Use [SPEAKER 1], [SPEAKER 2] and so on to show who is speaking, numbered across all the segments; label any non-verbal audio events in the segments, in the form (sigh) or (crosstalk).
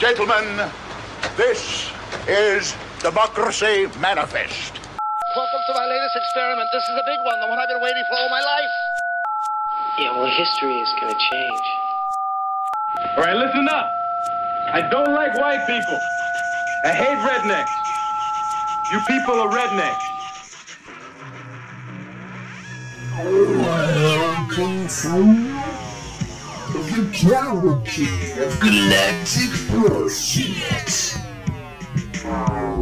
[SPEAKER 1] Gentlemen, this is Democracy Manifest.
[SPEAKER 2] Welcome to my latest experiment. This is a big one, the one I've been waiting for all my life.
[SPEAKER 3] Yeah, well, history is gonna change.
[SPEAKER 4] All right, listen up. I don't like white people. I hate rednecks. You people are rednecks.
[SPEAKER 5] Welcome to the cavalcade of galactic bullshit.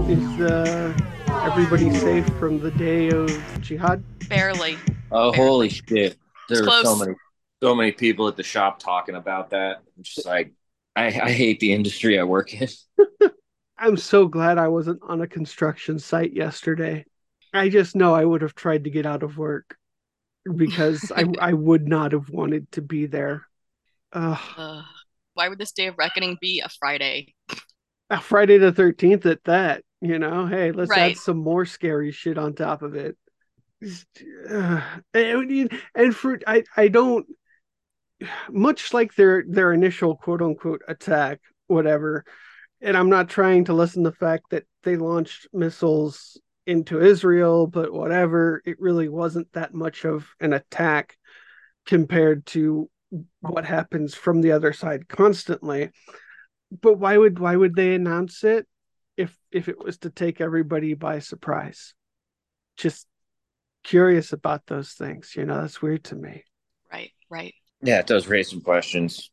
[SPEAKER 6] Is uh, everybody safe from the day of jihad?
[SPEAKER 7] Barely.
[SPEAKER 8] Oh,
[SPEAKER 7] Barely.
[SPEAKER 8] holy shit! There were so many, so many people at the shop talking about that. I'm just like, I, I hate the industry I work in. (laughs)
[SPEAKER 6] I'm so glad I wasn't on a construction site yesterday. I just know I would have tried to get out of work because I (laughs) I would not have wanted to be there. Uh,
[SPEAKER 7] Ugh. why would this day of reckoning be a Friday?
[SPEAKER 6] A Friday the 13th at that, you know. Hey, let's
[SPEAKER 7] Right.
[SPEAKER 6] add some more scary shit on top of it. Uh, and and for I I don't much like their their initial quote unquote attack, whatever. And I'm not trying to lessen the fact that they launched missiles into Israel, but whatever, it really wasn't that much of an attack compared to what happens from the other side constantly. But why would why would they announce it if if it was to take everybody by surprise? Just curious about those things, you know, that's weird to me.
[SPEAKER 7] Right, right.
[SPEAKER 8] Yeah, it does raise some questions.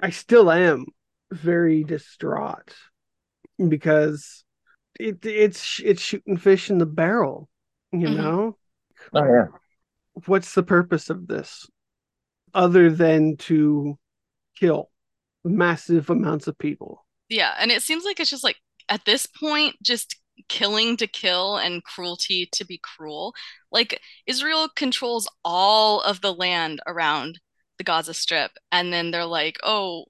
[SPEAKER 6] I still am very distraught because it it's it's shooting fish in the barrel, you
[SPEAKER 7] Mhm.
[SPEAKER 6] know?
[SPEAKER 8] Oh yeah,
[SPEAKER 6] What's the purpose of this other than to kill massive amounts of people?
[SPEAKER 7] Yeah, and it seems like it's just like at this point, just killing to kill and cruelty to be cruel. Like Israel controls all of the land around the Gaza Strip, and then they're like, oh,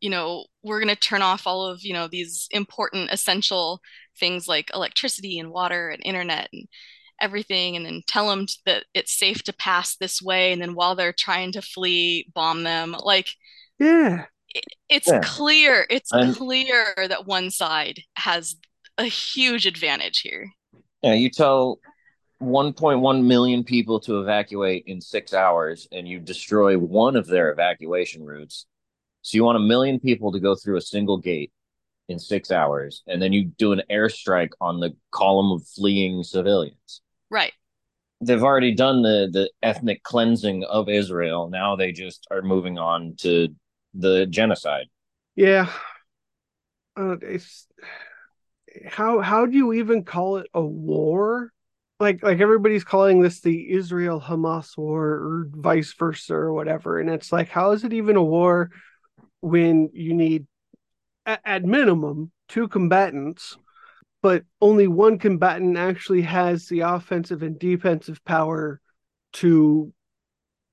[SPEAKER 7] you know, we're gonna turn off all of, you know, these important essential things like electricity and water and internet and everything, and then tell them that it's safe to pass this way, and then while they're trying to flee, bomb them. Like
[SPEAKER 6] Yeah.
[SPEAKER 7] it's
[SPEAKER 8] Yeah.
[SPEAKER 7] clear it's
[SPEAKER 8] And-
[SPEAKER 7] clear that one side has a huge advantage here
[SPEAKER 8] yeah. You tell 1.1 million people to evacuate in six hours, and you destroy one of their evacuation routes. So you want a million people to go through a single gate in six hours, and then you do an airstrike on the column of fleeing civilians.
[SPEAKER 7] Right
[SPEAKER 8] they've already done the the ethnic cleansing of Israel. Now they just are moving on to the genocide.
[SPEAKER 6] Yeah. Uh, it's how how do you even call it a war? Like like everybody's calling this the Israel Hamas war or vice versa or whatever, and it's like how is it even a war when you need at, at minimum two combatants, but only one combatant actually has the offensive and defensive power to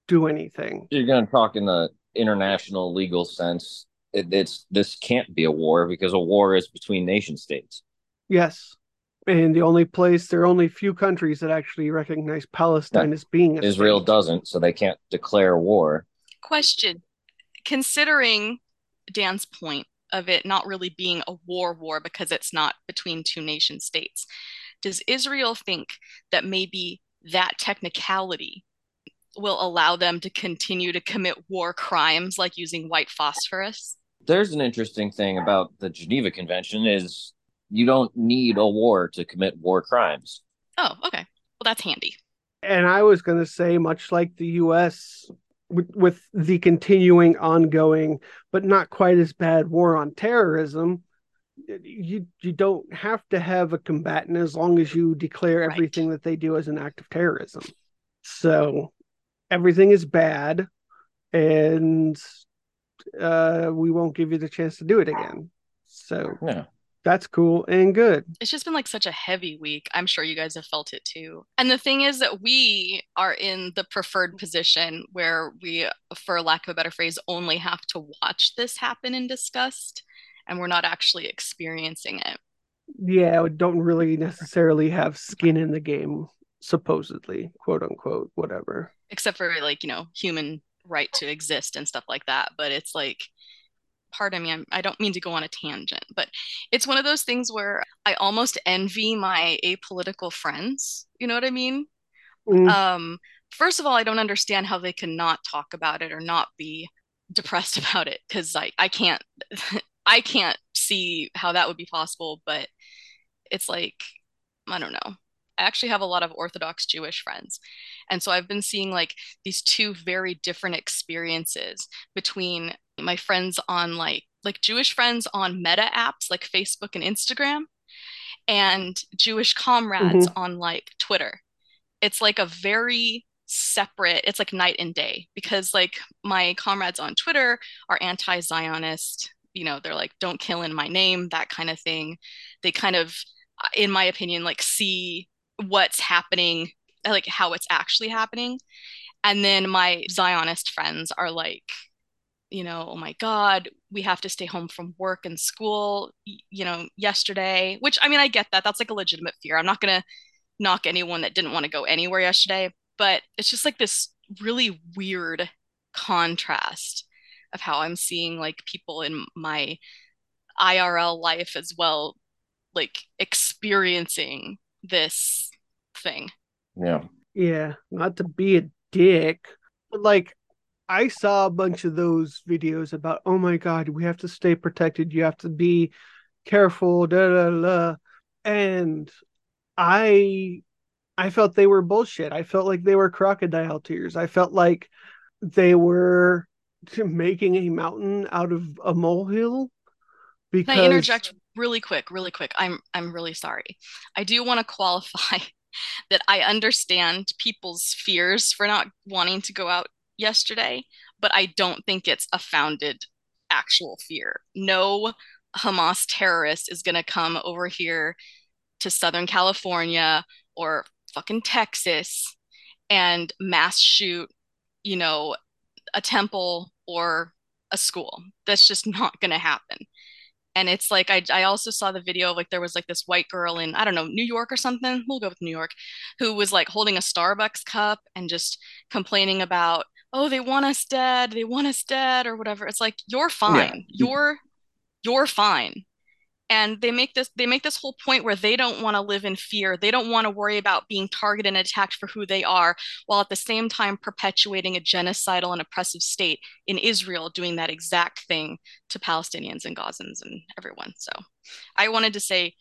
[SPEAKER 6] do anything.
[SPEAKER 8] You're going to talk in the international legal sense. It, it's this can't be a war because a war is between nation states.
[SPEAKER 6] Yes. And the only place, there are only few countries that actually recognize Palestine as being a
[SPEAKER 8] Israel
[SPEAKER 6] state.
[SPEAKER 8] doesn't, so they can't declare war.
[SPEAKER 7] question considering dan's point of it not really being a war war because it's not between two nation states. Does israel think that maybe that technicality will allow them to continue to commit war crimes like using white phosphorus?
[SPEAKER 8] There's an interesting thing about the Geneva Convention is you don't need a war to commit war crimes.
[SPEAKER 7] oh okay. Well that's handy.
[SPEAKER 6] And I was going to say, much like the US, with, with the continuing, ongoing, but not quite as bad war on terrorism, you you don't have to have a combatant as long as you declare
[SPEAKER 7] Right.
[SPEAKER 6] everything that they do as an act of terrorism. So everything is bad, and uh, we won't give you the chance to do it again. So
[SPEAKER 8] Yeah.
[SPEAKER 6] That's cool and good.
[SPEAKER 7] it's just been like such a heavy week. I'm sure you guys have felt it too. And the thing is that we are in the preferred position where we, for lack of a better phrase, only have to watch this happen in disgust and we're not actually experiencing it.
[SPEAKER 6] yeah, don't really necessarily have skin in the game, supposedly, quote unquote, whatever.
[SPEAKER 7] except for like you know human right to exist and stuff like that but it's like pardon me, I'm, I don't mean to go on a tangent, but it's one of those things where I almost envy my apolitical friends. You know what I mean?
[SPEAKER 6] Mm.
[SPEAKER 7] Um, first of all, I don't understand how they can not talk about it or not be depressed (laughs) about it because I, I can't (laughs) I can't see how that would be possible, but it's like I don't know. I actually have a lot of Orthodox Jewish friends. And so I've been seeing like these two very different experiences between my friends on like like Jewish friends on meta apps like Facebook and Instagram and Jewish comrades
[SPEAKER 6] Mhm.
[SPEAKER 7] on like Twitter. It's like a very separate, it's like night and day because like my comrades on Twitter are anti-Zionist, you know, they're like don't kill in my name, that kind of thing. They kind of in my opinion like see what's happening, like how it's actually happening. And then my Zionist friends are like you know, oh my God, we have to stay home from work and school, you know, yesterday, which I mean, I get that. That's like a legitimate fear. I'm not going to knock anyone that didn't want to go anywhere yesterday, but it's just like this really weird contrast of how I'm seeing like people in my IRL life as well, like experiencing this thing.
[SPEAKER 8] Yeah.
[SPEAKER 6] Yeah, not to be a dick, but like I saw a bunch of those videos about, oh my God, we have to stay protected. You have to be careful, da da da. And I I felt they were bullshit. I felt like they were crocodile tears. I felt like they were (laughs) making a mountain out of a molehill because
[SPEAKER 7] Can I interject really quick, really quick? I'm I'm really sorry. I do want to qualify (laughs) that I understand people's fears for not wanting to go out yesterday, but I don't think it's a founded actual fear. No Hamas terrorist is going to come over here to Southern California or fucking Texas and mass shoot, you know, a temple or a school. That's just (laughs) not going to happen. And it's like I I also saw the video of like there was like this white girl in I don't know New York or something. We'll go with New York, who was like holding a Starbucks cup and just complaining about oh they want us dead, they want us dead or whatever. It's like you're fine. You're you're fine. And they make this they make this whole point where they don't want to live in fear. They don't want to worry about being targeted and attacked for who they are, while at the same time perpetuating a genocidal and oppressive state in Israel, doing that exact thing to Palestinians and Gazans and everyone. So I wanted to say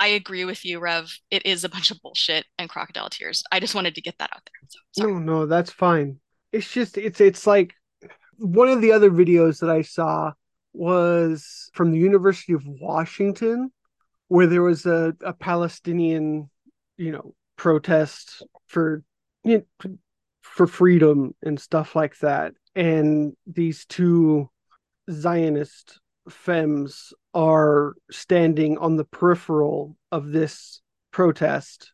[SPEAKER 7] I agree with you, Rev. It is a bunch of bullshit and crocodile tears. I just wanted to get that out there. So.
[SPEAKER 6] No, no, that's fine. It's just it's it's like one of the other videos that I saw was from the University of Washington, where there was a, a Palestinian, you know, protest for you know, for freedom and stuff like that. And these two Zionist femmes are standing on the peripheral of this protest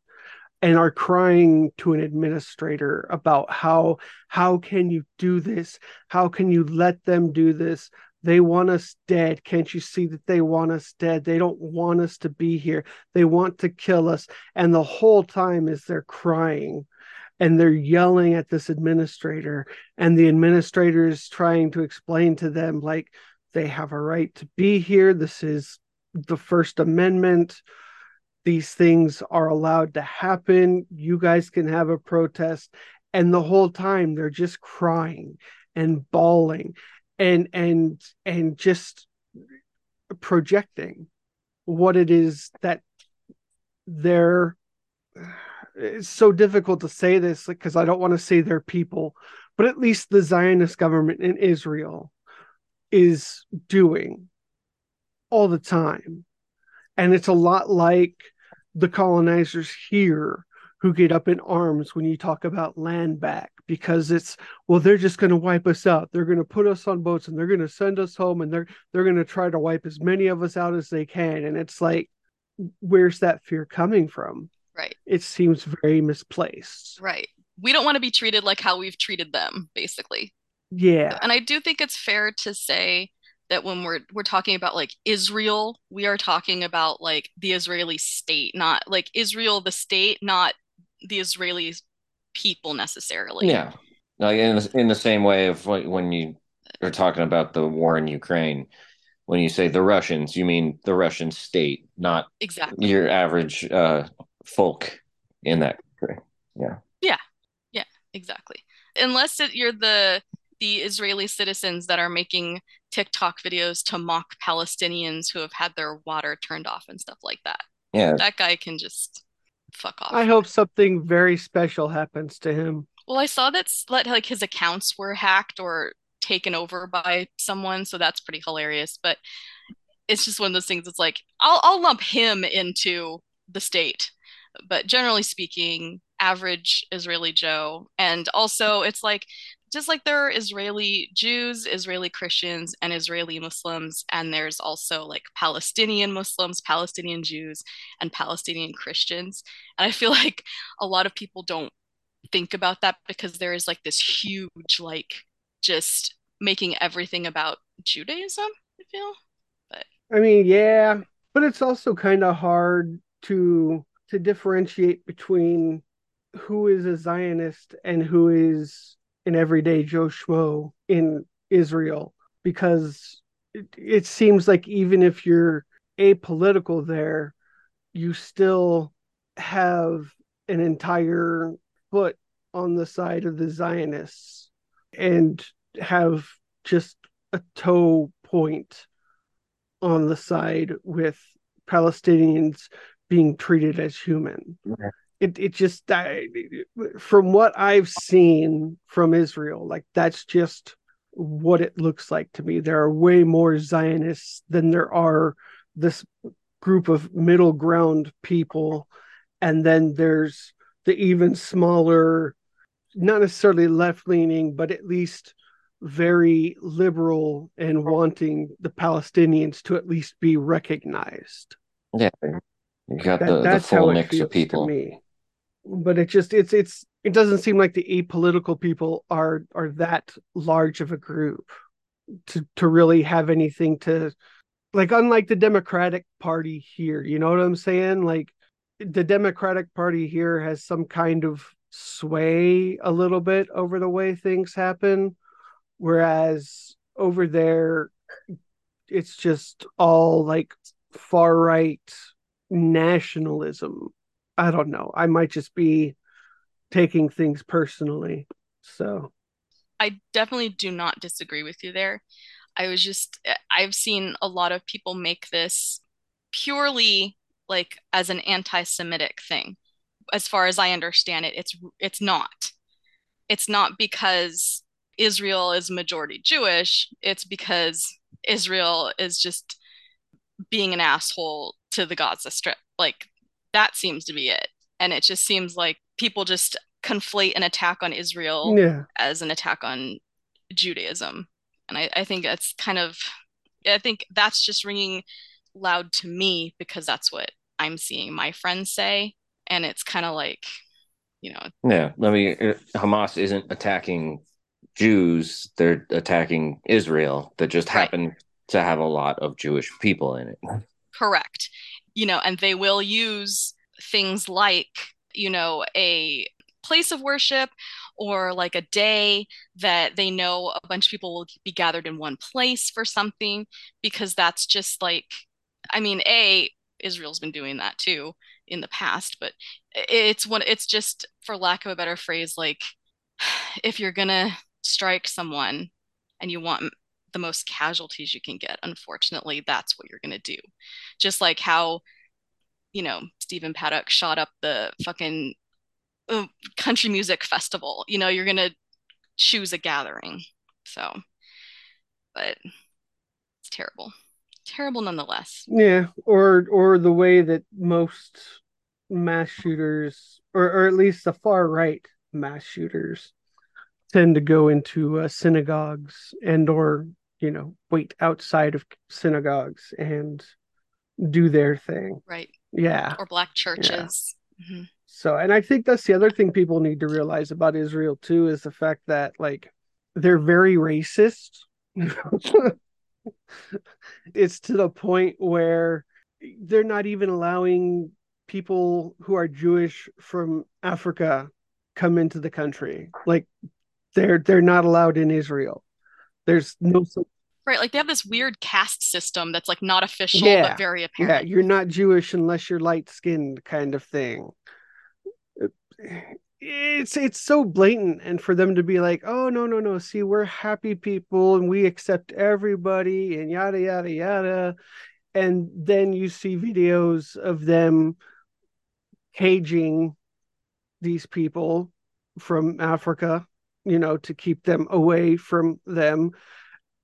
[SPEAKER 6] and are crying to an administrator about how how can you do this? How can you let them do this? They want us dead. Can't you see that they want us dead? They don't want us to be here. They want to kill us. And the whole time as they're crying and they're yelling at this administrator. And the administrator is trying to explain to them like they have a right to be here. This is the first amendment these things are allowed to happen. You guys can have a protest. And the whole time they're just crying and bawling and and and just projecting what it is that they're it's so difficult to say this because I don't want to say they're people, but at least the Zionist government in Israel is doing all the time. And it's a lot like the colonizers here who get up in arms when you talk about land back because it's well they're just going to wipe us out they're going to put us on boats and they're going to send us home and they're they're going to try to wipe as many of us out as they can and it's like where's that fear coming from
[SPEAKER 7] Right.
[SPEAKER 6] it seems very misplaced
[SPEAKER 7] Right. We don't want to be treated like how we've treated them, basically.
[SPEAKER 6] yeah
[SPEAKER 7] And I do think it's fair to say that when we're we're talking about like Israel, we are talking about like the Israeli state, not like Israel the state, not the Israeli people necessarily.
[SPEAKER 8] Yeah. Like in the, in the same way of like when you are talking about the war in Ukraine. When you say the Russians, you mean the Russian state, not
[SPEAKER 7] Exactly.
[SPEAKER 8] your average uh, folk in that country. Yeah. Yeah. Yeah.
[SPEAKER 7] Exactly. Unless it, you're the the Israeli citizens that are making TikTok videos to mock Palestinians who have had their water turned off and stuff like that.
[SPEAKER 8] Yeah.
[SPEAKER 7] That guy can just fuck off.
[SPEAKER 6] I hope something very special happens to him.
[SPEAKER 7] Well, I saw that s- like his accounts were hacked or taken over by someone, so that's pretty hilarious. But it's just one of those things. It's like I'll I'll lump him into the state, but generally speaking, average Israeli Joe. And also, it's like just like there are Israeli Jews, Israeli Christians, and Israeli Muslims, and there's also like Palestinian Muslims, Palestinian Jews, and Palestinian Christians. And I feel (laughs) like a lot of people don't think about that because there is like this huge like just making everything about Judaism, I feel.
[SPEAKER 6] But I mean, yeah, but it's also kind of hard to to differentiate between who is a Zionist and who is an everyday Joe Schmo in Israel because it, it seems like even if you're apolitical there, you still have an entire foot on the side of the Zionists and have just a toe point on the side with Palestinians being treated as human.
[SPEAKER 8] Okay.
[SPEAKER 6] It it just I, from what I've seen from Israel, like that's just what it looks like to me. There are way more Zionists than there are this group of middle ground people, and then there's the even smaller, not necessarily left leaning, but at least very liberal and wanting the Palestinians to at least be recognized.
[SPEAKER 8] Yeah. You got
[SPEAKER 6] That,
[SPEAKER 8] the, the full mix of people.
[SPEAKER 6] But it just it's it's it doesn't seem like the apolitical people are are that large of a group to to really have anything to like unlike the Democratic Party here, you know what I'm saying? Like the Democratic Party here has some kind of sway a little bit over the way things happen whereas over there it's just all like far right nationalism i don't know i might just be taking things personally so
[SPEAKER 7] I definitely do not disagree with you there. I was just, eh, I've seen a lot of people make this purely like as an anti-Semitic thing. As far as I understand it, it's it's not. It's not because Israel is majority Jewish, it's because Israel is just being an asshole to the Gaza Strip. Like that seems to be it. And it just seems like people just conflate an attack on Israel
[SPEAKER 6] yeah
[SPEAKER 7] as an attack on Judaism. And I, I think that's kind of, I think that's just ringing loud to me because that's what I'm seeing my friends say. And it's kind of like, you know,
[SPEAKER 8] Yeah. I mean, uh, Hamas isn't attacking Jews, they're attacking Israel that just
[SPEAKER 7] Right.
[SPEAKER 8] happen to have a lot of Jewish people in it.
[SPEAKER 7] correct. You know, and they will use things like, you know, a place of worship or like a day that they know a bunch of people will be gathered in one place for something because that's just like I mean, A, Israel's been doing that too in the past, but it's one it's just for lack of a better phrase like (sighs) if you're gonna strike someone and you want the most casualties you can get, unfortunately, that's what you're gonna do. Just like how, you know, Stephen Paddock shot up the fucking uh, country music festival. You know, you're gonna choose a gathering. So, but it's terrible. Terrible nonetheless.
[SPEAKER 6] yeah or or the way that most mass shooters or or at least the far right mass shooters tend to go into uh, synagogues and or you know wait outside of synagogues and do their thing
[SPEAKER 7] Right.
[SPEAKER 6] yeah
[SPEAKER 7] Or black churches. Mhm.
[SPEAKER 6] So, and I think that's the other thing people need to realize about Israel too is the fact that like they're very racist. (laughs) it's to the point where they're not even allowing people who are Jewish from Africa come into the country. Like they're they're not allowed in Israel There's no such
[SPEAKER 7] Right, like they have this weird caste system that's like not official
[SPEAKER 6] Yeah,
[SPEAKER 7] but very apparent.
[SPEAKER 6] yeah, you're not Jewish unless you're light skinned kind of thing. It's it's so blatant, and for them to be like, oh no no no, see we're happy people and we accept everybody and yada yada yada, and then you see videos of them caging these people from Africa, you know, to keep them away from them,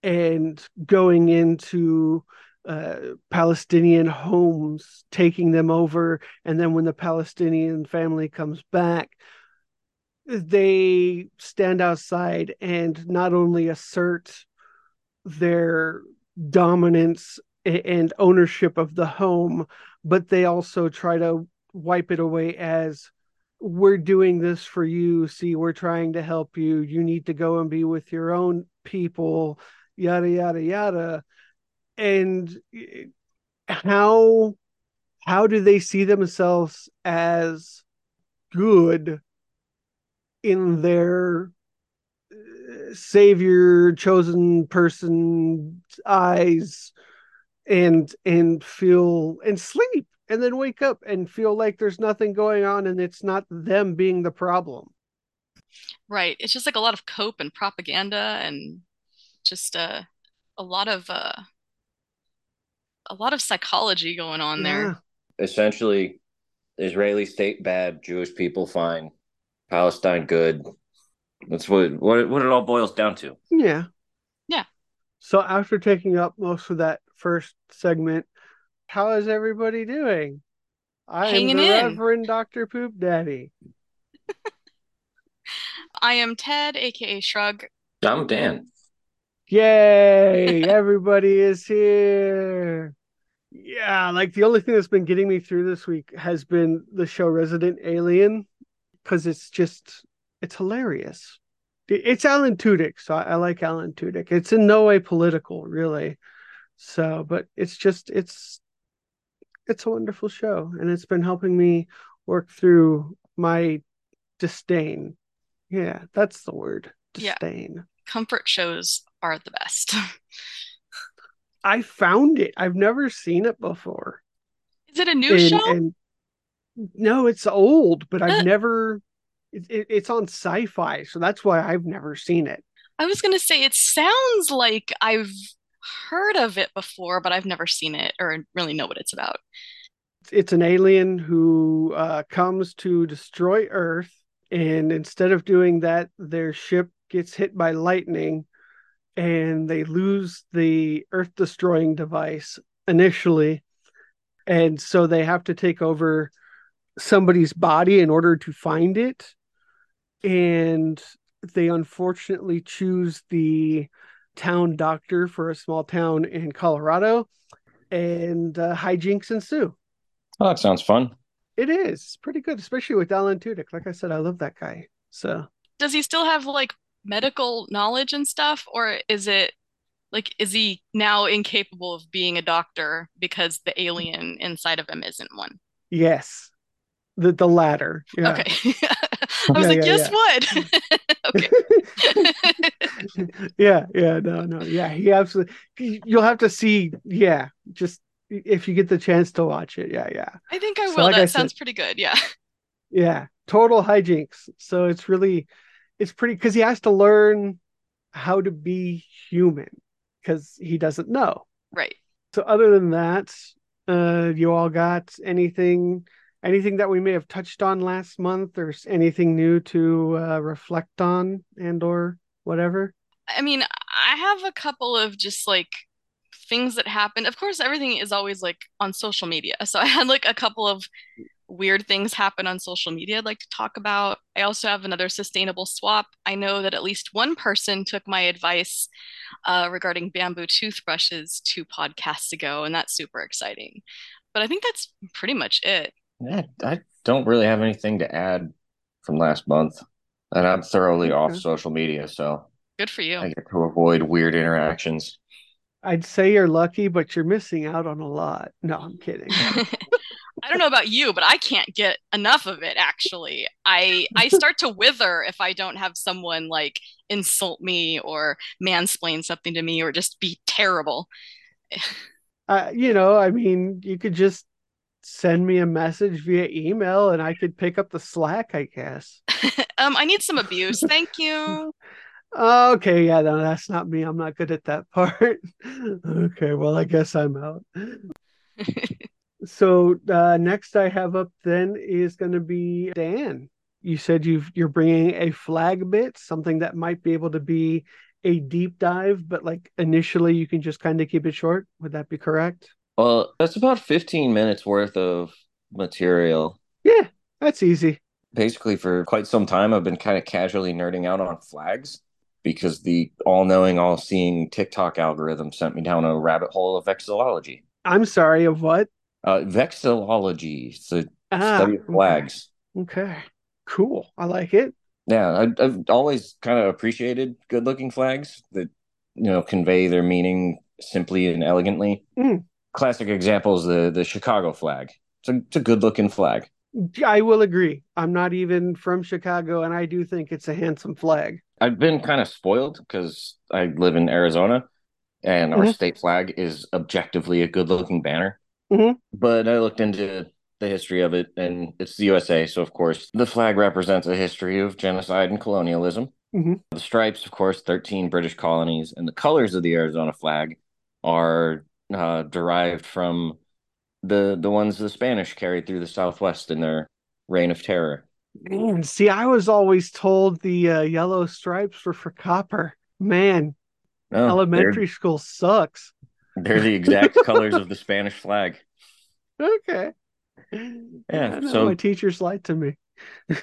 [SPEAKER 6] and going into uh, Palestinian homes, taking them over, and then when the Palestinian family comes back, they stand outside and not only assert their dominance and ownership of the home, but they also try to wipe it away as we're doing this for you. See, we're trying to help you. You need to go and be with your own people, yada, yada, yada. And eh, how how do they see themselves as good in their uh, savior chosen person eyes and and feel and sleep and then wake up and feel like there's nothing going on and it's not them being the problem
[SPEAKER 7] Right. It's just like a lot of cope and propaganda and just uh, a lot of uh, a lot of psychology going on there.
[SPEAKER 8] Essentially, Israeli state bad, Jewish people fine, Palestine good. That's what what what it all boils down to.
[SPEAKER 6] yeah
[SPEAKER 7] Yeah.
[SPEAKER 6] so after taking up most of that first segment how is everybody doing i
[SPEAKER 7] Hanging
[SPEAKER 6] am the
[SPEAKER 7] in.
[SPEAKER 6] reverend dr poop daddy (laughs)
[SPEAKER 7] I am Ted, aka Shrug.
[SPEAKER 8] I'm Dan.
[SPEAKER 6] Yay! Everybody is here. Yeah, like the only thing that's been getting me through this week has been the show Resident Alien because it's just it's hilarious. It's Alan Tudyk, so I, I like Alan Tudyk. It's in no way political, really. So, but it's just it's it's a wonderful show, and it's been helping me work through my disdain. Yeah, that's the word.
[SPEAKER 7] Yeah.
[SPEAKER 6] Disdain.
[SPEAKER 7] Comfort shows are the best. (laughs)
[SPEAKER 6] I found it. I've never seen it before.
[SPEAKER 7] Is it a new
[SPEAKER 6] And-
[SPEAKER 7] show?
[SPEAKER 6] and- no, it's old, but
[SPEAKER 7] Uh.
[SPEAKER 6] I've never. It, it, it's on Syfy, so that's why I've never seen it.
[SPEAKER 7] I was gonna say it sounds like I've heard of it before, but I've never seen it or really know what it's about.
[SPEAKER 6] It's an alien who uh, comes to destroy Earth, and instead of doing that, their ship gets hit by lightning, and they lose the Earth-destroying device initially, and so they have to take over somebody's body in order to find it. And they unfortunately choose the town doctor for a small town in Colorado, and uh, hijinks ensue.
[SPEAKER 8] Oh, that sounds fun.
[SPEAKER 6] It is pretty good, especially with Alan Tudyk. Like I said, I love that guy. So
[SPEAKER 7] Does he still have like medical knowledge and stuff, or is it like is he now incapable of being a doctor because the alien inside of him isn't one?
[SPEAKER 6] yes, the the latter. Yeah.
[SPEAKER 7] Okay. (laughs) I was
[SPEAKER 6] Yeah,
[SPEAKER 7] like,
[SPEAKER 6] yeah,
[SPEAKER 7] yes, would. Mm-hmm. (laughs) okay. (laughs)
[SPEAKER 6] yeah, yeah, no, no, yeah. He absolutely. You'll have to see. Yeah, just if you get the chance to watch it. Yeah, yeah.
[SPEAKER 7] I think I
[SPEAKER 6] So
[SPEAKER 7] will.
[SPEAKER 6] like I
[SPEAKER 7] That
[SPEAKER 6] said-
[SPEAKER 7] sounds pretty good. Yeah.
[SPEAKER 6] Yeah, total hijinks. So it's really, it's pretty because he has to learn how to be human because he doesn't know.
[SPEAKER 7] Right.
[SPEAKER 6] So other than that, uh, you all got anything, anything that we may have touched on last month, or anything new to uh, reflect on and or whatever?
[SPEAKER 7] I mean, I have a couple of just like things that happened. Of course, everything is always like on social media. So (laughs) I had like a couple of weird things happen on social media I'd like to talk about. I also have another sustainable swap. I know that at least one person took my advice uh, regarding bamboo toothbrushes two podcasts ago, and that's super exciting. But I think that's pretty much it.
[SPEAKER 8] Yeah, I don't really have anything to add from last month, and I'm thoroughly off
[SPEAKER 6] Okay.
[SPEAKER 8] social media, so
[SPEAKER 7] Good for you.
[SPEAKER 8] I get to avoid weird interactions.
[SPEAKER 6] I'd say you're lucky, but you're missing out on a lot. No, I'm kidding. (laughs)
[SPEAKER 7] I don't know about you, but I can't get enough of it actually. I I (laughs) start to wither if I don't have someone like insult me or mansplain something to me or just be terrible. (sighs)
[SPEAKER 6] Uh, you know, I mean, you could just send me a message via email and I could pick up the slack, I guess. (laughs)
[SPEAKER 7] um, I need some abuse. Thank you. (laughs)
[SPEAKER 6] Okay, yeah, no, that's not me. I'm not good at that part. okay, well, I guess I'm out. So uh, next I have up then is going to be Dan. You said you've you're bringing a flag bit, something that might be able to be a deep dive, but like initially you can just kind of keep it short. Would that be correct?
[SPEAKER 8] Well, that's about 15 minutes worth of material.
[SPEAKER 6] Yeah, that's easy.
[SPEAKER 8] Basically, for quite some time, I've been kind of casually nerding out on flags because the all knowing, all seeing TikTok algorithm sent me down a rabbit hole of vexillology.
[SPEAKER 6] I'm sorry, of what?
[SPEAKER 8] Uh, vexillology. It's a
[SPEAKER 6] Ah,
[SPEAKER 8] study of flags.
[SPEAKER 6] Okay, cool. I like it.
[SPEAKER 8] Yeah, I, I've always kind of appreciated good looking flags that, you know, convey their meaning simply and elegantly.
[SPEAKER 6] Mm.
[SPEAKER 8] Classic example is the, the Chicago flag. It's a, it's a good looking flag.
[SPEAKER 6] I will agree. I'm not even from Chicago, and I do think it's a handsome flag.
[SPEAKER 8] I've been kind of spoiled because I live in Arizona and our
[SPEAKER 6] Mhm.
[SPEAKER 8] state flag is objectively a good looking banner.
[SPEAKER 6] Mhm.
[SPEAKER 8] But I looked into the history of it and it's the USA. So, of course, the flag represents a history of genocide and colonialism.
[SPEAKER 6] Mhm.
[SPEAKER 8] The stripes, of course, 13 British colonies, and the colors of the Arizona flag are uh, derived from the the ones the Spanish carried through the Southwest in their reign of terror.
[SPEAKER 6] Man, see, I was always told the uh, yellow stripes were for copper. Man,
[SPEAKER 8] No,
[SPEAKER 6] elementary school sucks.
[SPEAKER 8] They're, the exact colors of the Spanish flag. (laughs)
[SPEAKER 6] Okay.
[SPEAKER 8] Yeah, so-
[SPEAKER 6] my teachers lied to me. (laughs)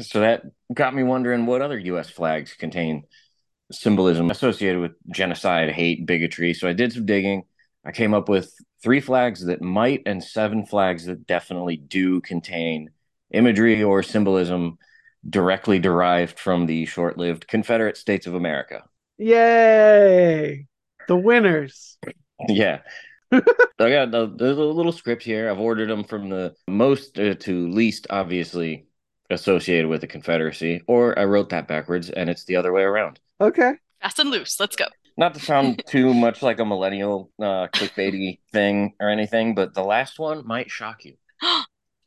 [SPEAKER 8] So that got me wondering what other U.S. flags contain symbolism associated with genocide, hate, bigotry. So I did some digging. I came up with three flags that might and seven flags that definitely do contain imagery or symbolism directly derived from the short lived Confederate States of America.
[SPEAKER 6] Yay! The winners.
[SPEAKER 8] yeah. (laughs) I got a, there's a little script here. I've ordered them from the most uh, to least obviously associated with the Confederacy, or I wrote that backwards and it's the other way around.
[SPEAKER 6] Okay.
[SPEAKER 7] Fast and loose. Let's go.
[SPEAKER 8] Not to sound (laughs) too much like a millennial uh, clickbaity (laughs) thing or anything, but the last one might shock you. (gasps)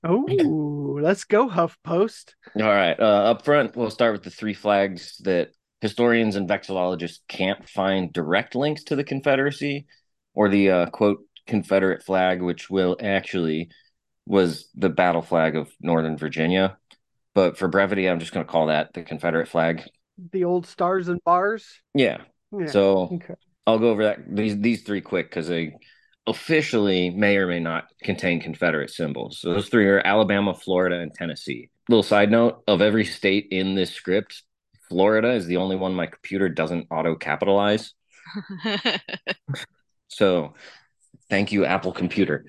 [SPEAKER 6] Oh, let's go, HuffPost.
[SPEAKER 8] All right. Uh, up front, we'll start with the three flags that historians and vexillologists can't find direct links to the Confederacy or the uh, quote Confederate flag, which will actually was the battle flag of Northern Virginia. But for brevity, I'm just going to call that the Confederate flag.
[SPEAKER 6] The old stars and bars.
[SPEAKER 8] Yeah.
[SPEAKER 6] Yeah.
[SPEAKER 8] So
[SPEAKER 6] okay.
[SPEAKER 8] I'll go over that these these three quick because they officially may or may not contain Confederate symbols. So those three are Alabama, Florida, and Tennessee. Little side note of every state in this script, Florida is the only one my computer doesn't auto capitalize. So thank you, Apple Computer.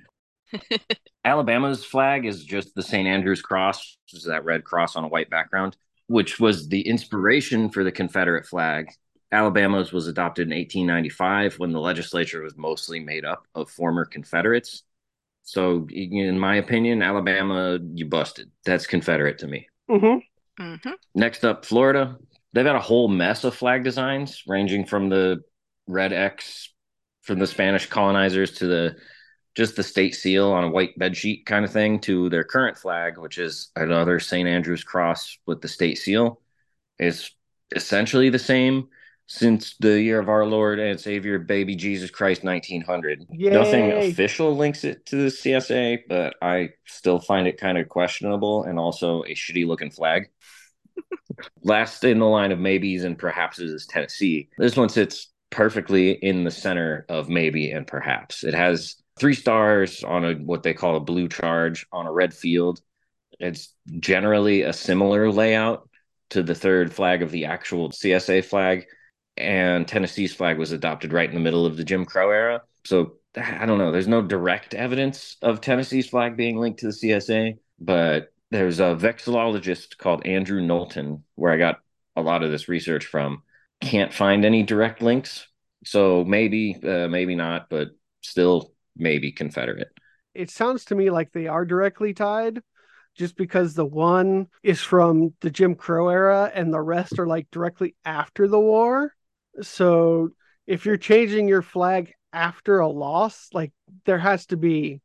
[SPEAKER 8] (laughs) Alabama's flag is just the St. Andrew's cross, which is that red cross on a white background, which was the inspiration for the Confederate flag. Alabama's was adopted in 1895 when the legislature was mostly made up of former Confederates. So, in my opinion, Alabama, you busted. That's Confederate to me.
[SPEAKER 6] Mm-hmm.
[SPEAKER 7] Mhm.
[SPEAKER 8] Next up, Florida. They've got a whole mess of flag designs, ranging from the red X from the Spanish colonizers to the just the state seal on a white bedsheet kind of thing to their current flag, which is another St. Andrew's cross with the state seal. It's essentially the same since the year of our Lord and Savior, baby Jesus Christ, 1900. Nothing official links it to the CSA, but I still find it kind of questionable and also a shitty looking flag. Last in the line of maybes and perhaps is Tennessee. This one sits perfectly in the center of maybe and perhaps. It has three stars on a what they call a blue charge on a red field. It's generally a similar layout to the third flag of the actual CSA flag. And Tennessee's flag was adopted right in the middle of the Jim Crow era. So I don't know. There's no direct evidence of Tennessee's flag being linked to the CSA, but there's a vexillologist called Andrew Knowlton, where I got a lot of this research from. Can't find any direct links. So maybe, uh, maybe not, but still maybe Confederate.
[SPEAKER 6] it sounds to me like they are directly tied just because the one is from the Jim Crow era and the rest are like directly after the war. So if you're changing your flag after a loss, like there has to be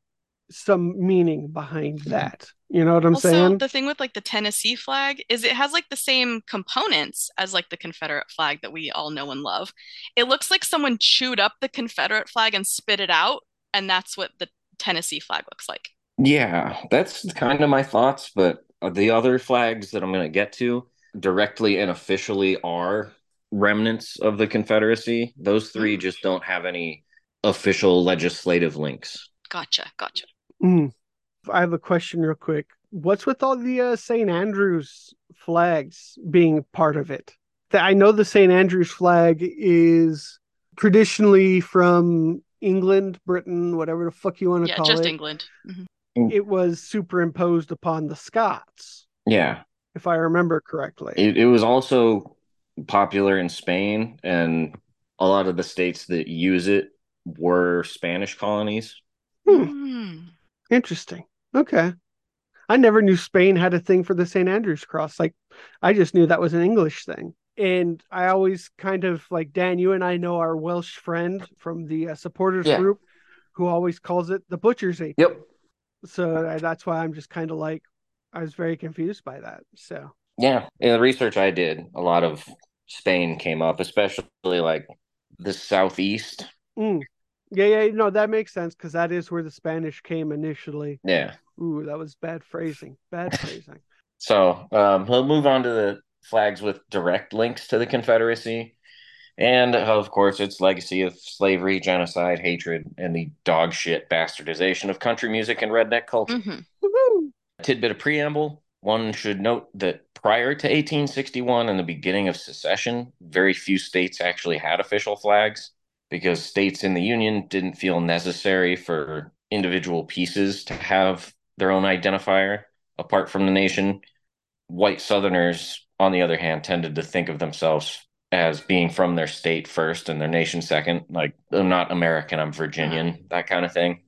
[SPEAKER 6] some meaning behind that. You know what I'm saying
[SPEAKER 7] also,
[SPEAKER 6] saying?
[SPEAKER 7] the thing with like the Tennessee flag is it has like the same components as like the Confederate flag that we all know and love. It looks like someone chewed up the Confederate flag and spit it out, and that's what the Tennessee flag looks like.
[SPEAKER 8] Yeah, that's kind of my thoughts, but the other flags that I'm going to get to directly and officially are remnants of the Confederacy. Those three just don't have any official legislative links.
[SPEAKER 7] Gotcha, gotcha.
[SPEAKER 6] Mm. I have a question real quick. What's with all the uh, St. Andrews flags being part of it? That I know the St. Andrews flag is traditionally from England, Britain, whatever the fuck you want to
[SPEAKER 7] Yeah,
[SPEAKER 6] call it.
[SPEAKER 7] Yeah, just
[SPEAKER 6] it.
[SPEAKER 7] England. Mhm.
[SPEAKER 6] It was superimposed upon the Scots,
[SPEAKER 8] Yeah,
[SPEAKER 6] if I remember correctly.
[SPEAKER 8] it, it was also popular in Spain, and a lot of the states that use it were Spanish colonies.
[SPEAKER 7] Hmm.
[SPEAKER 6] Interesting. Okay. I never knew Spain had a thing for the St. Andrew's cross. Like, I just knew that was an English thing. And I always kind of like Dan, you and I know our Welsh friend from the uh, supporters
[SPEAKER 8] Yeah.
[SPEAKER 6] group who always calls it the butcher's apron.
[SPEAKER 8] Yep.
[SPEAKER 6] So I, that's why I'm just kind of like, I was very confused by that. So,
[SPEAKER 8] Yeah, in the research I did, a lot of Spain came up, especially like the southeast.
[SPEAKER 6] mm. yeah, yeah, no, that makes sense because that is where the Spanish came initially.
[SPEAKER 8] Yeah.
[SPEAKER 6] Ooh, that was bad phrasing. Bad phrasing. (laughs)
[SPEAKER 8] So um, we'll move on to the flags with direct links to the Confederacy. And of course, its legacy of slavery, genocide, hatred, and the dog shit bastardization of country music and redneck culture.
[SPEAKER 7] Mhm.
[SPEAKER 6] Woohoo!
[SPEAKER 8] Tidbit of preamble one should note that prior to 1861 and the beginning of secession, very few states actually had official flags because states in the Union didn't feel necessary for individual pieces to have their own identifier apart from the nation. White Southerners, on the other hand, tended to think of themselves as being from their state first and their nation second. Like, I'm not American, I'm Virginian, that kind of thing.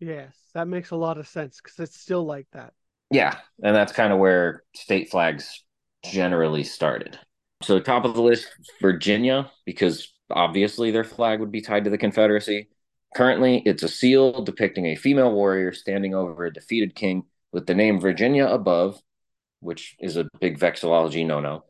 [SPEAKER 6] Yes, that makes a lot of sense because it's still like that.
[SPEAKER 8] Yeah, and that's kind of where state flags generally started. So, top of the list, Virginia, because obviously their flag would be tied to the Confederacy. Currently, it's a seal depicting a female warrior standing over a defeated king with the name Virginia above, which is a big vexillology no no.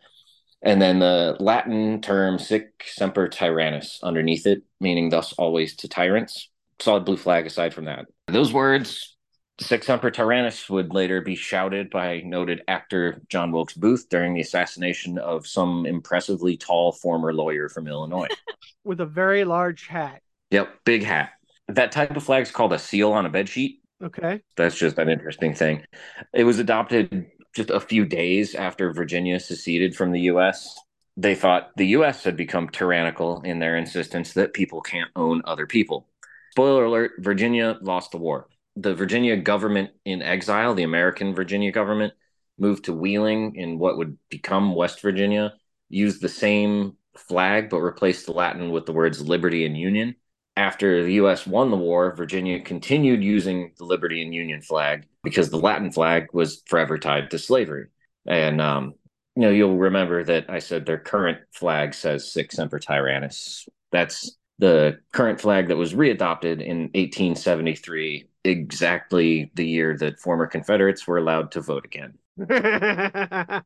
[SPEAKER 8] And then the Latin term sic semper tyrannis underneath it, meaning thus always to tyrants. Solid blue flag aside from that. Those words Sic Semper Tyrannis would later be shouted by noted actor John Wilkes Booth during the assassination of some impressively tall former lawyer from Illinois. (laughs)
[SPEAKER 6] With a very large hat.
[SPEAKER 8] Yep, big hat. That type of flag is called a seal on a bed sheet.
[SPEAKER 6] Okay.
[SPEAKER 8] That's just an interesting thing. It was adopted just a few days after Virginia seceded from the U.S. They thought the U.S. had become tyrannical in their insistence that people can't own other people. Spoiler alert Virginia lost the war. The Virginia government in exile, the American Virginia government, moved to Wheeling in what would become West Virginia, used the same flag but replaced the Latin with the words liberty and union. After the US won the war, Virginia continued using the liberty and union flag because the Latin flag was forever tied to slavery. And, um, you know, you'll remember that I said their current flag says Sic Semper Tyrannis. That's the current flag that was readopted in 1873, exactly the year that former Confederates were allowed to vote again. (laughs)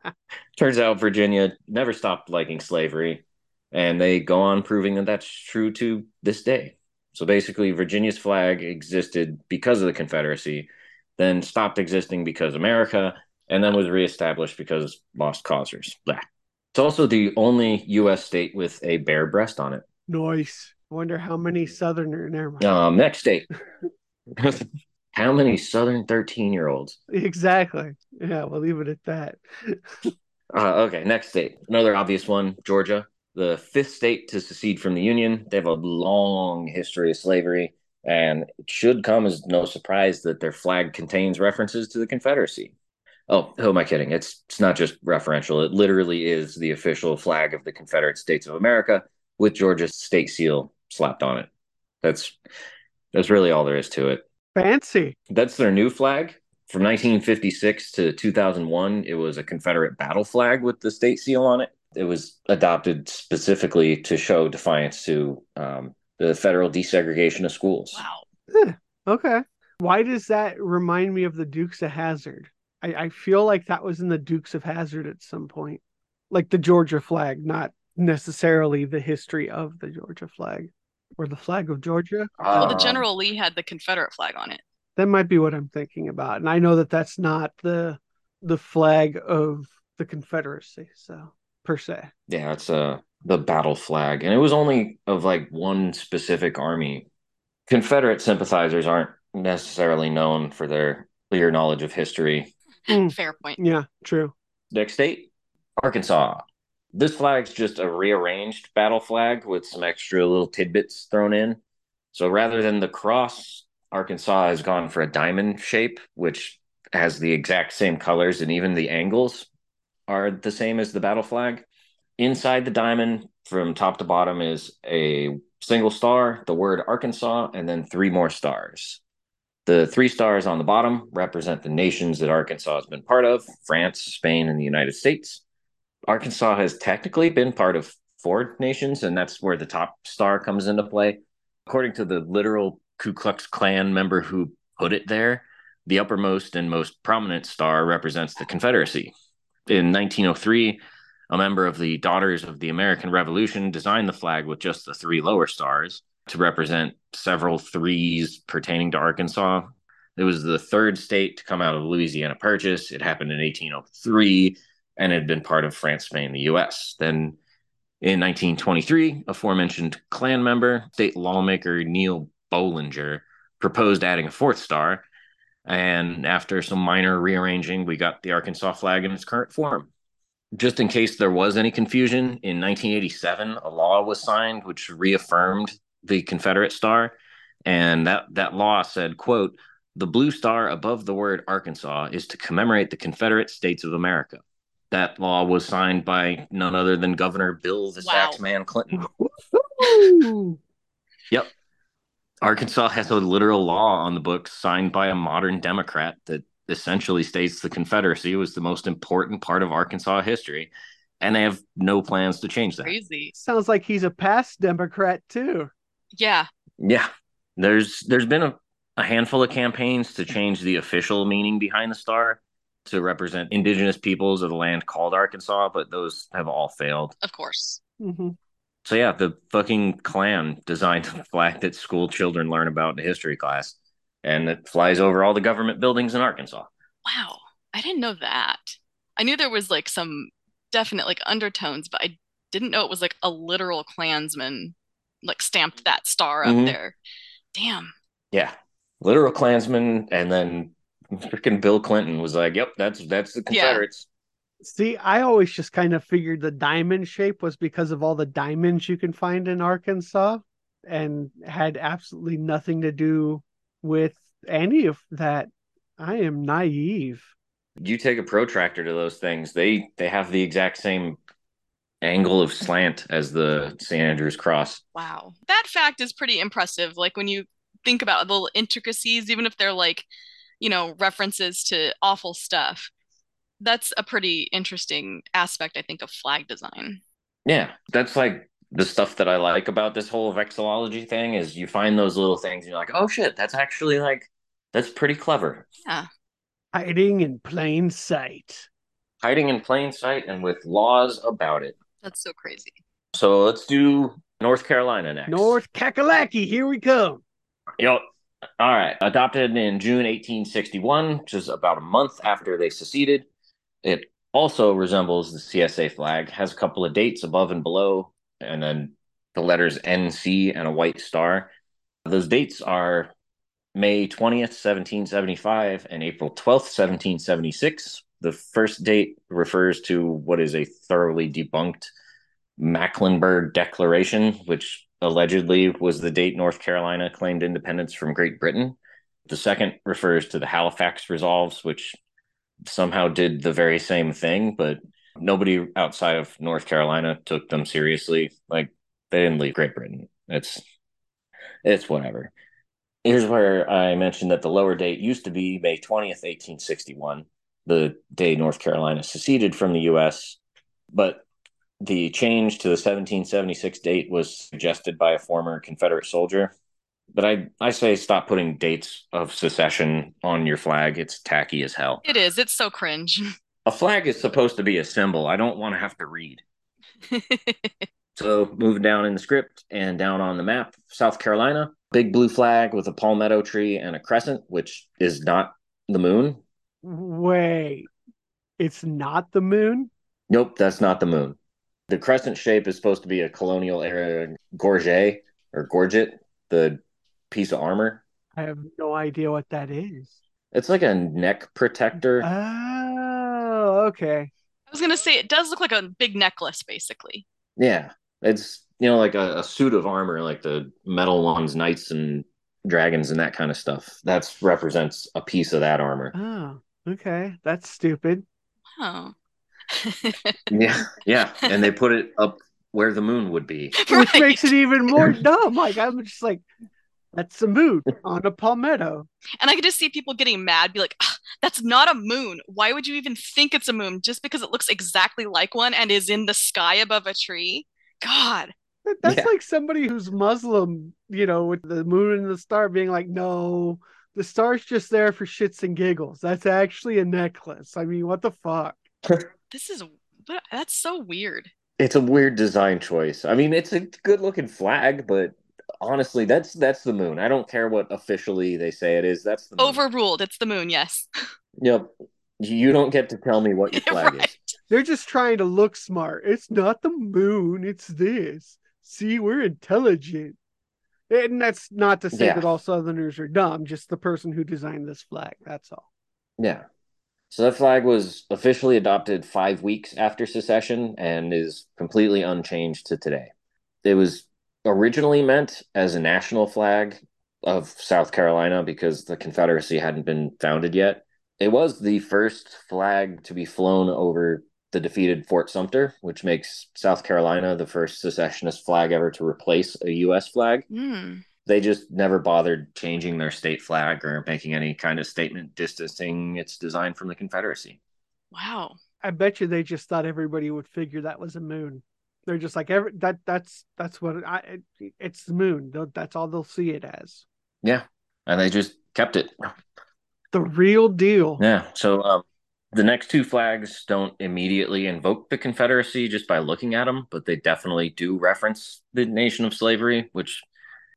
[SPEAKER 8] Turns out Virginia never stopped liking slavery, and they go on proving that that's true to this day. So basically, Virginia's flag existed because of the Confederacy, then stopped existing because America, and then was reestablished because lost causers. Blah. It's also the only U.S. state with a bare breast on it.
[SPEAKER 6] nice. I Wonder how many Southerner. Never mind.
[SPEAKER 8] Um, next state. (laughs) How many Southern 13 year olds?
[SPEAKER 6] Exactly. Yeah, we'll leave it at that.
[SPEAKER 8] Uh, okay, next state. Another obvious one Georgia, the fifth state to secede from the Union. They have a long history of slavery, and it should come as no surprise that their flag contains references to the Confederacy. Oh, who am I kidding? It's it's not just referential. It literally is the official flag of the Confederate States of America with Georgia's state seal slapped on it. That's that's really all there is to it.
[SPEAKER 6] Fancy.
[SPEAKER 8] That's their new flag. From 1956 to 2001, it was a Confederate battle flag with the state seal on it. It was adopted specifically to show defiance to um, the federal desegregation of schools.
[SPEAKER 7] Wow.
[SPEAKER 6] Okay. Why does that remind me of the Dukes of Hazzard? I, I feel like that was in the Dukes of Hazzard at some point. Like the Georgia flag, not necessarily the history of the Georgia flag or the flag of Georgia.
[SPEAKER 7] Well, the
[SPEAKER 8] Um,
[SPEAKER 7] General Lee had the Confederate flag on it.
[SPEAKER 6] That might be what I'm thinking about. And I know that that's not the the flag of the Confederacy, so per se.
[SPEAKER 8] Yeah, it's uh the battle flag, and it was only of like one specific army. Confederate sympathizers aren't necessarily known for their clear knowledge of history.
[SPEAKER 6] Mm.
[SPEAKER 7] Fair point.
[SPEAKER 6] Yeah, true.
[SPEAKER 8] Next state, Arkansas. This flag's just a rearranged battle flag with some extra little tidbits thrown in. So rather than the cross, Arkansas has gone for a diamond shape, which has the exact same colors, and even the angles are the same as the battle flag. Inside the diamond, from top to bottom, is a single star, the word Arkansas, and then three more stars. The three stars on the bottom represent the nations that Arkansas has been part of France, Spain, and the United States. Arkansas has technically been part of four nations, and that's where the top star comes into play. According to the literal Ku Klux Klan member who put it there, the uppermost and most prominent star represents the Confederacy. In 1903, a member of the Daughters of the American Revolution designed the flag with just the three lower stars to represent several threes pertaining to Arkansas. It was the third state to come out of Louisiana Purchase. It happened in 1803 and had been part of France, Spain, the US. Then in 1923, aforementioned Klan member, state lawmaker Neil Bollinger proposed adding a fourth star. And after some minor rearranging, we got the Arkansas flag in its current form. Just in case there was any confusion, in 1987, a law was signed which reaffirmed the Confederate star. And that, that law said, quote, the blue star above the word Arkansas is to commemorate the Confederate States of America. That law was signed by none other than Governor Bill the
[SPEAKER 7] Wow.
[SPEAKER 8] Saxman Clinton. Yep. Arkansas has a literal law on the books signed by a modern Democrat that essentially states the Confederacy was the most important part of Arkansas history. And they have no plans to change that.
[SPEAKER 7] Crazy.
[SPEAKER 6] Sounds like he's a past Democrat too.
[SPEAKER 7] Yeah.
[SPEAKER 8] Yeah. There's there's been a, a handful of campaigns to change the official meaning behind the star to represent indigenous peoples of the land called Arkansas, but those have all failed.
[SPEAKER 7] Of course.
[SPEAKER 6] hmm
[SPEAKER 8] So yeah, the fucking Klan designed (laughs) the flag that school children learn about in history class, and it flies over all the government buildings in Arkansas.
[SPEAKER 7] Wow. I didn't know that. I knew there was like some definite like undertones, but I didn't know it was like a literal Klansman like stamped that star up
[SPEAKER 8] Mhm.
[SPEAKER 7] there. Damn.
[SPEAKER 8] Yeah, literal Klansman, and then (laughs) freaking Bill Clinton was like, "Yep, that's that's the. Confederates."
[SPEAKER 6] See, I always just kind of figured the diamond shape was because of all the diamonds you can find in Arkansas and had absolutely nothing to do with any of that. I am naive.
[SPEAKER 8] You take a protractor to those things; they they have the exact same angle of slant as the St. Andrew's cross.
[SPEAKER 7] Wow. That fact is pretty impressive. Like when you think about the intricacies, even if they're like, you know, references to awful stuff. That's a pretty interesting aspect, I think, of flag design.
[SPEAKER 8] Yeah, that's like the stuff that I like about this whole vexillology thing is you find those little things and you're like, oh shit, that's actually like that's pretty clever.
[SPEAKER 7] Yeah.
[SPEAKER 6] Hiding in plain sight.
[SPEAKER 8] Hiding in plain sight and with laws about it.
[SPEAKER 7] That's so crazy.
[SPEAKER 8] So let's do North Carolina next.
[SPEAKER 6] North Kakalaki, here we come.
[SPEAKER 8] Yep. All right. Adopted in June 1861, which is about a month after they seceded. It also resembles the CSA flag, has a couple of dates above and below, and then the letters NC and a white star. Those dates are May 20th, 1775, and April 12th, 1776. The first date refers to what is a thoroughly debunked Mecklenburg Declaration, which allegedly was the date North Carolina claimed independence from Great Britain. The second refers to the Halifax Resolves, which somehow did the very same thing, but nobody outside of North Carolina took them seriously. Like they didn't leave Great Britain. It's it's whatever. Here's where I mentioned that the lower date used to be May 20th, 1861, the day North Carolina seceded from the U.S. But the change to the 1776 date was suggested by a former Confederate soldier. But I, I say stop putting dates of secession on your flag. It's tacky as hell.
[SPEAKER 7] It is. It's so cringe. (laughs)
[SPEAKER 8] A flag is supposed to be a symbol. I don't want to have to read. (laughs) So moving down in the script and down on the map, South Carolina, big blue flag with a palmetto tree and a crescent, which is not the moon.
[SPEAKER 6] Wait, it's not the moon?
[SPEAKER 8] Nope, that's not the moon. The crescent shape is supposed to be a colonial era gorget or gorget, the piece of armor.
[SPEAKER 6] I have no idea what that is.
[SPEAKER 8] It's like a neck protector.
[SPEAKER 6] Oh, okay.
[SPEAKER 7] I was gonna say it does look like a big necklace, basically.
[SPEAKER 8] Yeah, it's you know like a, a suit of armor, like the metal ones, knights and dragons and that kind of stuff. That represents a piece of that armor.
[SPEAKER 6] Oh, okay. That's stupid.
[SPEAKER 7] Oh. (laughs)
[SPEAKER 8] Yeah, yeah, and they put it up where the moon would be.
[SPEAKER 6] Which makes it even more (laughs) dumb. Like I'm just like, that's the moon on a palmetto.
[SPEAKER 7] And I could just see people getting mad, be like, "Ah, that's not a moon. Why would you even think it's a moon just because it looks exactly like one and is in the sky above a tree? God.
[SPEAKER 6] That- That's
[SPEAKER 8] Yeah.
[SPEAKER 6] like somebody who's Muslim, you know, with the moon and the star being like, no, the star's just there for shits and giggles. That's actually a necklace. I mean, what the fuck? (laughs)
[SPEAKER 7] This is that's so weird.
[SPEAKER 8] It's a weird design choice. I mean, it's a good looking flag, but honestly, that's that's the moon. I don't care what officially they say it is. That's the moon.
[SPEAKER 7] Overruled. It's the moon, yes.
[SPEAKER 8] Yep. You don't get to tell me what (laughs) your flag
[SPEAKER 7] right.
[SPEAKER 8] is.
[SPEAKER 6] They're just trying to look smart. It's not the moon, it's this. See, we're intelligent. And that's not to say
[SPEAKER 8] Yeah.
[SPEAKER 6] that all Southerners are dumb, just the person who designed this flag. That's all.
[SPEAKER 8] Yeah. So that flag was officially adopted five weeks after secession and is completely unchanged to today. It was originally meant as a national flag of South Carolina because the Confederacy hadn't been founded yet. It was the first flag to be flown over the defeated Fort Sumter, which makes South Carolina the first secessionist flag ever to replace a U.S. flag
[SPEAKER 7] Hmm.
[SPEAKER 8] they just never bothered changing their state flag or making any kind of statement distancing its design from the Confederacy.
[SPEAKER 7] Wow.
[SPEAKER 6] I bet you they just thought everybody would figure that was a moon. They're just like every that that's that's what I it, it's the moon. They'll, that's all they'll see it as.
[SPEAKER 8] Yeah, and they just kept it.
[SPEAKER 6] The real deal.
[SPEAKER 8] Yeah, so um, the next two flags don't immediately invoke the Confederacy just by looking at them, but they definitely do reference the nation of slavery, which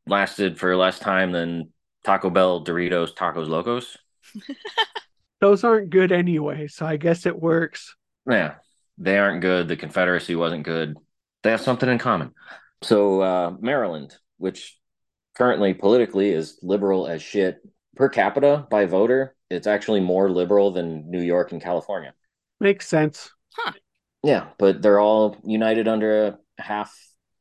[SPEAKER 8] lasted for less time than Taco Bell, Doritos, Tacos Locos. (laughs)
[SPEAKER 6] Those aren't good anyway, so I guess it works.
[SPEAKER 8] Yeah, they aren't good. The Confederacy wasn't good. They have something in common. So, uh, Maryland, which currently politically is liberal as shit per capita by voter, it's actually more liberal than New York and California.
[SPEAKER 6] Makes sense. Huh.
[SPEAKER 8] Yeah, but they're all united under a half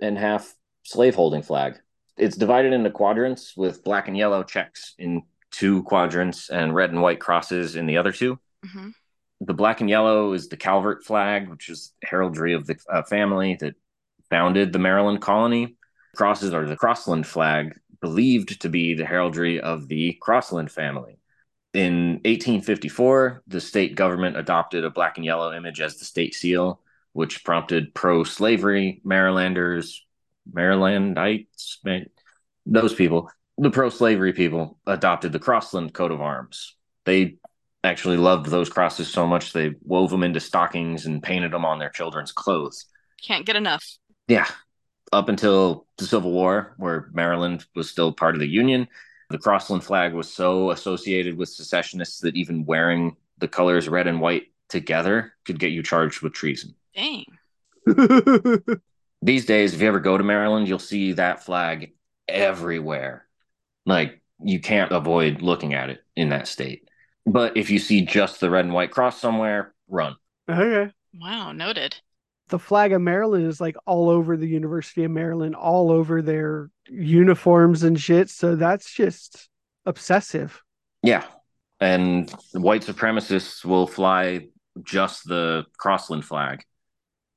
[SPEAKER 8] and half slaveholding flag. It's divided into quadrants with black and yellow checks in two quadrants and red and white crosses in the other two
[SPEAKER 7] hmm
[SPEAKER 8] the black and yellow is the Calvert flag, which is heraldry of the uh, family that founded the Maryland colony. Crosses are the Crossland flag, believed to be the heraldry of the Crossland family. In 1854, the state government adopted a black and yellow image as the state seal, which prompted pro slavery Marylanders, Marylandites, Ma- those people, the pro slavery people, adopted the Crossland coat of arms. They actually loved those crosses so much they wove them into stockings and painted them on their children's clothes.
[SPEAKER 7] Can't get enough.
[SPEAKER 8] Yeah. Up until the Civil War, where Maryland was still part of the Union, the Crossland flag was so associated with secessionists that even wearing the colors red and white together could get you charged with treason.
[SPEAKER 7] Dang. (laughs)
[SPEAKER 8] These days, if you ever go to Maryland, you'll see that flag everywhere. Like, you can't avoid looking at it in that state. But if you see just the red and white cross somewhere, run.
[SPEAKER 6] okay.
[SPEAKER 7] Wow, noted.
[SPEAKER 6] The flag of Maryland is like all over the University of Maryland, all over their uniforms and shit. So that's just obsessive.
[SPEAKER 8] Yeah. And white supremacists will fly just the Crossland flag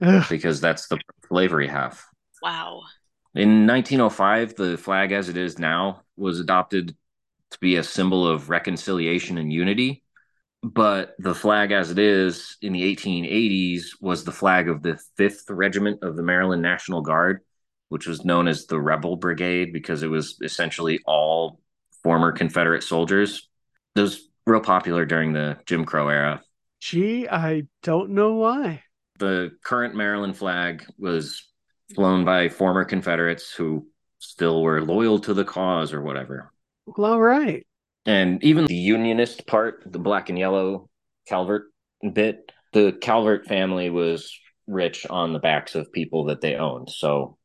[SPEAKER 6] Ugh.
[SPEAKER 8] because that's the slavery half.
[SPEAKER 7] Wow.
[SPEAKER 8] In 1905, the flag as it is now was adopted to be a symbol of reconciliation and unity. But the flag as it is in the 1880s was the flag of the 5th Regiment of the Maryland National Guard, which was known as the Rebel Brigade because it was essentially all former Confederate soldiers. It was real popular during the Jim Crow era.
[SPEAKER 6] Gee, I don't know why.
[SPEAKER 8] The current Maryland flag was flown by former Confederates who still were loyal to the cause or whatever.
[SPEAKER 6] Well, all right.
[SPEAKER 8] And even the Unionist part, the black and yellow Calvert bit, the Calvert family was rich on the backs of people that they owned. So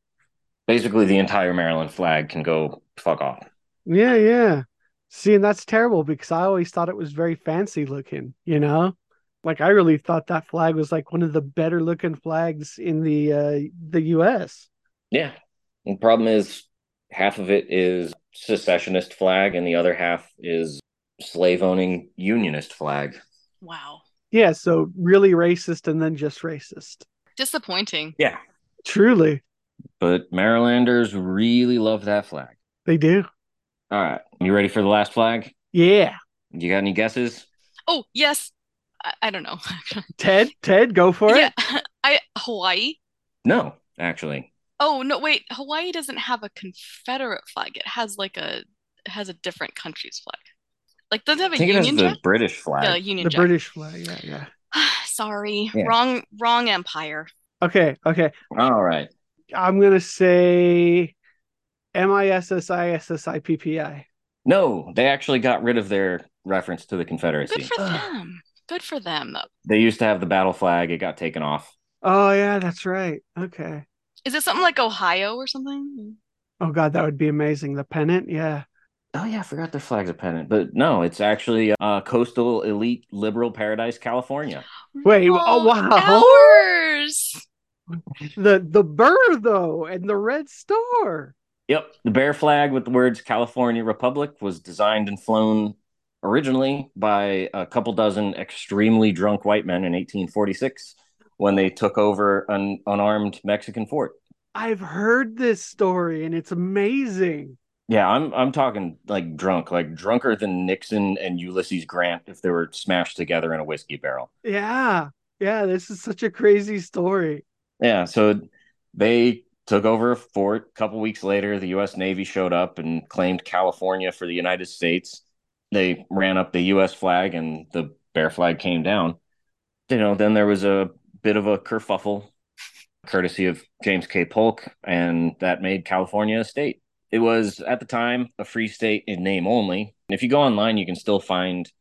[SPEAKER 8] basically, the entire Maryland flag can go fuck off.
[SPEAKER 6] Yeah, yeah. See, and that's terrible because I always thought it was very fancy looking, you know? Like I really thought that flag was like one of the better looking flags in the uh the US.
[SPEAKER 8] Yeah. The problem is half of it is secessionist flag and the other half is slave owning unionist flag.
[SPEAKER 7] Wow.
[SPEAKER 6] Yeah, so really racist and then just racist.
[SPEAKER 7] Disappointing.
[SPEAKER 8] Yeah.
[SPEAKER 6] Truly.
[SPEAKER 8] But Marylanders really love that flag.
[SPEAKER 6] They do.
[SPEAKER 8] All right. You ready for the last flag?
[SPEAKER 6] Yeah.
[SPEAKER 8] You got any guesses?
[SPEAKER 7] Oh, yes. I, I don't know. (laughs)
[SPEAKER 6] Ted, Ted, go for
[SPEAKER 7] yeah.
[SPEAKER 6] it. (laughs)
[SPEAKER 7] I Hawaii.
[SPEAKER 8] No, actually.
[SPEAKER 7] Oh no, wait. Hawaii doesn't have a Confederate flag. It has like a it has a different country's flag. Like doesn't it have
[SPEAKER 8] I
[SPEAKER 7] a
[SPEAKER 8] think it has
[SPEAKER 7] Union
[SPEAKER 8] the
[SPEAKER 7] Jack?
[SPEAKER 8] British flag.
[SPEAKER 7] Yeah, Union
[SPEAKER 6] The
[SPEAKER 7] Jack.
[SPEAKER 6] British flag. Yeah, yeah. (sighs)
[SPEAKER 7] Sorry,
[SPEAKER 8] Yeah.
[SPEAKER 7] wrong wrong empire.
[SPEAKER 6] Okay, okay.
[SPEAKER 8] All right.
[SPEAKER 6] I'm gonna say M I S S I S S I P P I.
[SPEAKER 8] No, they actually got rid of their reference to the Confederacy.
[SPEAKER 7] Good for them. Good for them though.
[SPEAKER 8] They used to have the battle flag. It got taken off.
[SPEAKER 6] Oh yeah, that's right. Okay.
[SPEAKER 7] Is it something like Ohio or something?
[SPEAKER 6] Oh god, that would be amazing. The pennant, yeah.
[SPEAKER 8] Oh yeah, I forgot their flag's a pennant. But no, it's actually uh, coastal elite liberal paradise, California.
[SPEAKER 6] Wait, oh, wow.
[SPEAKER 7] Ours.
[SPEAKER 6] The the burr though, and the red star.
[SPEAKER 8] Yep, the bear flag with the words California Republic was designed and flown originally by a couple dozen extremely drunk white men in 1846 when they took over an unarmed Mexican fort.
[SPEAKER 6] I've heard this story and it's amazing.
[SPEAKER 8] Yeah, I'm I'm talking like drunk, like drunker than Nixon and Ulysses Grant if they were smashed together in a whiskey barrel.
[SPEAKER 6] Yeah. Yeah, this is such a crazy story.
[SPEAKER 8] Yeah, so they took over a fort. A couple weeks later, the U.S. Navy showed up and claimed California for the United States. They ran up the U.S. flag, and the bear flag came down. You know, then there was a bit of a kerfuffle, courtesy of James K. Polk, and that made California a state. It was at the time a free state in name only. And if you go online, you can still find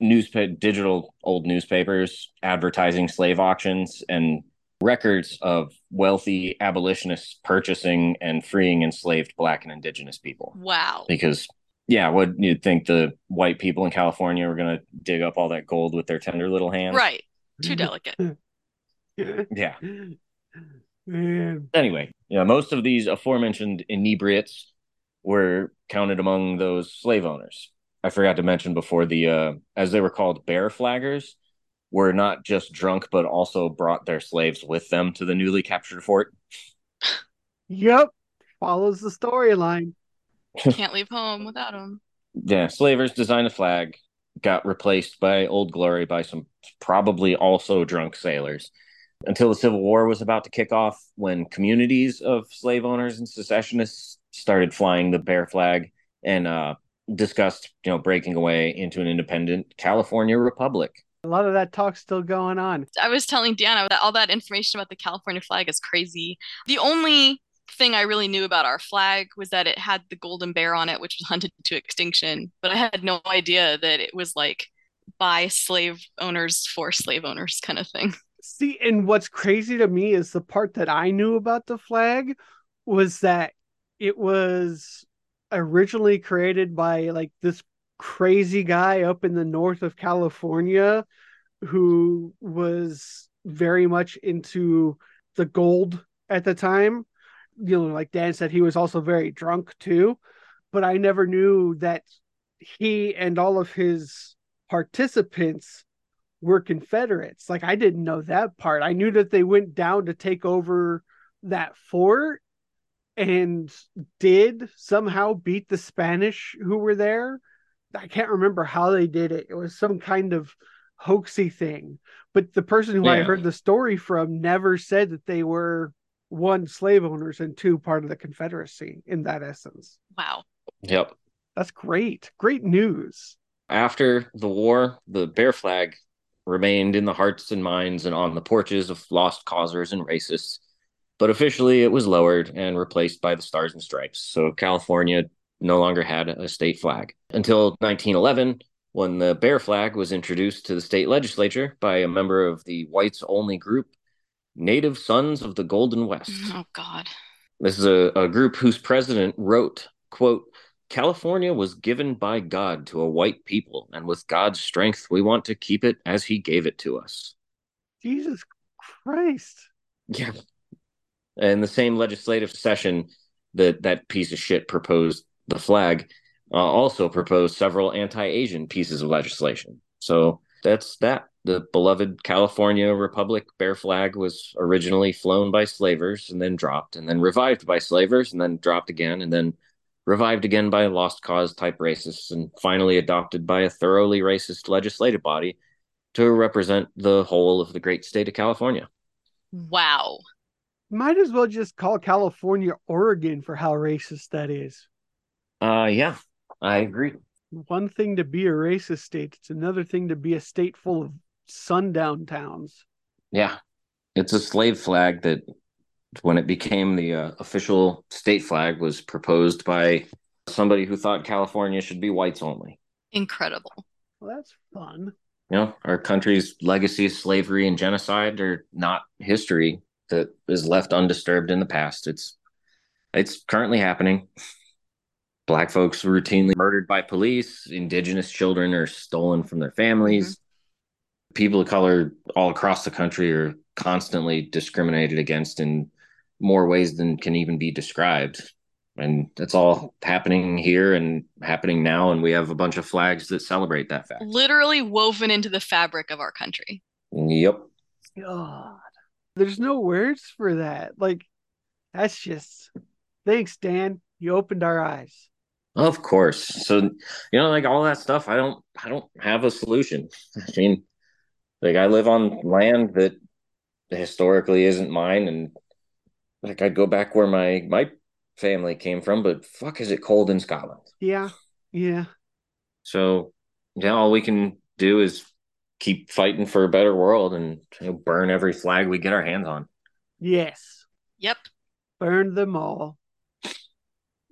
[SPEAKER 8] newspaper, digital old newspapers advertising slave auctions and records of wealthy abolitionists purchasing and freeing enslaved black and indigenous people.
[SPEAKER 7] Wow.
[SPEAKER 8] Because, yeah, what you'd think the white people in California were going to dig up all that gold with their tender little hands?
[SPEAKER 7] Right. Too mm-hmm. delicate. (laughs)
[SPEAKER 8] Yeah. (laughs)
[SPEAKER 6] Man.
[SPEAKER 8] Anyway, yeah, most of these aforementioned inebriates were counted among those slave owners. I forgot to mention before the, uh, as they were called, bear flaggers were not just drunk, but also brought their slaves with them to the newly captured fort.
[SPEAKER 6] Yep. Follows the storyline. (laughs)
[SPEAKER 7] Can't leave home without them.
[SPEAKER 8] Yeah, slavers designed a flag, got replaced by Old Glory by some probably also drunk sailors until the Civil War was about to kick off when communities of slave owners and secessionists started flying the bear flag and uh, discussed, you know, breaking away into an independent California republic.
[SPEAKER 6] A lot of that talk's still going on.
[SPEAKER 7] I was telling Deanna that all that information about the California flag is crazy. The only thing I really knew about our flag was that it had the golden bear on it, which was hunted to extinction. But I had no idea that it was like by slave owners for slave owners kind of thing.
[SPEAKER 6] See, and what's crazy to me is the part that I knew about the flag was that it was originally created by like this crazy guy up in the north of California who was very much into the gold at the time. You know, like Dan said, he was also very drunk too. But I never knew that he and all of his participants were Confederates. Like I didn't know that part. I knew that they went down to take over that fort and did somehow beat the Spanish who were there, I can't remember how they did it. It was some kind of hoaxy thing. But the person who I heard the story from never said that they were one slave owners and two part of the Confederacy in that essence.
[SPEAKER 7] Wow.
[SPEAKER 8] Yep.
[SPEAKER 6] That's great. Great news.
[SPEAKER 8] After the war, the bear flag remained in the hearts and minds and on the porches of lost causers and racists. But officially, it was lowered and replaced by the Stars and Stripes. So California no longer had a state flag until 1911, when the bear flag was introduced to the state legislature by a member of the whites only group, Native Sons of the Golden West.
[SPEAKER 7] Oh God.
[SPEAKER 8] This is a, a group whose president wrote, quote, California was given by God to a white people, and with God's strength, we want to keep it as he gave it to us.
[SPEAKER 6] Jesus Christ.
[SPEAKER 8] Yeah. And the same legislative session that that piece of shit proposed the flag uh, also proposed several anti-Asian pieces of legislation. So that's that. The beloved California Republic bear flag was originally flown by slavers and then dropped, and then revived by slavers and then dropped again, and then revived again by lost cause type racists, and finally adopted by a thoroughly racist legislative body to represent the whole of the great state of California.
[SPEAKER 7] Wow.
[SPEAKER 6] Might as well just call California Oregon for how racist that is.
[SPEAKER 8] Uh, yeah, I agree.
[SPEAKER 6] One thing to be a racist state, it's another thing to be a state full of sundown towns.
[SPEAKER 8] Yeah, it's a slave flag that, when it became the uh, official state flag, was proposed by somebody who thought California should be whites only.
[SPEAKER 7] Incredible.
[SPEAKER 6] Well, that's fun.
[SPEAKER 8] You know, our country's legacy of slavery and genocide are not history that is left undisturbed in the past. It's it's currently happening. Black folks routinely murdered by police. Indigenous children are stolen from their families. People of color all across the country are constantly discriminated against in more ways than can even be described. And that's all happening here and happening now. And we have a bunch of flags that celebrate that fact.
[SPEAKER 7] Literally woven into the fabric of our country.
[SPEAKER 8] Yep.
[SPEAKER 6] God. There's no words for that. Like, that's just thanks, Dan. You opened our eyes.
[SPEAKER 8] Of course. So, you know, like all that stuff, I don't I don't have a solution. (laughs) I mean, like I live on land that historically isn't mine and like I'd go back where my my family came from, but fuck is it cold in Scotland.
[SPEAKER 6] Yeah. Yeah.
[SPEAKER 8] So, yeah, all we can do is keep fighting for a better world and you know, burn every flag we get our hands on.
[SPEAKER 6] Yes.
[SPEAKER 7] Yep.
[SPEAKER 6] Burn them all.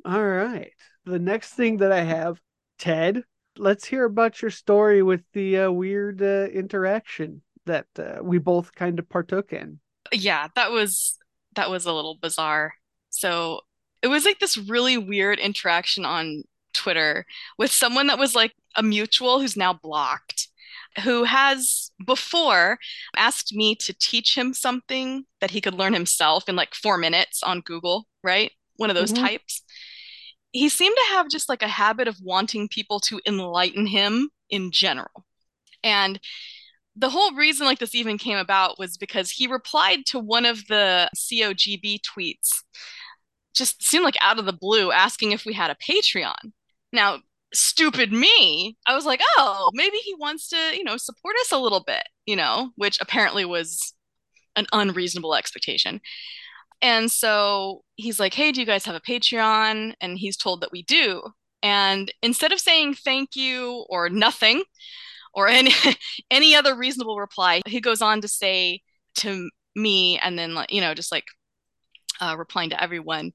[SPEAKER 6] All right. The next thing that I have, Ted, let's hear about your story with the uh, weird uh, interaction that uh, we both kind of partook in.
[SPEAKER 7] Yeah, that was that was a little bizarre. So it was like this really weird interaction on Twitter with someone that was like a mutual who's now blocked, who has before asked me to teach him something that he could learn himself in like four minutes on Google, right? One of those
[SPEAKER 6] Mhm.
[SPEAKER 7] types. He seemed to have just like a habit of wanting people to enlighten him in general. And the whole reason like this even came about was because he replied to one of the COGB tweets, just seemed like out of the blue, asking if we had a Patreon. Now, stupid me, I was like, oh, maybe he wants to, you know, support us a little bit, you know, which apparently was an unreasonable expectation. And so he's like, hey, do you guys have a Patreon? And he's told that we do. And instead of saying thank you or nothing, or any (laughs) any other reasonable reply. He goes on to say to me, and then you know, just like uh, replying to everyone,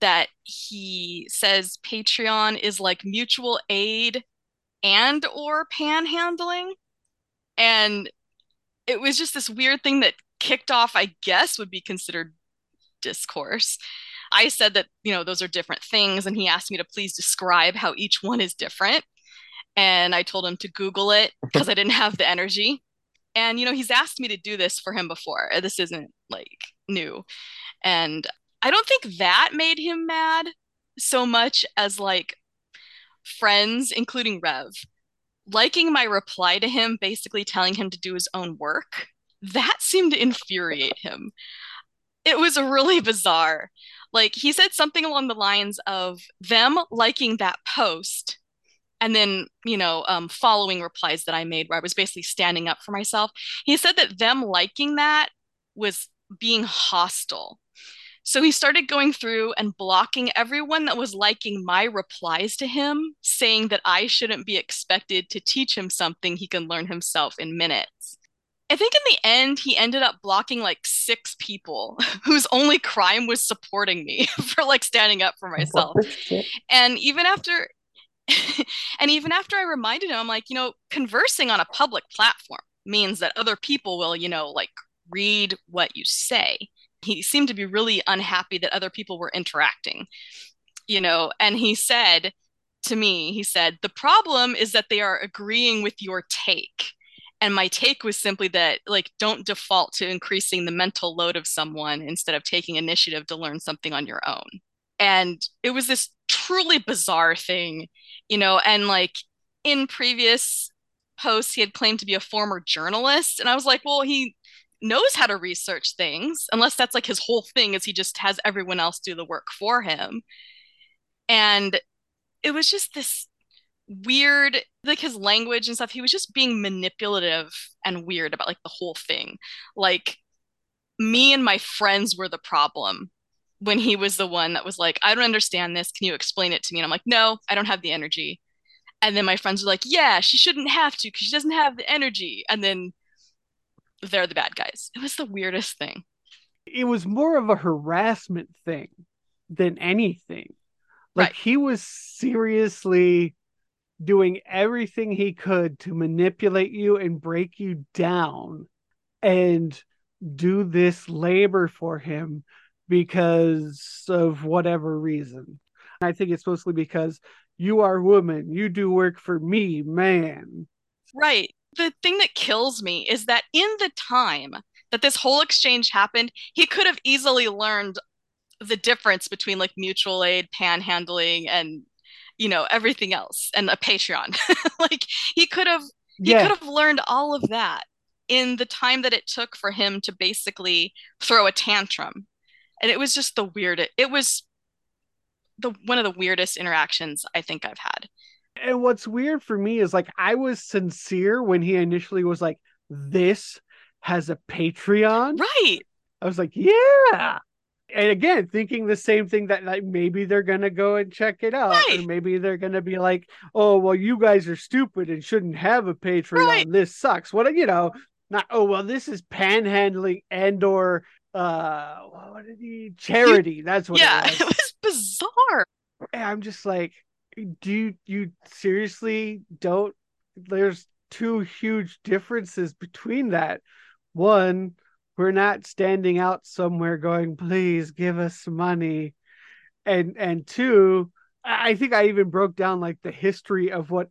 [SPEAKER 7] that he says Patreon is like mutual aid and or panhandling, and it was just this weird thing that kicked off. I guess would be considered discourse. I said that you know those are different things, and he asked me to please describe how each one is different and I told him to Google it (laughs) because I didn't have the energy. And you know, he's asked me to do this for him before. This isn't like new. And I don't think that made him mad so much as like friends, including Rev, liking my reply to him, basically telling him to do his own work. That seemed to infuriate him. It was really bizarre. Like he said something along the lines of them liking that post and then you know um, following replies that i made where i was basically standing up for myself he said that them liking that was being hostile. So he started going through and blocking everyone that was liking my replies to him saying that i shouldn't be expected to teach him something he can learn himself in minutes. I think in the end, he ended up blocking like six people (laughs) whose only crime was supporting me (laughs) for like standing up for myself. And even after, (laughs) and even after I reminded him, I'm like, you know, conversing on a public platform means that other people will, you know, like read what you say. He seemed to be really unhappy that other people were interacting, you know, and he said to me, he said, the problem is that they are agreeing with your take and my take was simply that like don't default to increasing the mental load of someone instead of taking initiative to learn something on your own and it was this truly bizarre thing you know and like in previous posts he had claimed to be a former journalist and i was like well he knows how to research things unless that's like his whole thing is he just has everyone else do the work for him. And it was just this weird like his language and stuff he was just being manipulative and weird about like the whole thing. Like me and my friends were the problem when he was the one that was like i don't understand this. Can you explain it to me? And i'm like no i don't have the energy. And then my friends were like yeah she shouldn't have to because she doesn't have the energy. And then they're the bad guys. It was the weirdest thing.
[SPEAKER 6] It was more of a harassment thing than anything. Like
[SPEAKER 7] Right.
[SPEAKER 6] he was seriously doing everything he could to manipulate you and break you down and do this labor for him because of whatever reason. I think it's mostly because you are a woman, you do work for me, man.
[SPEAKER 7] Right. The thing that kills me is that in the time that this whole exchange happened, he could have easily learned the difference between like mutual aid, panhandling, and you know everything else, and a Patreon. (laughs) like he could have he
[SPEAKER 6] Yeah.
[SPEAKER 7] could have learned all of that in the time that it took for him to basically throw a tantrum. And it was just the weirdest it was the one of the weirdest interactions I think I've had.
[SPEAKER 6] And what's weird for me is like I was sincere when he initially was like, This has a Patreon.
[SPEAKER 7] Right.
[SPEAKER 6] I was like, Yeah. And again, thinking the same thing that like maybe they're gonna go and check it out. Or maybe they're gonna be like, Oh, well, you guys are stupid and shouldn't have a Patreon.
[SPEAKER 7] Right.
[SPEAKER 6] This sucks. What you know, not oh well, this is panhandling and or uh what did he charity. That's what
[SPEAKER 7] yeah,
[SPEAKER 6] it (laughs)
[SPEAKER 7] it
[SPEAKER 6] was.
[SPEAKER 7] was bizarre.
[SPEAKER 6] And I'm just like, do you, you seriously don't? There's two huge differences between that. One, we're not standing out somewhere going, please give us money. And and two, I think I even broke down like the history of what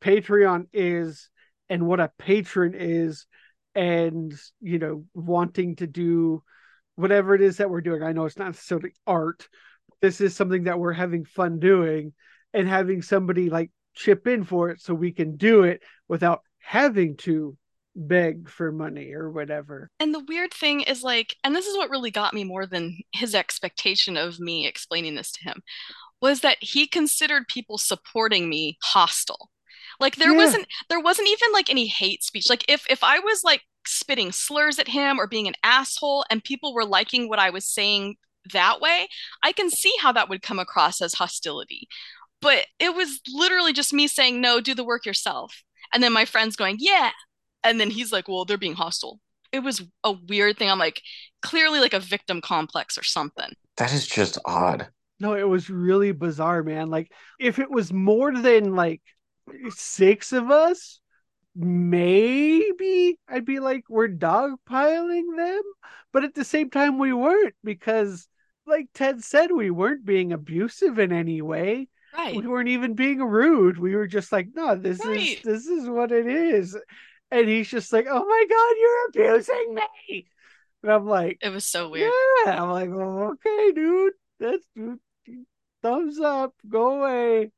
[SPEAKER 6] Patreon is and what a patron is, and you know, wanting to do whatever it is that we're doing. I know it's not necessarily art, this is something that we're having fun doing and having somebody like chip in for it so we can do it without having to beg for money or whatever.
[SPEAKER 7] And the weird thing is like, and this is what really got me more than his expectation of me explaining this to him, was that he considered people supporting me hostile. Like there
[SPEAKER 6] Yeah.
[SPEAKER 7] wasn't there wasn't even like any hate speech. Like if if I was like spitting slurs at him or being an asshole and people were liking what I was saying that way, I can see how that would come across as hostility. But it was literally just me saying, no, do the work yourself. And then my friends going, yeah. And then he's like, well, they're being hostile. It was a weird thing. I'm like, clearly like a victim complex or something.
[SPEAKER 8] That is just odd.
[SPEAKER 6] No, it was really bizarre, man. Like if it was more than like six of us, maybe I'd be like, we're dogpiling them. But at the same time, we weren't because, like Ted said, we weren't being abusive in any way.
[SPEAKER 7] Right.
[SPEAKER 6] we weren't even being rude. We were just like, no, this
[SPEAKER 7] Right.
[SPEAKER 6] is this is what it is. And he's just like, oh my god, you're abusing me. And I'm like,
[SPEAKER 7] It was so weird.
[SPEAKER 6] yeah. I'm like, well, okay, dude, that's thumbs up, go away.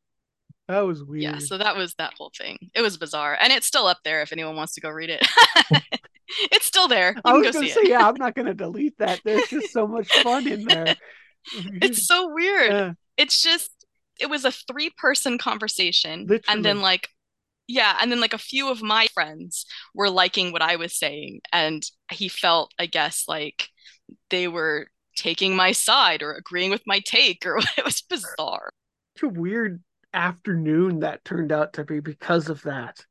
[SPEAKER 6] That was weird.
[SPEAKER 7] Yeah, so that was that whole thing. It was bizarre. And it's still up there if anyone wants to go read it. (laughs) (laughs) it's still there. You
[SPEAKER 6] I was
[SPEAKER 7] go
[SPEAKER 6] gonna
[SPEAKER 7] see
[SPEAKER 6] say,
[SPEAKER 7] it.
[SPEAKER 6] yeah, I'm not (laughs) gonna delete that. There's just so much fun in there.
[SPEAKER 7] It's so weird.
[SPEAKER 6] Yeah.
[SPEAKER 7] It's just it was a three person conversation
[SPEAKER 6] Literally.
[SPEAKER 7] and then like yeah and then like a few of my friends were liking what i was saying and he felt i guess like they were taking my side or agreeing with my take or it was bizarre
[SPEAKER 6] Such a weird afternoon that turned out to be because of that.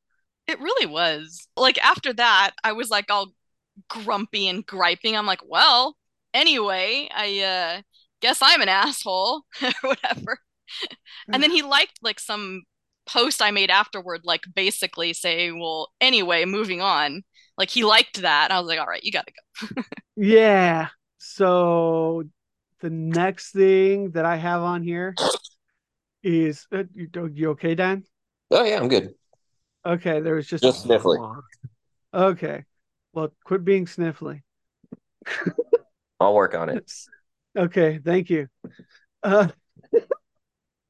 [SPEAKER 7] it really was like after that i was like all grumpy and griping i'm like well anyway i uh guess i'm an asshole (laughs) or whatever and then he liked like some post I made afterward, like basically saying, well, anyway, moving on. Like he liked that. I was like, all right, you gotta go.
[SPEAKER 6] Yeah. So the next thing that I have on here is uh, you, you okay, Dan?
[SPEAKER 8] Oh yeah, I'm good.
[SPEAKER 6] Okay, there was just
[SPEAKER 8] Just sniffly.
[SPEAKER 6] Okay. Well, quit being sniffly. (laughs)
[SPEAKER 8] I'll work on it. (laughs)
[SPEAKER 6] Okay, thank you. Uh,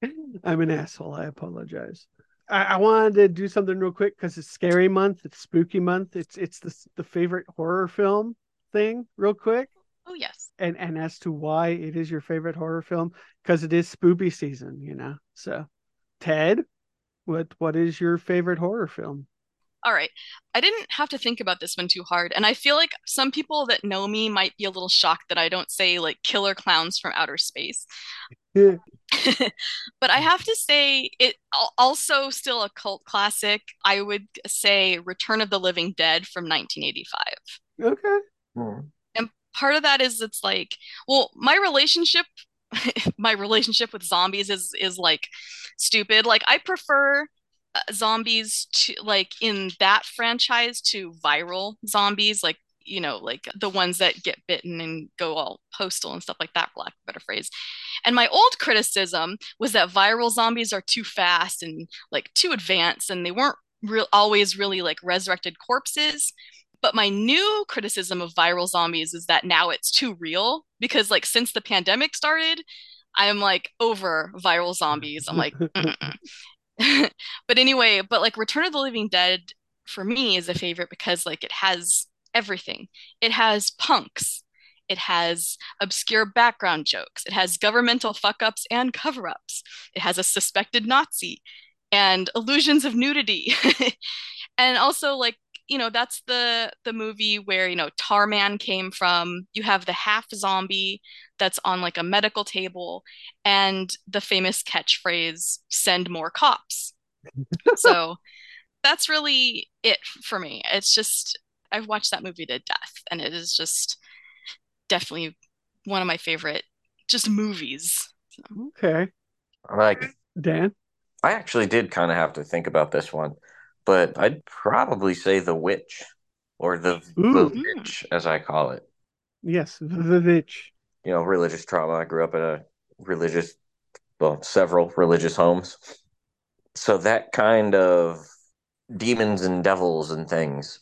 [SPEAKER 6] (laughs) I'm an asshole. I apologize. I, I wanted to do something real quick because it's scary month. It's spooky month. It's it's the the favorite horror film thing, real quick.
[SPEAKER 7] Oh yes.
[SPEAKER 6] And and as to why it is your favorite horror film, because it is spoopy season, you know. So, Ted, what what is your favorite horror film?
[SPEAKER 7] All right. I didn't have to think about this one too hard. And I feel like some people that know me might be a little shocked that I don't say like killer clowns from outer space.
[SPEAKER 6] Yeah. (laughs)
[SPEAKER 7] but I have to say it also still a cult classic. I would say Return of the Living Dead from 1985.
[SPEAKER 6] Okay.
[SPEAKER 8] Hmm.
[SPEAKER 7] Part of that is it's like, well, my relationship (laughs) my relationship with zombies is is like stupid. Like I prefer uh, zombies to like in that franchise to viral zombies like you know like the ones that get bitten and go all postal and stuff like that for lack of a better phrase and my old criticism was that viral zombies are too fast and like too advanced and they weren't real always really like resurrected corpses but my new criticism of viral zombies is that now it's too real because like since the pandemic started i'm like over viral zombies i'm like (laughs) (laughs) but anyway, but like Return of the Living Dead for me is a favorite because like it has everything. It has punks. It has obscure background jokes. It has governmental fuck ups and cover ups. It has a suspected Nazi and illusions of nudity. (laughs) and also like you know that's the the movie where you know Tarman came from. You have the half zombie that's on like a medical table and the famous catchphrase send more cops. (laughs) so that's really it for me. It's just I've watched that movie to death and it is just definitely one of my favorite just movies.
[SPEAKER 6] Okay.
[SPEAKER 8] Like
[SPEAKER 6] Dan?
[SPEAKER 8] I actually did kind of have to think about this one, but I'd probably say the witch or the, the
[SPEAKER 6] Ooh.
[SPEAKER 8] witch, as I call it.
[SPEAKER 6] Yes, the witch.
[SPEAKER 8] You know, religious trauma. I grew up in a religious, well, several religious homes. So that kind of demons and devils and things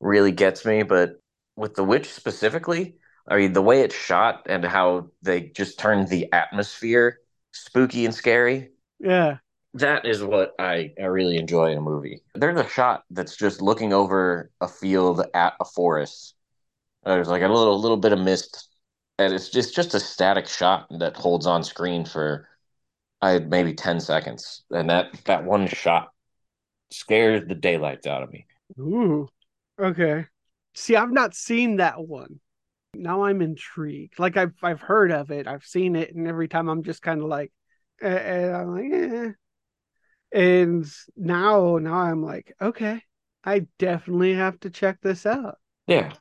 [SPEAKER 8] really gets me. But with the witch specifically, I mean, the way it's shot and how they just turned the atmosphere spooky and scary
[SPEAKER 6] Yeah.
[SPEAKER 8] That is what I, I really enjoy in a movie. There's a shot that's just looking over a field at a forest. There's like a little little bit of mist, and it's just just a static shot that holds on screen for I maybe ten seconds, and that that one shot scares the daylights out of me.
[SPEAKER 6] Ooh. Okay. See, I've not seen that one. Now I'm intrigued. Like I've I've heard of it. I've seen it, and every time I'm just kind of like, eh, eh, I'm like, eh. And now, now I'm like, okay, I definitely have to check this out.
[SPEAKER 8] Yeah,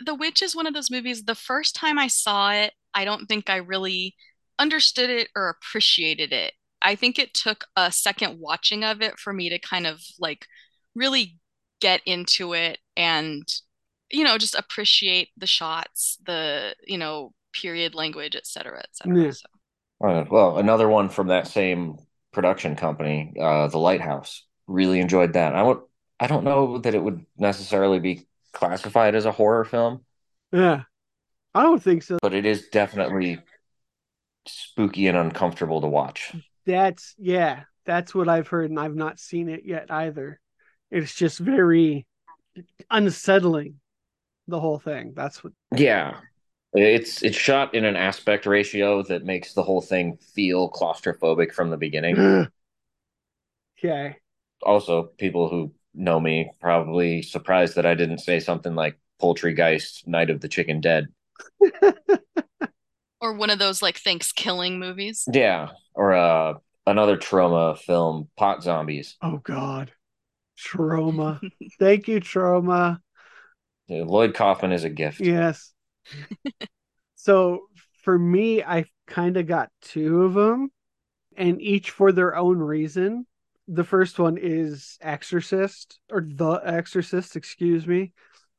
[SPEAKER 7] The Witch is one of those movies. The first time I saw it, I don't think I really understood it or appreciated it. I think it took a second watching of it for me to kind of like really get into it and, you know, just appreciate the shots, the, you know, period language, et cetera, et cetera.
[SPEAKER 6] Yeah.
[SPEAKER 7] So,
[SPEAKER 8] Uh, well, another one from that same production company, uh, The Lighthouse. Really enjoyed that. I would. I don't know that it would necessarily be classified as a horror film,
[SPEAKER 6] Yeah. I don't think so.
[SPEAKER 8] but it is definitely spooky and uncomfortable to watch.
[SPEAKER 6] That's yeah, that's what I've heard, and I've not seen it yet either. It's just very unsettling, the whole thing. That's what
[SPEAKER 8] Yeah. It's it's shot in an aspect ratio that makes the whole thing feel claustrophobic from the beginning. (gasps)
[SPEAKER 6] okay.
[SPEAKER 8] Also, people who know me probably surprised that I didn't say something like Poultrygeist, Night of the Chicken Dead. (laughs)
[SPEAKER 7] Or one of those like Thanksgiving movies.
[SPEAKER 8] Yeah, or uh another Troma film, Pot Zombies.
[SPEAKER 6] Oh God. Troma. (laughs) Thank you, Troma.
[SPEAKER 8] Yeah, Lloyd Kaufman is a gift.
[SPEAKER 6] Yes. So for me, I kind of got two of them, and each for their own reason. The first one is Exorcist, or The Exorcist, excuse me,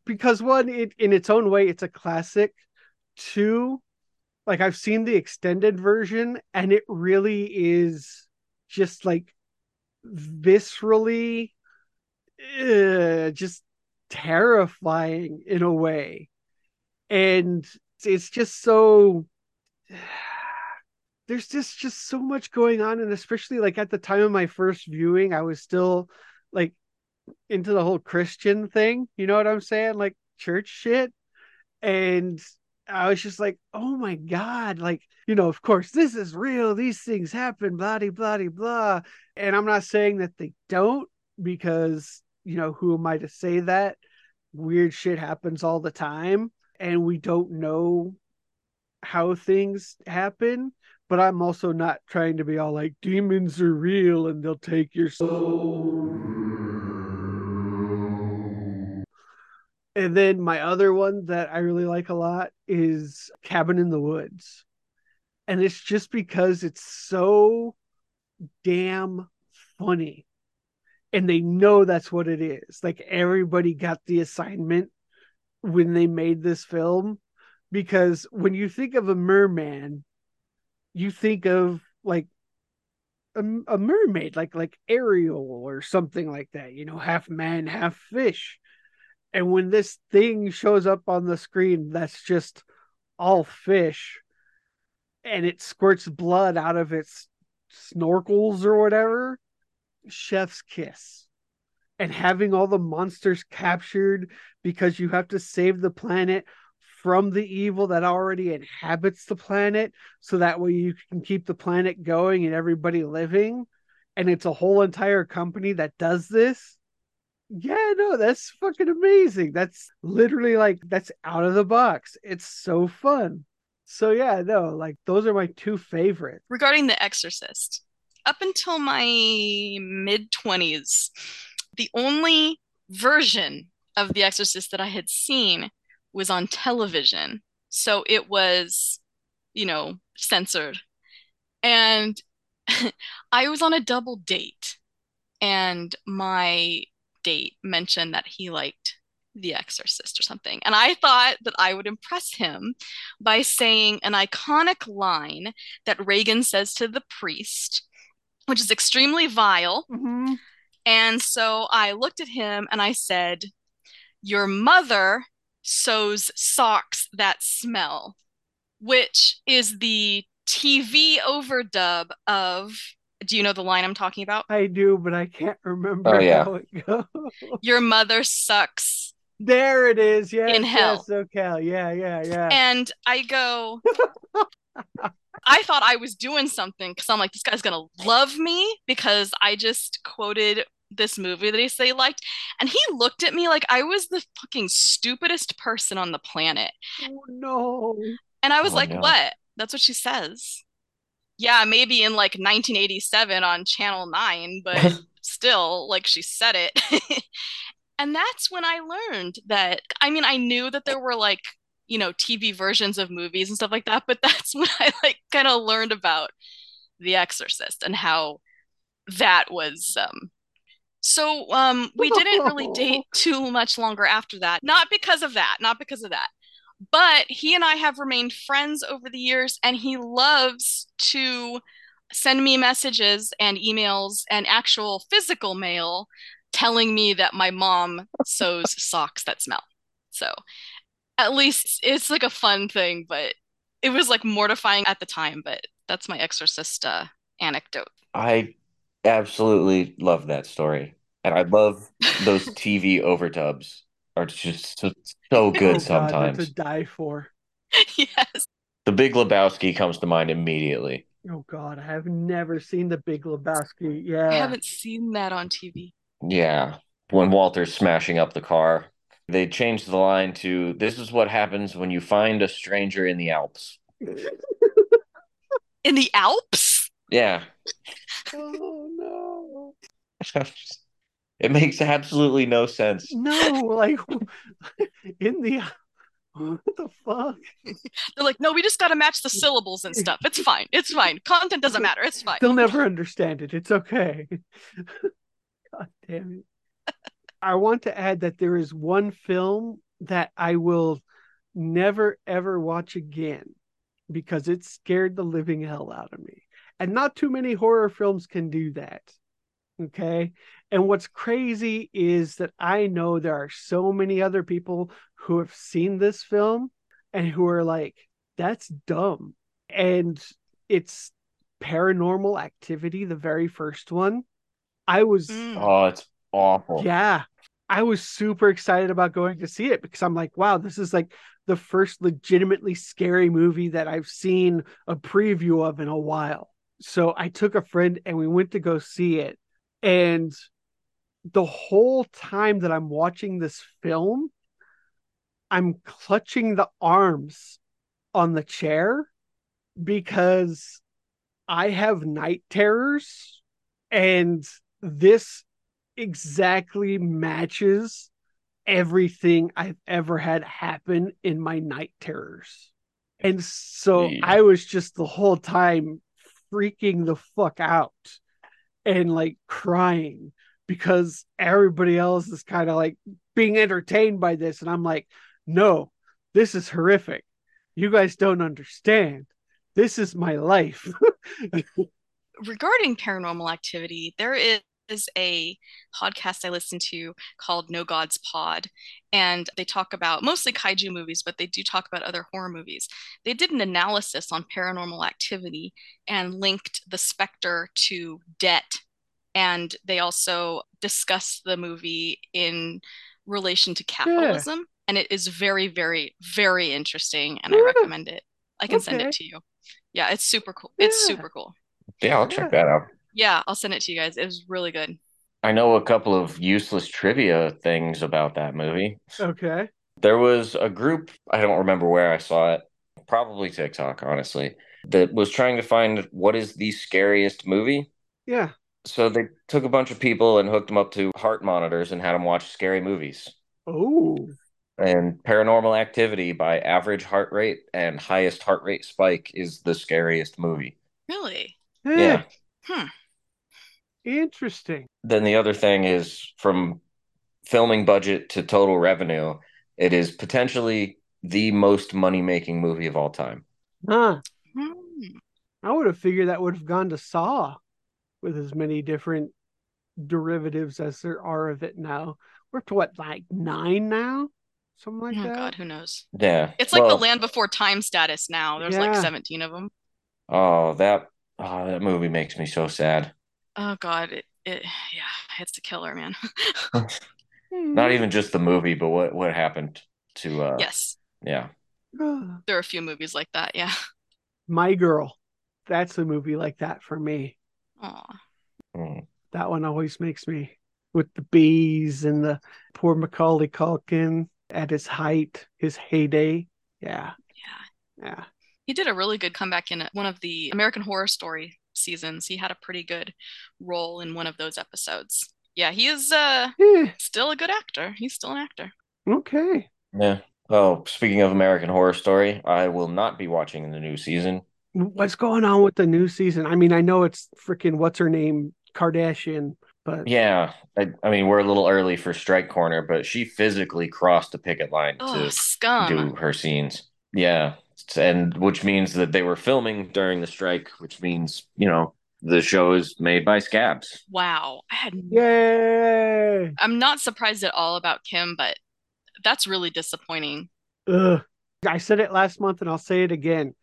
[SPEAKER 6] because one, it in its own way, it's a classic. Two, like I've seen the extended version, and it really is just like viscerally, uh, just terrifying in a way and it's just so (sighs) there's just just so much going on. And especially like at the time of my first viewing i was still like into the whole christian thing. You know what i'm saying? Like church shit. And i was just like oh my god like you know of course this is real. These things happen blah blah blah blah. And i'm not saying that they don't because you know who am i to say that weird shit happens all the time and we don't know how things happen but i'm also not trying to be all like demons are real and they'll take your soul and then my other one that i really like a lot is cabin in the woods. And it's just because it's so damn funny. And they know that's what it is. Like everybody got the assignment when they made this film because when you think of a merman you think of like a, a, mermaid like like ariel or something like that you know half man half fish. And when this thing shows up on the screen that's just all fish and it squirts blood out of its snorkels or whatever chef's kiss and having all the monsters captured because you have to save the planet from the evil that already inhabits the planet. So that way you can keep the planet going and everybody living. And it's a whole entire company that does this. Yeah no that's fucking amazing. That's literally like that's out of the box. It's so fun. So yeah no like those are my two favorites.
[SPEAKER 7] Regarding the exorcist up until my mid 20s the only version of The Exorcist that I had seen was on television. So it was, you know, censored. And (laughs) I was on a double date, and my date mentioned that he liked The Exorcist or something. And I thought that I would impress him by saying an iconic line that Regan says to the priest, which is extremely vile.
[SPEAKER 6] Mm-hmm.
[SPEAKER 7] And so I looked at him and I said, Your mother sews socks that smell, which is the TV overdub of. Do you know the line I'm talking about?
[SPEAKER 6] I do, but I can't remember
[SPEAKER 8] Oh, yeah.
[SPEAKER 6] how it goes.
[SPEAKER 7] Your mother sucks.
[SPEAKER 6] There it is. Yes,
[SPEAKER 7] In hell.
[SPEAKER 6] Yes, okay. Yeah, yeah, yeah.
[SPEAKER 7] And I go, (laughs) I thought I was doing something because I'm like, this guy's gonna love me because I just quoted this movie that he said he liked. And he looked at me like I was the fucking stupidest person on the planet.
[SPEAKER 6] oh no.
[SPEAKER 7] And I was
[SPEAKER 8] Oh,
[SPEAKER 7] like,
[SPEAKER 8] no.
[SPEAKER 7] what? That's what she says. Yeah, maybe in like 1987 on Channel 9, but (laughs) still, like she said it. (laughs) and that's when I learned that, I mean, I knew that there were like, you know, TV versions of movies and stuff like that, but (laughs) that's when I like kind of learned about The Exorcist and how that was um so um we didn't really date (laughs) too much longer after that. Not because of that, not because of that. But he and I have remained friends over the years and he loves to send me messages and emails and actual physical mail telling me that my mom sews (laughs) socks that smell. So at least it's like a fun thing, but it was like mortifying at the time, but that's my exorcist uh, anecdote.
[SPEAKER 8] I absolutely love that story. And I love those (laughs) TV overdubs are just so, so
[SPEAKER 6] Oh,
[SPEAKER 8] good
[SPEAKER 6] God,
[SPEAKER 8] sometimes.
[SPEAKER 6] That's a die for.
[SPEAKER 7] yes.
[SPEAKER 8] The Big Lebowski comes to mind immediately.
[SPEAKER 6] Oh God, I have never seen the Big Lebowski. Yeah,
[SPEAKER 7] I haven't seen that on TV.
[SPEAKER 8] Yeah. When Walter's smashing up the car, they changed the line to this is what happens when you find a stranger in the Alps. (laughs)
[SPEAKER 7] In the Alps?
[SPEAKER 8] Yeah.
[SPEAKER 6] oh no, (laughs)
[SPEAKER 8] it makes absolutely no sense.
[SPEAKER 6] no, like (laughs) in the what the fuck?
[SPEAKER 7] They're like, no, we just got to match the syllables and stuff. It's fine. It's fine. Content doesn't matter. It's fine.
[SPEAKER 6] They'll never understand it. It's okay. God damn it. I want to add that there is one film that I will never ever watch again because it scared the living hell out of me. And not too many horror films can do that. Okay. And what's crazy is that I know there are so many other people who have seen this film and who are like, that's dumb. And it's paranormal activity, the very first one. I was
[SPEAKER 7] Mm.
[SPEAKER 8] Oh, it's awful.
[SPEAKER 6] yeah. I was super excited about going to see it because I'm like, wow, this is like the first legitimately scary movie that I've seen a preview of in a while. So I took a friend and we went to go see it. And the whole time that I'm watching this film, I'm clutching the arms on the chair because I have night terrors and this exactly matches everything I've ever had happen in my night terrors. And so
[SPEAKER 8] Yeah.
[SPEAKER 6] I was just the whole time freaking the fuck out and like crying because everybody else is kind of like being entertained by this. And I'm like, no, this is horrific. You guys don't understand. This is my life. (laughs)
[SPEAKER 7] regarding paranormal activity, there is a podcast I listen to called No God's Pod, and they talk about mostly kaiju movies, but they do talk about other horror movies. They did an analysis on paranormal activity and linked The Spectre to Debt, and they also discussed the movie in relation to capitalism. And it is very, very, very interesting, and I recommend it. I can send it to you. Yeah, it's super cool. It's super cool.
[SPEAKER 8] Yeah, I'll check that out.
[SPEAKER 7] Yeah, I'll send it to you guys. It was really good.
[SPEAKER 8] I know a couple of useless trivia things about that movie.
[SPEAKER 6] okay.
[SPEAKER 8] There was a group, I don't remember where I saw it, probably TikTok, honestly, that was trying to find what is the scariest movie.
[SPEAKER 6] Yeah.
[SPEAKER 8] So they took a bunch of people and hooked them up to heart monitors and had them watch scary movies.
[SPEAKER 6] Oh.
[SPEAKER 8] And Paranormal Activity by average heart rate and highest heart rate spike is the scariest movie.
[SPEAKER 7] Really?
[SPEAKER 8] Yeah.
[SPEAKER 7] Hmm.
[SPEAKER 6] Interesting.
[SPEAKER 8] Then the other thing is from filming budget to total revenue, it is potentially the most money making movie of all time.
[SPEAKER 6] Huh.
[SPEAKER 7] Hmm.
[SPEAKER 6] I would have figured that would have gone to Saw with as many different derivatives as there are of it now. We're up to what, like nine now? Something like
[SPEAKER 7] oh
[SPEAKER 6] that.
[SPEAKER 7] God, who knows?
[SPEAKER 8] Yeah.
[SPEAKER 7] It's like
[SPEAKER 8] Well,
[SPEAKER 7] the Land Before Time status now. There's like 17 of them.
[SPEAKER 8] Oh, that oh, that movie makes me so sad.
[SPEAKER 7] Oh God, it, it yeah, it's a killer, man. (laughs)
[SPEAKER 8] Not even just the movie, but what what happened to uh
[SPEAKER 7] yes,
[SPEAKER 8] yeah. (sighs)
[SPEAKER 7] there are a few movies like that. Yeah.
[SPEAKER 6] My Girl. That's a movie like that for me.
[SPEAKER 7] Aw.
[SPEAKER 8] Mm.
[SPEAKER 6] That one always makes me with the bees and the poor Macaulay Culkin at his height, his heyday. Yeah.
[SPEAKER 7] Yeah.
[SPEAKER 6] Yeah.
[SPEAKER 7] He did a really good comeback in one of the American Horror Story seasons. He had a pretty good role in one of those episodes. Yeah, he is uh
[SPEAKER 6] Eh,
[SPEAKER 7] still a good actor. He's still an actor.
[SPEAKER 6] okay.
[SPEAKER 8] Yeah. Oh, speaking of American Horror Story, I will not be watching the new season.
[SPEAKER 6] What's going on with the new season? I mean, I know it's freaking what's her name, Kardashian, but
[SPEAKER 8] Yeah, I, I mean we're a little early for Strike Corner, but she physically crossed the picket line
[SPEAKER 7] Oh,
[SPEAKER 8] to
[SPEAKER 7] scum.
[SPEAKER 8] do her scenes. Yeah, and which means that they were filming during the strike, which means you know the show is made by scabs.
[SPEAKER 7] Wow. I had
[SPEAKER 6] yay!
[SPEAKER 7] I'm not surprised at all about Kim, but that's really disappointing.
[SPEAKER 6] Ugh. I said it last month and I'll say it again.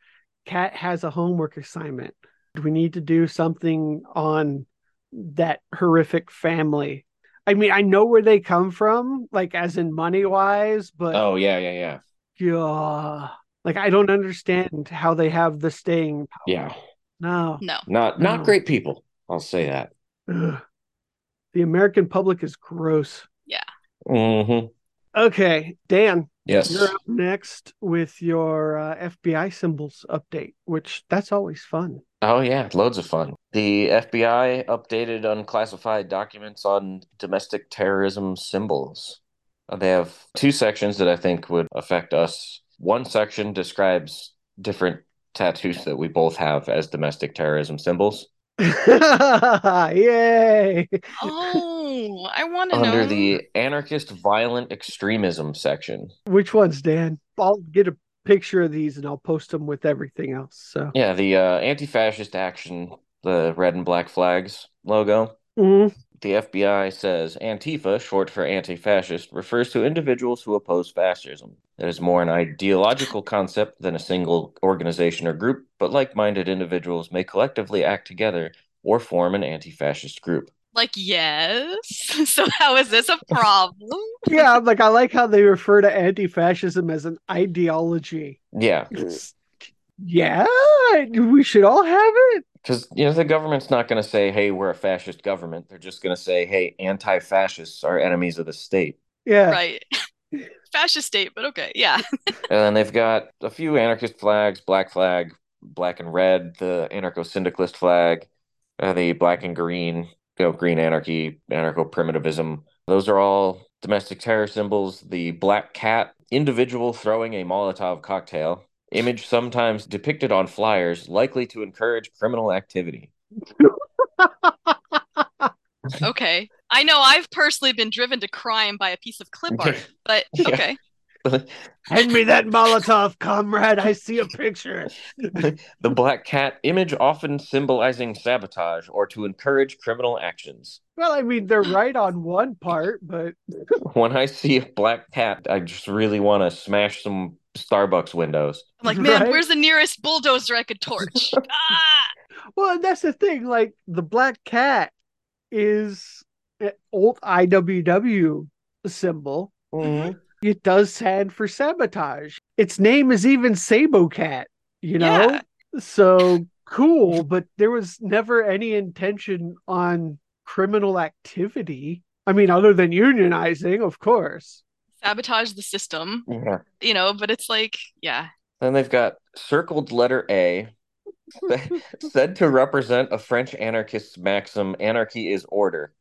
[SPEAKER 6] Kat has a homework assignment. We need to do something on that horrific family. I mean, I know where they come from, like as in money wise, but
[SPEAKER 8] Oh yeah, yeah, yeah.
[SPEAKER 6] yeah, Like I don't understand how they have the staying power.
[SPEAKER 8] Yeah,
[SPEAKER 6] No.
[SPEAKER 7] No.
[SPEAKER 8] not not
[SPEAKER 6] No.
[SPEAKER 8] great people. I'll say that.
[SPEAKER 6] Ugh. The American public is gross. Yeah.
[SPEAKER 8] hmm
[SPEAKER 6] Okay, Dan,
[SPEAKER 8] Yes.
[SPEAKER 6] you're up next with your uh, FBI symbols update, which that's always fun.
[SPEAKER 8] Oh yeah, loads of fun. The FBI updated unclassified documents on domestic terrorism symbols. They have two sections that I think would affect us. One section describes different tattoos that we both have as domestic terrorism symbols. (laughs)
[SPEAKER 6] Yay!
[SPEAKER 7] Oh, I want to know.
[SPEAKER 8] Under the anarchist violent extremism section.
[SPEAKER 6] Which ones, Dan? I'll get a picture of these and I'll post them with everything else. So,
[SPEAKER 8] Yeah, the uh, anti-fascist action, the red and black flags logo.
[SPEAKER 6] Mhm.
[SPEAKER 8] The FBI says Antifa, short for anti fascist, refers to individuals who oppose fascism. It is more an ideological concept than a single organization or group, but like minded individuals may collectively act together or form an anti fascist group.
[SPEAKER 7] Like, yes. (laughs) So how is this a problem?
[SPEAKER 6] yeah, like I like how they refer to anti-fascism as an ideology.
[SPEAKER 8] Yeah,
[SPEAKER 6] Yeah, we should all have it.
[SPEAKER 8] Because you know the government's not going to say, "Hey, we're a fascist government." They're just going to say, "Hey, anti-fascists are enemies of the state."
[SPEAKER 6] Yeah,
[SPEAKER 7] Right. (laughs) Fascist state, but okay. Yeah.
[SPEAKER 8] And then they've got a few anarchist flags, black flag, black and red, the anarcho-syndicalist flag, uh, the black and green, you know, green anarchy, anarcho-primitivism. Those are all domestic terror symbols. The black cat, individual throwing a Molotov cocktail, image sometimes depicted on flyers, likely to encourage criminal activity. (laughs)
[SPEAKER 7] Okay. I know I've personally been driven to crime by a piece of clip art, (laughs) but
[SPEAKER 8] Yeah.
[SPEAKER 7] okay. (laughs)
[SPEAKER 6] hand me that Molotov, comrade. I see a picture.
[SPEAKER 8] the black cat image often symbolizing sabotage or to encourage criminal actions.
[SPEAKER 6] Well, I mean, they're right on one part, but
[SPEAKER 8] When I see a black cat, I just really want to smash some Starbucks windows.
[SPEAKER 7] I'm like, (laughs) man,
[SPEAKER 6] Right?
[SPEAKER 7] where's the nearest bulldozer I could torch? (laughs) ah!
[SPEAKER 6] well, that's the thing. Like the black cat is an old IWW symbol. It does stand for sabotage. Its name is even Sabo Cat. You know,
[SPEAKER 7] Yeah.
[SPEAKER 6] so cool. But there was never any intention on criminal activity. I mean, other than unionizing, of course.
[SPEAKER 7] Sabotage the system,
[SPEAKER 8] Yeah.
[SPEAKER 7] you know, but it's like, yeah.
[SPEAKER 8] Then they've got circled letter A, (laughs) said to represent a French anarchist's maxim anarchy is order.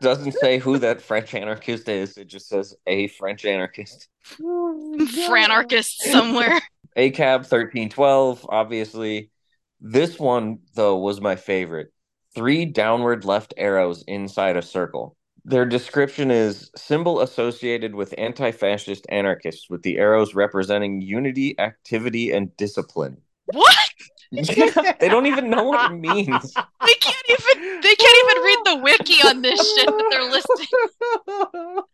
[SPEAKER 8] Doesn't say who that French anarchist is, it just says a French anarchist.
[SPEAKER 7] Oh, Franarchist somewhere. (laughs)
[SPEAKER 8] ACAB 1312, obviously. This one, though, was my favorite. Three downward left arrows inside a circle. Their description is symbol associated with anti fascist anarchists, with the arrows representing unity, activity, and discipline.
[SPEAKER 7] what? (laughs)
[SPEAKER 8] they don't even know what it means. (laughs)
[SPEAKER 7] They can't even they can't even read the wiki on this shit that they're listing. (laughs)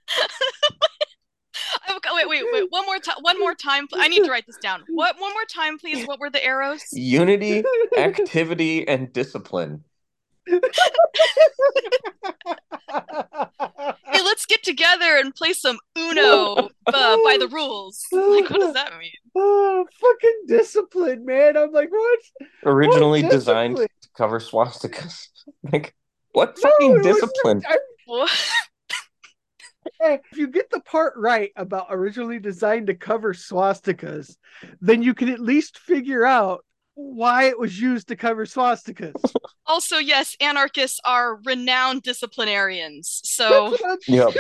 [SPEAKER 7] Wait, wait, wait. One more time. One more time. I need to write this down. What? One more time, please. What were the arrows?
[SPEAKER 8] Unity, activity, and discipline.
[SPEAKER 7] Hey, let's get together and play some Uno uh, by the rules. Like, what does that mean? (laughs)
[SPEAKER 6] oh, fucking discipline, man. I'm like, what?
[SPEAKER 8] Originally
[SPEAKER 6] What
[SPEAKER 8] designed to cover swastikas. (laughs) like, what fucking
[SPEAKER 6] No,
[SPEAKER 8] discipline?
[SPEAKER 6] I-
[SPEAKER 7] What? (laughs)
[SPEAKER 6] If you get the part right about originally designed to cover swastikas, then you can at least figure out why it was used to cover swastikas. (laughs)
[SPEAKER 7] Also, yes, anarchists are renowned disciplinarians. So
[SPEAKER 8] Yep.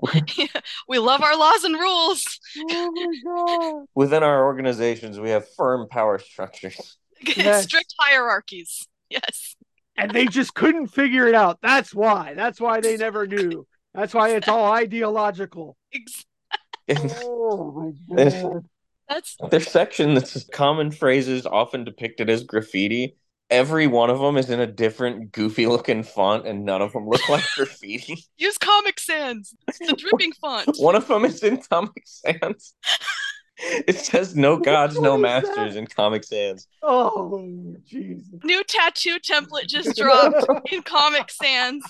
[SPEAKER 8] (laughs)
[SPEAKER 7] we love our laws and rules.
[SPEAKER 6] oh my god.
[SPEAKER 8] Within our organizations, we have firm power structures. (laughs)
[SPEAKER 6] Yes.
[SPEAKER 7] Strict hierarchies. Yes.
[SPEAKER 6] And they just couldn't figure it out. That's why. That's why they never knew. That's why it's all ideological.
[SPEAKER 7] Ex-
[SPEAKER 6] Oh my god.
[SPEAKER 7] That's
[SPEAKER 8] Their section that's common phrases often depicted as graffiti. Every one of them is in a different goofy looking font, and none of them look like (laughs) graffiti.
[SPEAKER 7] use Comic Sans. It's the dripping (laughs) font.
[SPEAKER 8] One of them is in Comic Sans. (laughs) It says "No gods, no
[SPEAKER 6] What is that?
[SPEAKER 8] masters" in Comic Sans.
[SPEAKER 6] Oh Jesus.
[SPEAKER 7] New tattoo template just dropped in Comic Sans.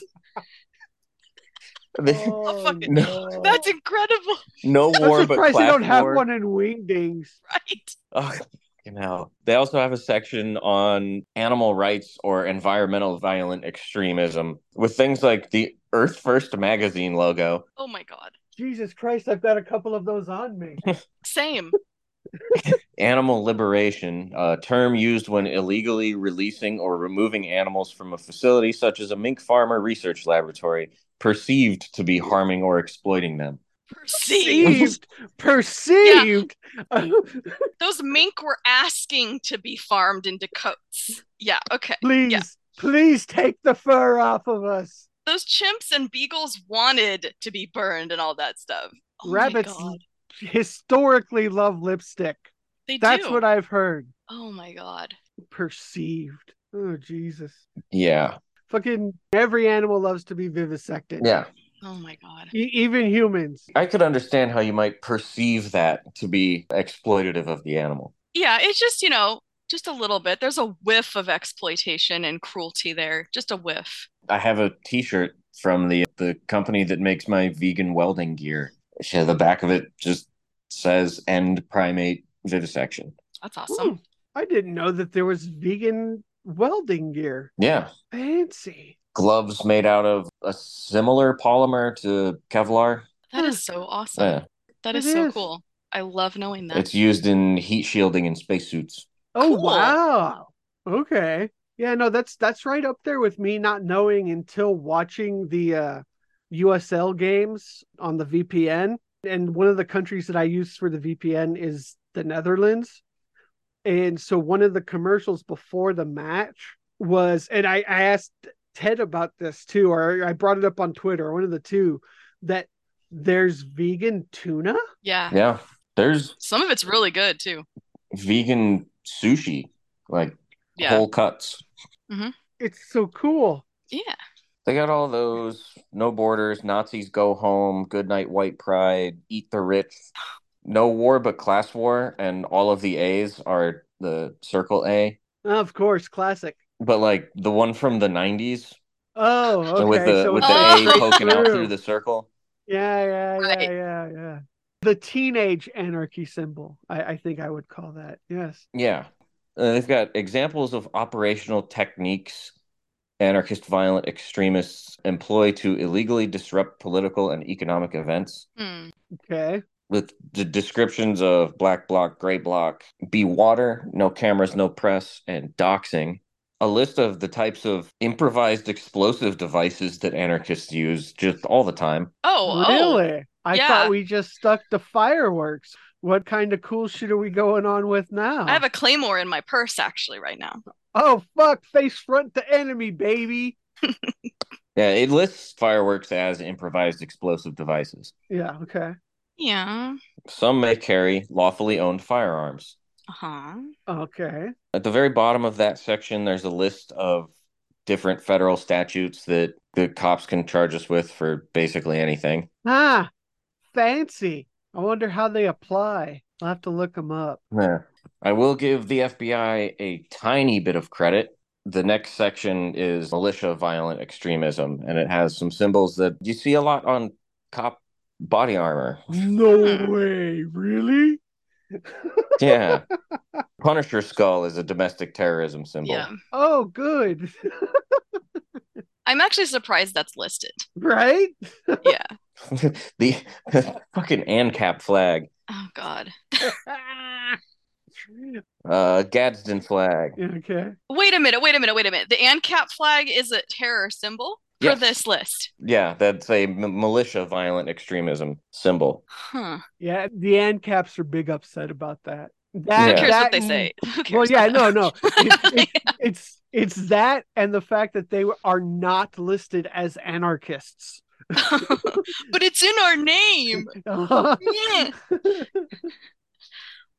[SPEAKER 7] (laughs)
[SPEAKER 6] Oh,
[SPEAKER 7] fucking-
[SPEAKER 6] no.
[SPEAKER 7] That's incredible,
[SPEAKER 8] no war,
[SPEAKER 6] I'm
[SPEAKER 8] war but
[SPEAKER 6] surprised
[SPEAKER 8] class
[SPEAKER 6] they don't have
[SPEAKER 8] war.
[SPEAKER 6] one in Wingdings.
[SPEAKER 7] right?
[SPEAKER 8] Oh, fucking hell. They also have a section on animal rights or environmental violent extremism with things like the Earth First magazine logo.
[SPEAKER 7] Oh my god.
[SPEAKER 6] Jesus Christ, I've got a couple of those on me. (laughs)
[SPEAKER 7] Same.
[SPEAKER 8] Animal liberation, a term used when illegally releasing or removing animals from a facility such as a mink farm or research laboratory perceived to be harming or exploiting them.
[SPEAKER 7] Perceived.
[SPEAKER 6] Perceived. Perceived. (laughs)
[SPEAKER 7] Those mink were asking to be farmed into coats. Yeah, okay.
[SPEAKER 6] please,
[SPEAKER 7] Yeah.
[SPEAKER 6] please take the fur off of us.
[SPEAKER 7] Those chimps and beagles wanted to be burned and all that stuff. Oh
[SPEAKER 6] Rabbits
[SPEAKER 7] God.
[SPEAKER 6] Historically love lipstick.
[SPEAKER 7] They
[SPEAKER 6] That's
[SPEAKER 7] do.
[SPEAKER 6] what I've heard.
[SPEAKER 7] Oh my god.
[SPEAKER 6] Perceived. Oh Jesus.
[SPEAKER 8] Yeah.
[SPEAKER 6] Fucking every animal loves to be vivisected.
[SPEAKER 8] Yeah.
[SPEAKER 7] Oh my god.
[SPEAKER 6] E- even humans.
[SPEAKER 8] I could understand how you might perceive that to be exploitative of the animal.
[SPEAKER 7] Yeah, it's just, you know, just a little bit. There's a whiff of exploitation and cruelty there. Just a whiff.
[SPEAKER 8] I have a T-shirt from the the company that makes my vegan welding gear. Yeah, the back of it just says "End primate vivisection."
[SPEAKER 7] That's awesome.
[SPEAKER 6] Ooh, I didn't know that there was vegan welding gear.
[SPEAKER 8] Yeah,
[SPEAKER 6] Fancy.
[SPEAKER 8] gloves made out of a similar polymer to Kevlar.
[SPEAKER 7] That is so awesome.
[SPEAKER 8] Yeah,
[SPEAKER 7] That
[SPEAKER 6] It
[SPEAKER 7] is so
[SPEAKER 6] is.
[SPEAKER 7] cool. I love knowing that.
[SPEAKER 8] it's used in heat shielding in spacesuits.
[SPEAKER 6] Oh
[SPEAKER 7] Cool.
[SPEAKER 6] wow. Okay. Yeah, no, that's that's right up there with me not knowing until watching the uh USL games on the VPN. And one of the countries that I use for the VPN is the Netherlands. And so one of the commercials before the match was, and I, I asked Ted about this too, or I brought it up on Twitter, one of the two, that there's vegan tuna.
[SPEAKER 7] yeah.
[SPEAKER 8] Yeah, there's
[SPEAKER 7] Some of it's really good too.
[SPEAKER 8] vegan sushi, like
[SPEAKER 7] Yeah.
[SPEAKER 8] whole cuts. Mm-hmm.
[SPEAKER 6] It's so cool.
[SPEAKER 7] Yeah.
[SPEAKER 8] They got all those no borders, Nazis go home, good night white pride, eat the rich, no war but class war, and all of the A's are the circle A.
[SPEAKER 6] Of course, classic.
[SPEAKER 8] But like the one from the nineties
[SPEAKER 6] Oh, okay.
[SPEAKER 8] with the
[SPEAKER 6] so
[SPEAKER 8] with the
[SPEAKER 7] Oh.
[SPEAKER 8] A
[SPEAKER 6] straight
[SPEAKER 8] poking out
[SPEAKER 6] through.
[SPEAKER 8] through the circle.
[SPEAKER 6] Yeah, yeah, yeah,
[SPEAKER 7] Right.
[SPEAKER 6] yeah, yeah. The teenage anarchy symbol. I, I think I would call that. Yes.
[SPEAKER 8] Yeah. Uh, they've got examples of operational techniques anarchist violent extremists employ to illegally disrupt political and economic events.
[SPEAKER 7] Hmm.
[SPEAKER 6] Okay.
[SPEAKER 8] with the descriptions of black bloc, gray bloc, be water, no cameras, no press, and doxing. A list of the types of improvised explosive devices that anarchists use just all the time.
[SPEAKER 7] Oh, oh.
[SPEAKER 6] really? I
[SPEAKER 7] yeah.
[SPEAKER 6] thought we just stuck to fireworks. What kind of cool shit are we going on with now?
[SPEAKER 7] I have a claymore in my purse actually right now.
[SPEAKER 6] Oh fuck, face front to enemy, baby. (laughs)
[SPEAKER 8] Yeah, it lists fireworks as improvised explosive devices.
[SPEAKER 6] Yeah, okay.
[SPEAKER 7] Yeah.
[SPEAKER 8] Some may carry lawfully owned firearms.
[SPEAKER 7] Uh-huh.
[SPEAKER 6] Okay.
[SPEAKER 8] At the very bottom of that section, there's a list of different federal statutes that the cops can charge us with for basically anything.
[SPEAKER 6] Ah, fancy. I wonder how they apply. I'll have to look them up.
[SPEAKER 8] Yeah. I will give the FBI a tiny bit of credit. The next section is militia violent extremism, and it has some symbols that you see a lot on cop body armor.
[SPEAKER 6] No way, really? (laughs)
[SPEAKER 8] Yeah. Punisher skull is a domestic terrorism symbol.
[SPEAKER 7] Yeah.
[SPEAKER 6] Oh, good. (laughs)
[SPEAKER 7] I'm actually surprised that's listed.
[SPEAKER 6] right?
[SPEAKER 7] Yeah. (laughs)
[SPEAKER 8] the (laughs) fucking ANCAP flag,
[SPEAKER 7] Oh god. (laughs)
[SPEAKER 8] uh, Gadsden flag.
[SPEAKER 6] okay.
[SPEAKER 7] Wait a minute, wait a minute, wait a minute. The ANCAP flag is a terror symbol for
[SPEAKER 8] Yes.
[SPEAKER 7] this list.
[SPEAKER 8] Yeah, that's a m- militia violent extremism symbol.
[SPEAKER 7] Huh.
[SPEAKER 6] Yeah, the ANCAPs are big upset about that.
[SPEAKER 7] Who
[SPEAKER 6] That,
[SPEAKER 8] Yeah.
[SPEAKER 7] cares
[SPEAKER 6] that
[SPEAKER 7] what they say? Who cares
[SPEAKER 6] Well, yeah,
[SPEAKER 7] about
[SPEAKER 6] no,
[SPEAKER 7] that?
[SPEAKER 6] no. It's, it's, it's it's that and the fact that they are not listed as anarchists. (laughs)
[SPEAKER 7] but it's in our name. Yeah. (laughs)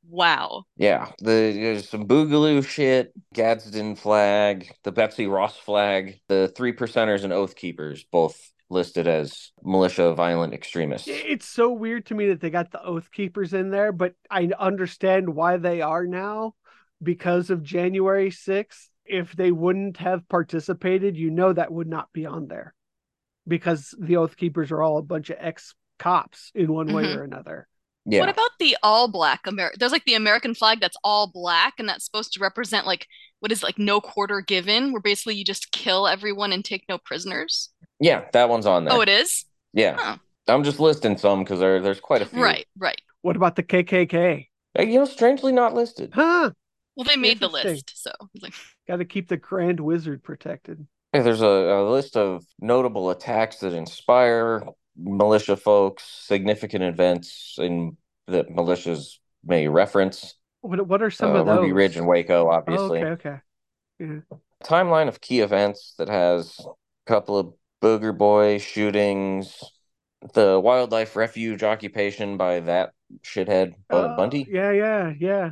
[SPEAKER 7] Wow.
[SPEAKER 8] Yeah, the, there's some Boogaloo shit, Gadsden flag, the Betsy Ross flag, the Three Percenters and Oath Keepers, both listed as militia violent extremists.
[SPEAKER 6] It's so weird to me that they got the Oath Keepers in there, but I understand why they are now because of January 6th. If they wouldn't have participated, you know that would not be on there. Because the Oath Keepers are all a bunch of ex cops in one way
[SPEAKER 7] Mhm.
[SPEAKER 6] or another.
[SPEAKER 8] Yeah.
[SPEAKER 7] What about the all black Amer? There's like the American flag that's all black, and that's supposed to represent like what is like no quarter given, where basically you just kill everyone and take no prisoners.
[SPEAKER 8] yeah, that one's on there.
[SPEAKER 7] Oh, it is?
[SPEAKER 8] Yeah.
[SPEAKER 7] Huh.
[SPEAKER 8] I'm just listing some because there, there's quite a few.
[SPEAKER 7] Right, right.
[SPEAKER 6] What about the KKK?
[SPEAKER 8] Uh, You know, strangely not listed.
[SPEAKER 6] Huh?
[SPEAKER 7] Well, they made the list, so like
[SPEAKER 6] Got to keep the Grand Wizard protected.
[SPEAKER 8] Yeah, there's a, a list of notable attacks that inspire militia folks, significant events in that militias may reference.
[SPEAKER 6] What What are some
[SPEAKER 8] Uh,
[SPEAKER 6] of those?
[SPEAKER 8] Ruby Ridge and Waco,
[SPEAKER 6] Oh,
[SPEAKER 8] obviously.
[SPEAKER 6] okay, okay. Yeah.
[SPEAKER 8] Timeline of key events that has a couple of Booger Boy shootings, the wildlife refuge occupation by that shithead Bud
[SPEAKER 6] Oh,
[SPEAKER 8] Bundy.
[SPEAKER 6] Yeah, yeah, yeah.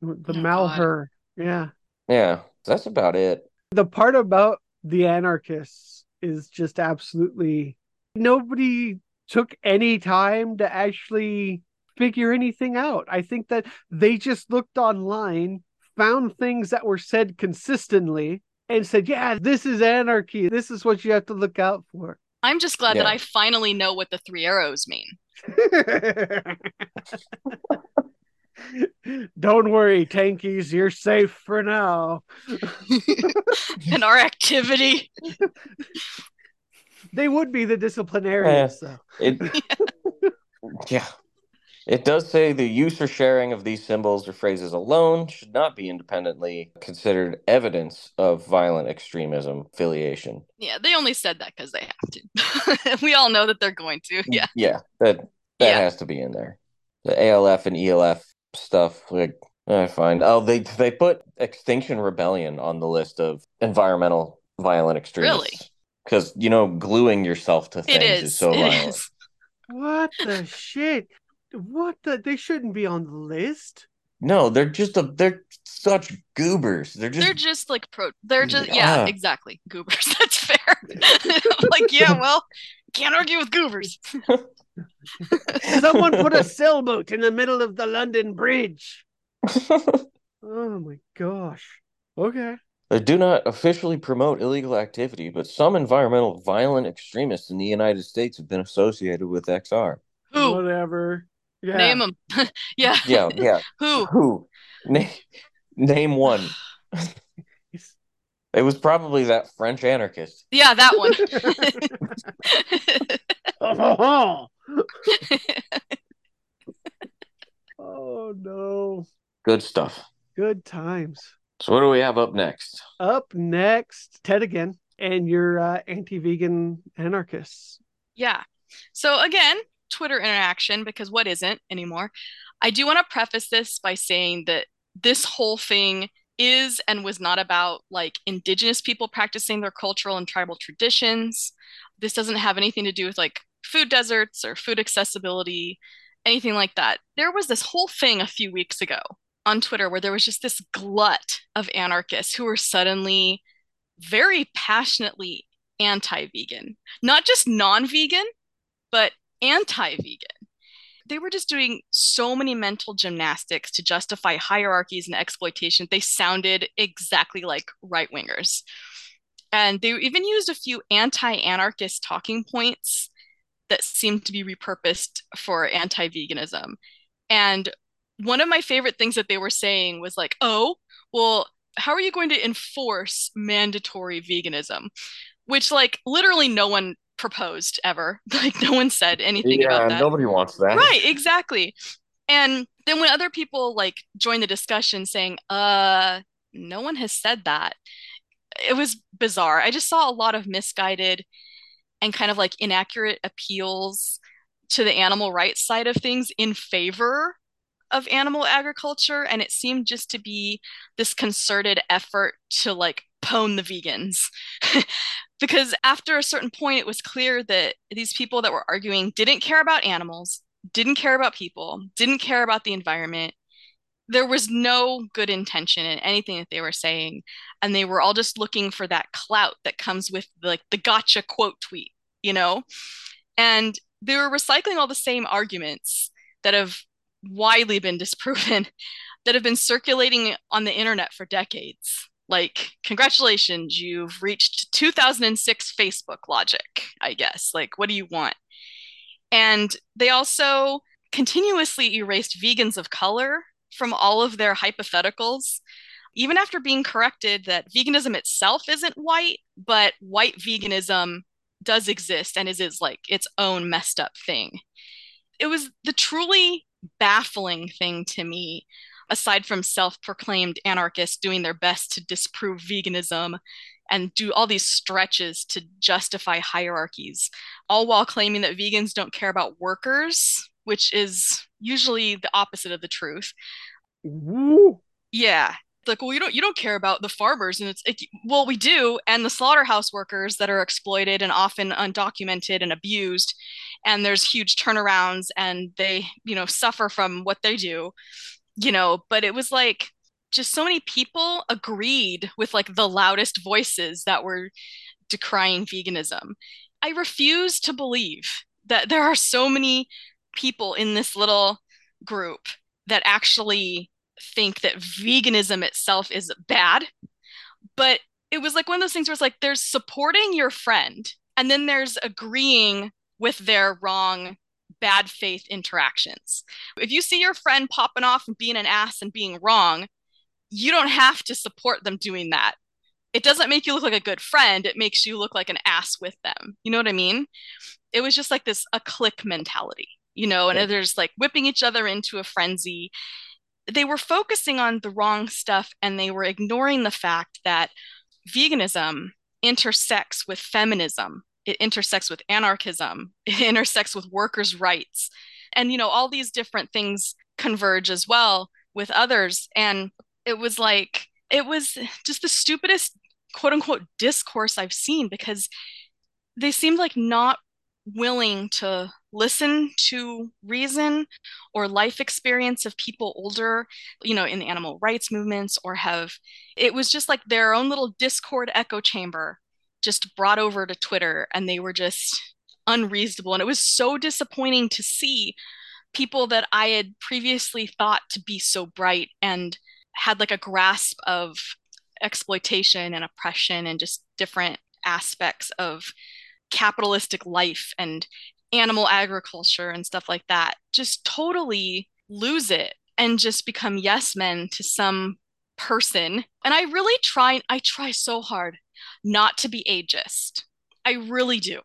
[SPEAKER 6] The
[SPEAKER 7] Oh,
[SPEAKER 6] Malheur. Yeah.
[SPEAKER 8] Yeah, that's about it.
[SPEAKER 6] The part about the anarchists is just absolutely nobody took any time to actually figure anything out. I think that they just looked online, found things that were said consistently, and said, Yeah, this is anarchy. This is what you have to look out for.
[SPEAKER 7] I'm just glad that I finally know what the three arrows mean. (laughs) (laughs)
[SPEAKER 6] Don't worry, tankies, you're safe for now. (laughs)
[SPEAKER 7] and our activity. (laughs)
[SPEAKER 6] They would be the disciplinarians, though.
[SPEAKER 8] It, yeah. It does say the use or sharing of these symbols or phrases alone should not be independently considered evidence of violent extremism affiliation.
[SPEAKER 7] Yeah, they only said that because they have to. we all know that they're going to. Mm, yeah.
[SPEAKER 8] Yeah, that that
[SPEAKER 7] Yeah.
[SPEAKER 8] has to be in there. The ALF and ELF stuff, like I find. Oh, they they put Extinction Rebellion on the list of environmental violent extremists. Really? Because you know, gluing yourself to things
[SPEAKER 7] It
[SPEAKER 8] is,
[SPEAKER 7] is.
[SPEAKER 8] so
[SPEAKER 7] it
[SPEAKER 8] violent.
[SPEAKER 7] is.
[SPEAKER 6] What the shit? What the? They shouldn't be on the list.
[SPEAKER 8] No, they're just a they're such goobers. They're just
[SPEAKER 7] They're just like pro. They're just yeah,
[SPEAKER 8] Ah.
[SPEAKER 7] exactly. Goobers. (laughs) That's fair. (laughs) like yeah, well, can't argue with goobers. (laughs) (laughs)
[SPEAKER 6] Someone put a sailboat in the middle of the London Bridge. (laughs) Oh my gosh. Okay.
[SPEAKER 8] They do not officially promote illegal activity, but some environmental violent extremists in the United States have been associated with XR.
[SPEAKER 7] Who?
[SPEAKER 6] Whatever. Yeah.
[SPEAKER 7] Name them. (laughs) yeah.
[SPEAKER 8] Yeah, yeah.
[SPEAKER 7] Who?
[SPEAKER 8] Who? Name, name one. It was probably that French anarchist.
[SPEAKER 7] Yeah, that one.
[SPEAKER 6] Oh, (laughs) Oh, no.
[SPEAKER 8] Good stuff.
[SPEAKER 6] Good times.
[SPEAKER 8] So what do we have up next?
[SPEAKER 6] Up next, Ted again, and your uh, anti-vegan anarchists.
[SPEAKER 7] Yeah. So again, Twitter interaction because what isn't anymore? I do want to preface this by saying that this whole thing is and was not about like indigenous people practicing their cultural and tribal traditions. This doesn't have anything to do with like food deserts or food accessibility, anything like that. There was this whole thing a few weeks ago on Twitter where there was just this glut of anarchists who were suddenly very passionately anti-vegan. Not just non-vegan, but anti-vegan. They were just doing so many mental gymnastics to justify hierarchies and exploitation. They sounded exactly like right wingers. And they even used a few anti anarchist talking points that seemed to be repurposed for anti veganism. And one of my favorite things that they were saying was like, oh, well, how are you going to enforce mandatory veganism? Which, like, literally no one proposed ever. (laughs) Like, no one said anything about that.
[SPEAKER 8] nobody wants that.
[SPEAKER 7] Right, exactly. And then when other people like join the discussion saying, uh, no one has said that, it was bizarre. I just saw a lot of misguided and kind of like inaccurate appeals to the animal rights side of things in favor of animal agriculture. And it seemed just to be this concerted effort to like pwn the vegans. (laughs) because after a certain point, it was clear that these people that were arguing didn't care about animals, didn't care about people, didn't care about the environment. There was no good intention in anything that they were saying. And they were all just looking for that clout that comes with like the gotcha quote tweet, you know? And they were recycling all the same arguments that have widely been disproven, (laughs) that have been circulating on the internet for decades. Like, congratulations, you've reached 2006 Facebook logic, I guess. Like, what do you want? And they also continuously erased vegans of color from all of their hypotheticals, even after being corrected that veganism itself isn't white, but white veganism does exist and is, is like its own messed up thing. It was the truly baffling thing to me aside from self-proclaimed anarchists doing their best to disprove veganism and do all these stretches to justify hierarchies, all while claiming that vegans don't care about workers, which is usually the opposite of the truth.
[SPEAKER 6] Woo.
[SPEAKER 7] Yeah. Like, well, you don't you don't care about the farmers, and it's it, well, we do, and the slaughterhouse workers that are exploited and often undocumented and abused, and there's huge turnarounds, and they you know suffer from what they do, you know. But it was like just so many people agreed with like the loudest voices that were decrying veganism. I refuse to believe that there are so many people in this little group that actually think that veganism itself is bad. But it was like one of those things where it's like there's supporting your friend and then there's agreeing with their wrong bad faith interactions. If you see your friend popping off and being an ass and being wrong, you don't have to support them doing that. It doesn't make you look like a good friend. It makes you look like an ass with them. You know what I mean? It was just like this a click mentality, you know, and yeah. there's like whipping each other into a frenzy. They were focusing on the wrong stuff and they were ignoring the fact that veganism intersects with feminism, it intersects with anarchism, (laughs) it intersects with workers' rights. And, you know, all these different things converge as well with others. And it was like it was just the stupidest quote unquote discourse I've seen because they seemed like not willing to listen to reason or life experience of people older, you know, in the animal rights movements or have it was just like their own little discord echo chamber just brought over to Twitter and they were just unreasonable. And it was so disappointing to see people that I had previously thought to be so bright and had like a grasp of exploitation and oppression and just different aspects of capitalistic life and animal agriculture and stuff like that just totally lose it and just become yes men to some person. And i really try i try so hard not to be ageist. I really do.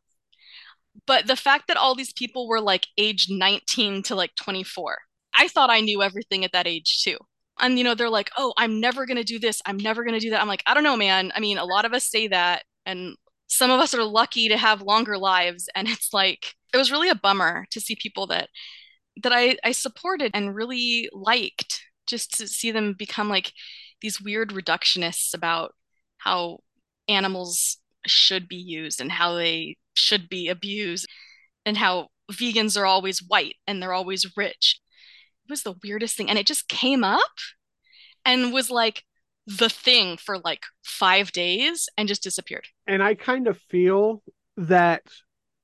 [SPEAKER 7] But the fact that all these people were like age 19 to like 24 i thought i knew everything at that age too. And you know they're like oh i'm never going to do this. I'm never going to do that. I'm like i don't know man. I mean a lot of us say that and some of us are lucky to have longer lives. And it's like it was really a bummer to see people that that i i supported and really liked just to see them become like these weird reductionists about how animals should be used and how they should be abused and how vegans are always white and they're always rich it was the weirdest thing. And it just came up and was like the thing for like five days and just disappeared.
[SPEAKER 6] And I kind of feel that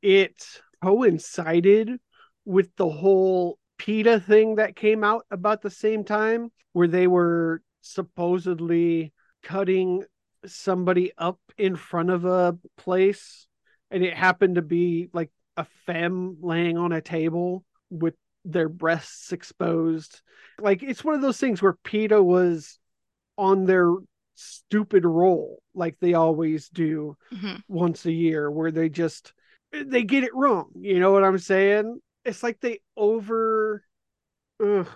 [SPEAKER 6] it coincided with the whole PETA thing that came out about the same time, where they were supposedly cutting somebody up in front of a place. And it happened to be like a femme laying on a table with their breasts exposed. Like it's one of those things where PETA was on their stupid roll, like they always do mm-hmm. once a year, where they just they get it wrong. You know what I'm saying? It's like they over. Ugh,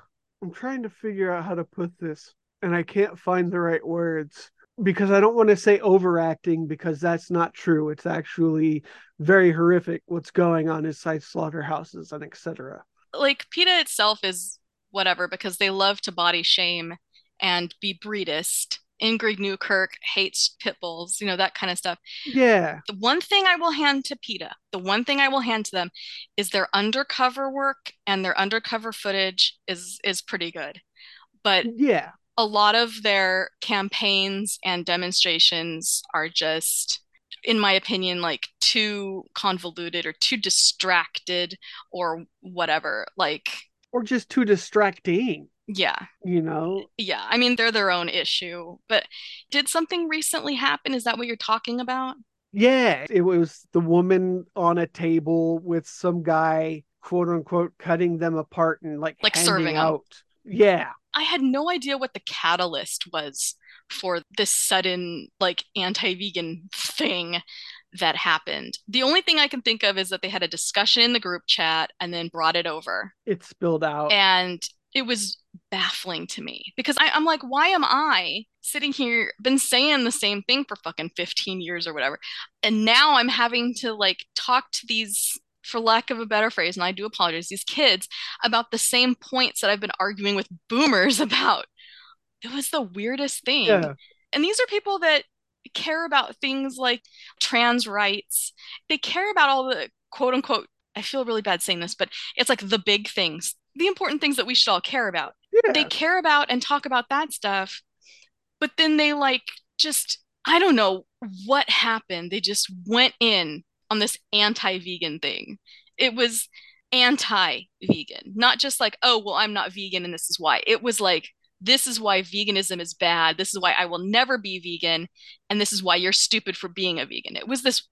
[SPEAKER 6] I'm trying to figure out how to put this, and I can't find the right words because I don't want to say overacting because that's not true. It's actually very horrific what's going on inside slaughterhouses and etc
[SPEAKER 7] like PETA itself is whatever because they love to body shame and be breedist. Ingrid Newkirk hates pit bulls, you know, that kind of stuff.
[SPEAKER 6] Yeah.
[SPEAKER 7] The one thing I will hand to PETA, the one thing I will hand to them is their undercover work and their undercover footage is is pretty good. But
[SPEAKER 6] yeah,
[SPEAKER 7] a lot of their campaigns and demonstrations are just in my opinion, like too convoluted or too distracted or whatever. Like,
[SPEAKER 6] or just too distracting.
[SPEAKER 7] Yeah.
[SPEAKER 6] You know,
[SPEAKER 7] Yeah. I mean, they're their own issue. But did something recently happen? Is that what you're talking about?
[SPEAKER 6] yeah, it was the woman on a table with some guy, quote unquote, cutting them apart and like
[SPEAKER 7] Like serving
[SPEAKER 6] out. Yeah,
[SPEAKER 7] I had no idea what the catalyst was for this sudden, like, anti vegan thing that happened. The only thing I can think of is that they had a discussion in the group chat and then brought it over.
[SPEAKER 6] it spilled out.
[SPEAKER 7] And it was baffling to me because I, I'm like, why am I sitting here, been saying the same thing for fucking 15 years or whatever? And now I'm having to like talk to these, for lack of a better phrase, and I do apologize, these kids about the same points that I've been arguing with boomers (laughs) about. It was the weirdest thing.
[SPEAKER 6] yeah,
[SPEAKER 7] And these are people that care about things like trans rights. They care about all the quote unquote, I feel really bad saying this, but it's like the big things, the important things that we should all care about.
[SPEAKER 6] yeah.
[SPEAKER 7] They care about and talk about that stuff, but then they like just, I don't know what happened. They just went in on this anti vegan thing. It was anti vegan, not just like, oh, well, I'm not vegan and this is why. It was like, this is why veganism is bad. This is why I will never be vegan. And this is why you're stupid for being a vegan. It was this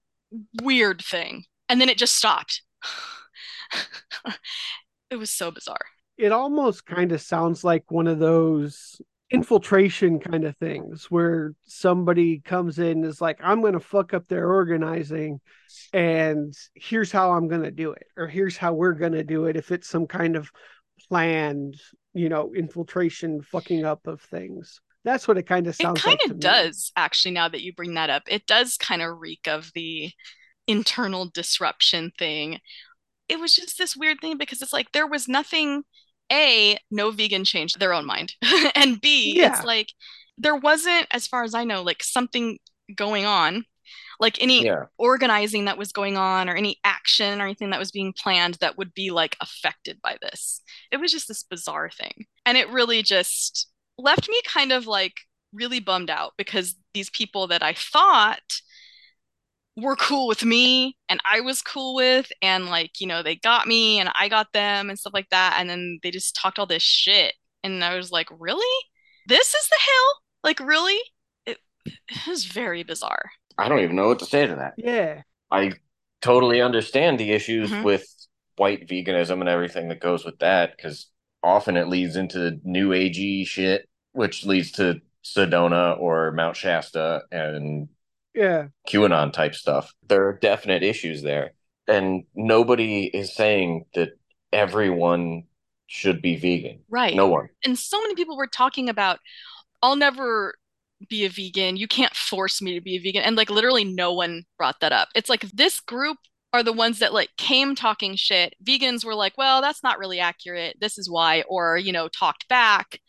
[SPEAKER 7] weird thing. And then it just stopped. (laughs) it was so bizarre.
[SPEAKER 6] it almost kind of sounds like one of those infiltration kind of things where somebody comes in and is like i'm going to fuck up their organizing and here's how i'm going to do it or here's how we're going to do it if it's some kind of planned you know infiltration fucking up of things that's what it kind of sounds It
[SPEAKER 7] kind
[SPEAKER 6] like
[SPEAKER 7] of
[SPEAKER 6] me.
[SPEAKER 7] does, actually, now that you bring that up. It does kind of reek of the internal disruption thing. It was just this weird thing because it's like there was nothing, A, no vegan changed their own mind. (laughs) and B,
[SPEAKER 6] Yeah.
[SPEAKER 7] it's like there wasn't, as far as I know, like something going on, like any
[SPEAKER 9] Yeah.
[SPEAKER 7] organizing that was going on or any action or anything that was being planned that would be like affected by this. It was just this bizarre thing. And it really just left me kind of like really bummed out because these people that I thought were cool with me and I was cool with, and like, you know, they got me and I got them and stuff like that. And then they just talked all this shit. And I was like, really? This is the hill? Like, really? It, it was very bizarre.
[SPEAKER 9] I don't even know what to say to that.
[SPEAKER 6] yeah
[SPEAKER 9] I totally understand the issues
[SPEAKER 7] Mhm.
[SPEAKER 9] with white veganism and everything that goes with that because often it leads into new agey shit, which leads to Sedona or Mount Shasta and
[SPEAKER 6] yeah
[SPEAKER 9] QAnon type stuff. There are definite issues there. And nobody is saying that everyone should be vegan.
[SPEAKER 7] Right.
[SPEAKER 9] No one.
[SPEAKER 7] and so many people were talking about I'll never be a vegan. You can't force me to be a vegan. And like literally no one brought that up. It's like this group are the ones that like came talking shit. Vegans were like, "Well, that's not really accurate. This is why." Or, you know, talked back.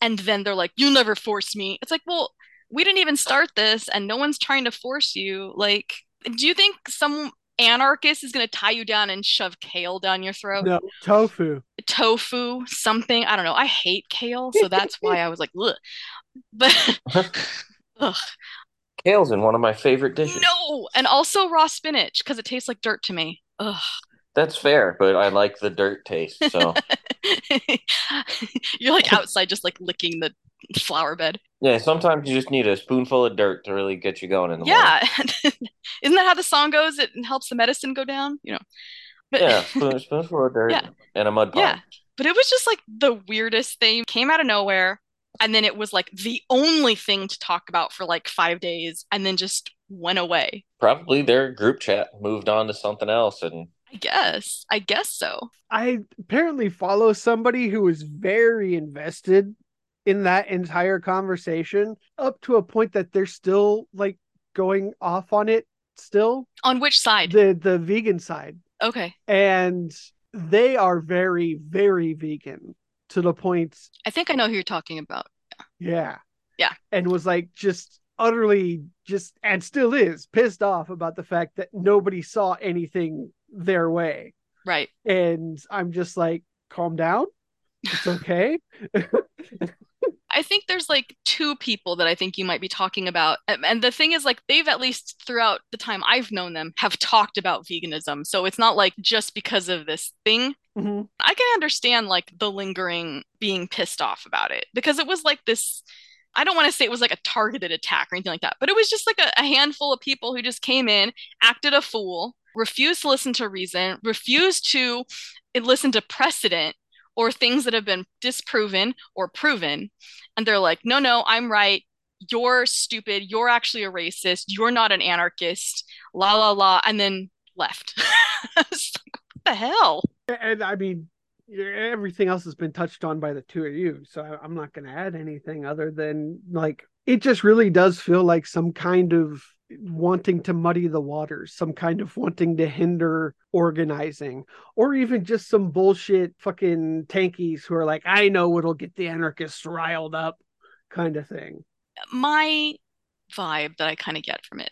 [SPEAKER 7] And then they're like, "You'll never force me." It's like, "Well, we didn't even start this and no one's trying to force you." Like, do you think some anarchist is going to tie you down and shove kale down your throat?
[SPEAKER 6] no tofu
[SPEAKER 7] tofu, something. I don't know. I hate kale, so that's why I was like, Ugh. But (laughs) ugh,
[SPEAKER 9] Kale's in one of my favorite dishes.
[SPEAKER 7] no, and also raw spinach because it tastes like dirt to me. Ugh.
[SPEAKER 9] That's fair, but I like the dirt taste. So (laughs) (laughs)
[SPEAKER 7] You're like outside, just like licking the flower bed.
[SPEAKER 9] yeah, sometimes you just need a spoonful of dirt to really get you going in the morning.
[SPEAKER 7] Yeah, (laughs) isn't that how the song goes? It helps the medicine go down, you know. But
[SPEAKER 9] Yeah, spoon, (laughs) spoonful of dirt
[SPEAKER 7] Yeah.
[SPEAKER 9] and a mud pie.
[SPEAKER 7] Yeah. But it was just like the weirdest thing. Came out of nowhere. And then it was like the only thing to talk about for like five days and then just went away.
[SPEAKER 9] Probably their group chat moved on to something else, and
[SPEAKER 7] I guess. I guess so.
[SPEAKER 6] I apparently follow somebody who is very invested in that entire conversation up to a point that they're still like going off on it still
[SPEAKER 7] On which side?
[SPEAKER 6] the the vegan side
[SPEAKER 7] Okay.
[SPEAKER 6] and they are very very vegan to the point
[SPEAKER 7] I think I know who you're talking about.
[SPEAKER 6] yeah
[SPEAKER 7] Yeah.
[SPEAKER 6] and was like just utterly just and still is pissed off about the fact that nobody saw anything their way
[SPEAKER 7] Right.
[SPEAKER 6] and i'm just like calm down it's okay (laughs)
[SPEAKER 7] I think there's like two people that I think you might be talking about. And the thing is, like, they've at least throughout the time I've known them have talked about veganism. So it's not like just because of this thing.
[SPEAKER 6] Mhm.
[SPEAKER 7] I can understand like the lingering being pissed off about it because it was like this. I don't want to say it was like a targeted attack or anything like that, but it was just like a, a handful of people who just came in, acted a fool, refused to listen to reason, refuse to listen to precedent or things that have been disproven or proven. And they're like, no, no, I'm right. You're stupid. You're actually a racist. You're not an anarchist. La, la, la. And then left. (laughs) What the hell?
[SPEAKER 6] And I mean, everything else has been touched on by the two of you, so I'm not going to add anything other than like it just really does feel like some kind of wanting to muddy the waters, some kind of wanting to hinder organizing, or even just some bullshit fucking tankies who are like, I know what'll get the anarchists riled up, kind of thing.
[SPEAKER 7] my vibe that I kind of get from it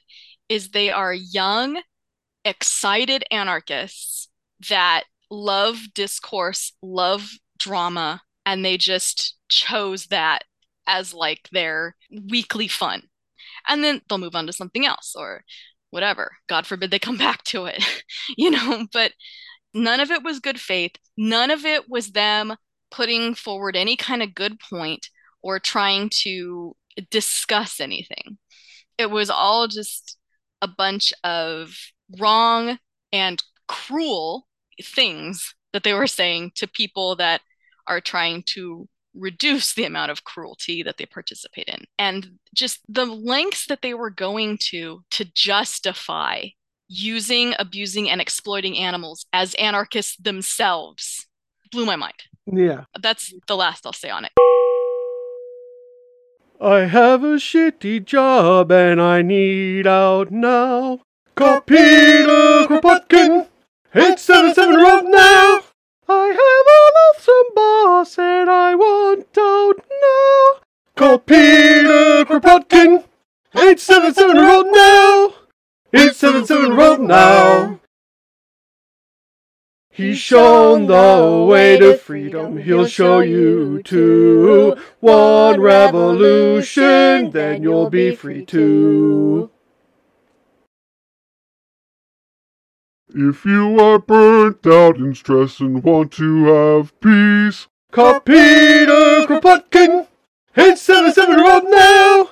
[SPEAKER 7] is they are young, excited anarchists that love discourse, love drama, and they just chose that as like their weekly fun. And then they'll move on to something else or whatever. God forbid they come (laughs) back to it, (laughs) you know, but none of it was good faith. None of it was them putting forward any kind of good point or trying to discuss anything. It was all just a bunch of wrong and cruel things that they were saying to people that are trying to reduce the amount of cruelty that they participate in. And just the lengths that they were going to to justify using, abusing, and exploiting animals as anarchists themselves blew my mind.
[SPEAKER 6] Yeah.
[SPEAKER 7] That's the last I'll say on it.
[SPEAKER 6] I have a shitty job and I need out now. Call Peter Kropotkin, 877 right now. I have a loathsome boss and I want out now. Call Peter Kropotkin, 877 right now. 877 right now. He's shown the way to freedom, he'll show you too. One revolution, then you'll be free too.
[SPEAKER 5] If you are burnt out and stressed and want to have peace,
[SPEAKER 6] Call Peter Kropotkin, 877 right now.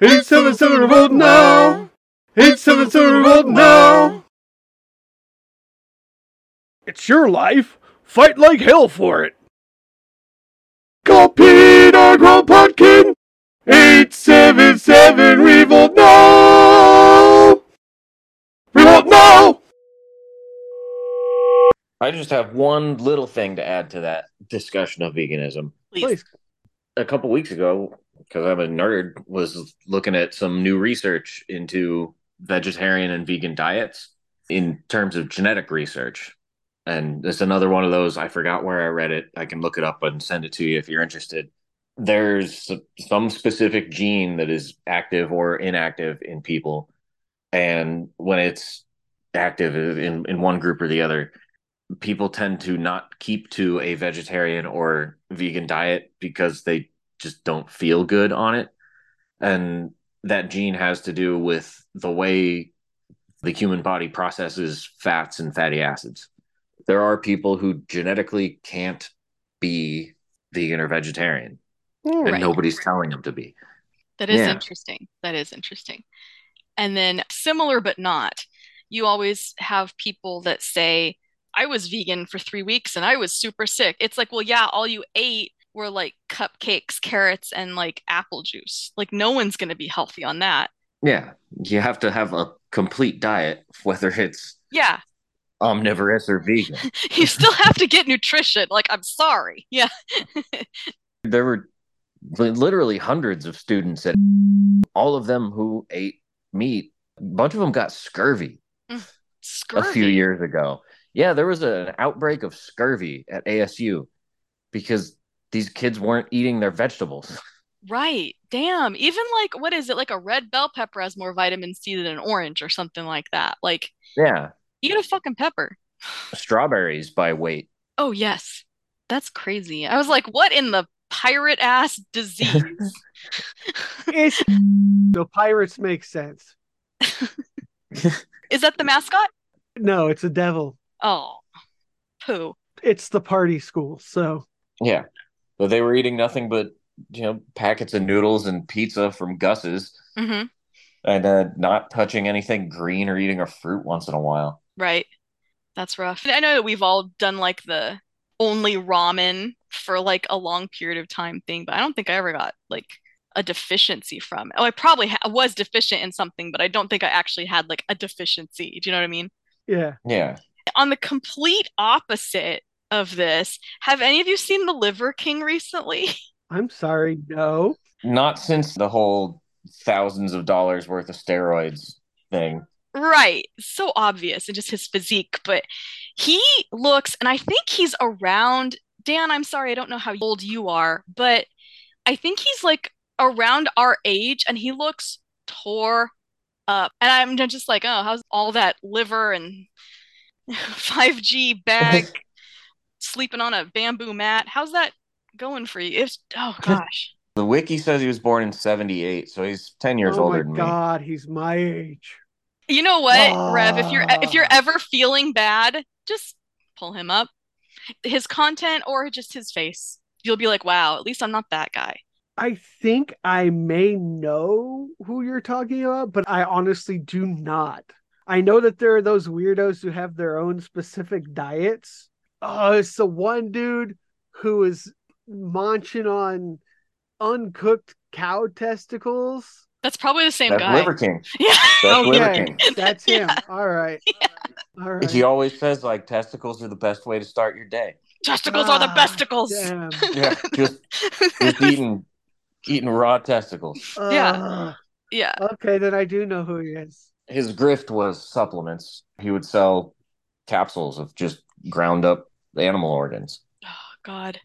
[SPEAKER 6] 877 right now. 877 right now. It's your life. Fight like hell for it. Call Peter Kropotkin, 877 Revolt now. Revolt now.
[SPEAKER 8] I just have one little thing to add to that discussion of veganism.
[SPEAKER 7] Please.
[SPEAKER 8] A couple weeks ago, because I'm a nerd, was looking at some new research into vegetarian and vegan diets in terms of genetic research. And it's another one of those. I forgot where I read it. I can look it up and send it to you if you're interested. There's some specific gene that is active or inactive in people. And when it's active in, in one group or the other, people tend to not keep to a vegetarian or vegan diet because they just don't feel good on it. And that gene has to do with the way the human body processes fats and fatty acids. There are people who genetically can't be vegan or vegetarian, and
[SPEAKER 7] Right.
[SPEAKER 8] nobody's telling them to be.
[SPEAKER 7] That is
[SPEAKER 8] Yeah.
[SPEAKER 7] interesting. That is interesting. And then similar but not, you always have people that say, I was vegan for three weeks and I was super sick. It's like, well, yeah, all you ate were like cupcakes, carrots, and like apple juice. Like, no one's going to be healthy on that.
[SPEAKER 8] Yeah, you have to have a complete diet, whether it's
[SPEAKER 7] Yeah,
[SPEAKER 8] omnivorous or vegan. (laughs)
[SPEAKER 7] you still have to get nutrition. Like, I'm sorry. Yeah. (laughs)
[SPEAKER 8] there were literally hundreds of students at all of them who ate meat. A bunch of them got scurvy,
[SPEAKER 7] Scurvy.
[SPEAKER 8] a few years ago. Yeah, there was a- an outbreak of scurvy at ASU because these kids weren't eating their vegetables. (laughs)
[SPEAKER 7] Right. Damn. Even like, what is it? Like a red bell pepper has more vitamin C than an orange or something like that. Like,
[SPEAKER 8] Yeah,
[SPEAKER 7] eat a fucking pepper. (laughs)
[SPEAKER 8] strawberries by weight.
[SPEAKER 7] Oh, yes. That's crazy. I was like, what in the pirate ass disease? (laughs)
[SPEAKER 6] It's the pirates make sense.
[SPEAKER 7] Is that the mascot?
[SPEAKER 6] No, it's a devil.
[SPEAKER 7] Oh, poo.
[SPEAKER 6] it's the party school, so
[SPEAKER 8] Yeah. But they were eating nothing but, you know, packets of noodles and pizza from Gus's
[SPEAKER 7] hmm
[SPEAKER 8] and uh, not touching anything green or eating a fruit once in a while.
[SPEAKER 7] Right. That's rough. I know that we've all done like the only ramen for like a long period of time thing, but I don't think I ever got like a deficiency from it. Oh, I probably ha was deficient in something, but I don't think I actually had like a deficiency. Do you know what I mean?
[SPEAKER 6] yeah.
[SPEAKER 8] Yeah.
[SPEAKER 7] On the complete opposite of this, have any of you seen The Liver King recently? (laughs)
[SPEAKER 6] I'm sorry, no.
[SPEAKER 8] Not since the whole thousands of dollars worth of steroids thing.
[SPEAKER 7] Right. So obvious and just his physique, but he looks, and I think he's around, Dan, I'm sorry, I don't know how old you are, but I think he's like around our age and he looks tore up. And I'm just like, oh, how's all that liver and (laughs) 5G bag (laughs) sleeping on a bamboo mat? How's that going for you? It's, oh (laughs) gosh.
[SPEAKER 8] The wiki says he was born in 78, so he's 10 years
[SPEAKER 6] oh
[SPEAKER 8] older
[SPEAKER 6] my
[SPEAKER 8] than me.
[SPEAKER 6] god, he's my age.
[SPEAKER 7] You know what, Rev, if you're if you're
[SPEAKER 6] Ah.
[SPEAKER 7] ever feeling bad, just pull him up. His content or just his face. You'll be like, wow, at least I'm not that guy.
[SPEAKER 6] I think I may know who you're talking about, but I honestly do not. I know that there are those weirdos who have their own specific diets. Oh, it's the one dude who is munching on uncooked cow testicles.
[SPEAKER 7] That's probably the same
[SPEAKER 8] That's
[SPEAKER 7] guy.
[SPEAKER 8] Liver King. (laughs)
[SPEAKER 7] Yeah.
[SPEAKER 8] That's Liver King.
[SPEAKER 6] that's him.
[SPEAKER 7] Yeah.
[SPEAKER 6] All right. All right.
[SPEAKER 8] He always says like testicles are the best way to start your day.
[SPEAKER 7] Testicles are the
[SPEAKER 6] Ah,
[SPEAKER 7] besticles.
[SPEAKER 6] Damn. (laughs)
[SPEAKER 8] Yeah, just just eating eating raw testicles.
[SPEAKER 7] Yeah.
[SPEAKER 6] Ah,
[SPEAKER 7] Yeah.
[SPEAKER 6] okay, then I do know who he is.
[SPEAKER 8] His grift was supplements. He would sell capsules of just ground up animal organs.
[SPEAKER 7] Oh God.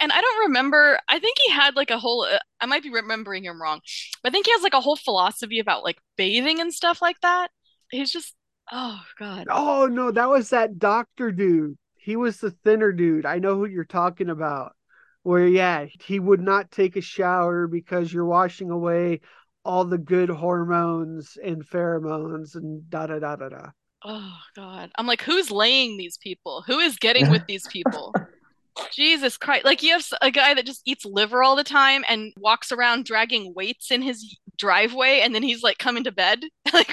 [SPEAKER 7] And I don't remember. I think he had like a whole. Uh, I might be remembering him wrong, but I think he has like a whole philosophy about like bathing and stuff like that. He's just. Oh God.
[SPEAKER 6] Oh no, that was that doctor dude. He was the thinner dude. I know who you're talking about. Where yeah, he would not take a shower because you're washing away all the good hormones and pheromones and da da da da da.
[SPEAKER 7] Oh God. I'm like, who's laying these people? Who is getting with these people? (laughs) Jesus Christ. Like you have a guy that just eats liver all the time and walks around dragging weights in his driveway and then he's like coming to bed. (laughs) Like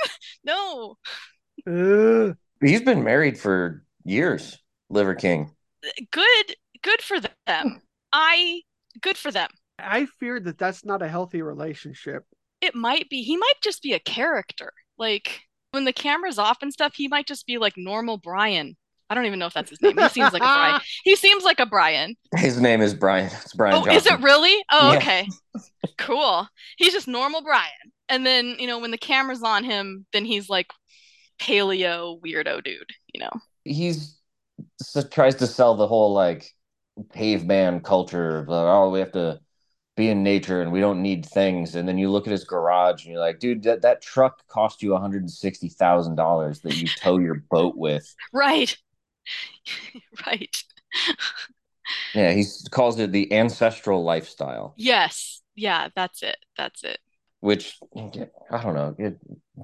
[SPEAKER 7] (laughs) no.
[SPEAKER 6] Ugh.
[SPEAKER 8] He's been married for years, Liver King.
[SPEAKER 7] Good good for them. I good for them.
[SPEAKER 6] I fear that that's not a healthy relationship.
[SPEAKER 7] It might be he might just be a character. Like when the camera's off and stuff, he might just be like normal Brian. I don't even know if that's his name. He seems like a Brian. (laughs) He seems like a Brian.
[SPEAKER 8] His name is Brian. It's Brian
[SPEAKER 7] Oh,
[SPEAKER 8] Johnson.
[SPEAKER 7] is it really? Oh,
[SPEAKER 8] Yeah.
[SPEAKER 7] okay. Cool. He's just normal Brian. And then, you know, when the camera's on him, then he's like paleo weirdo dude, you know.
[SPEAKER 8] He's s- tries to sell the whole like caveman culture of like, oh, we have to be in nature and we don't need things. And then you look at his garage and you're like, dude, that, that truck cost you $160,000 that you tow your boat with.
[SPEAKER 7] Right. (laughs) right.
[SPEAKER 8] Yeah, he calls it the ancestral lifestyle,
[SPEAKER 7] Yes. Yeah, that's it. That's it.
[SPEAKER 8] which I don't know. It,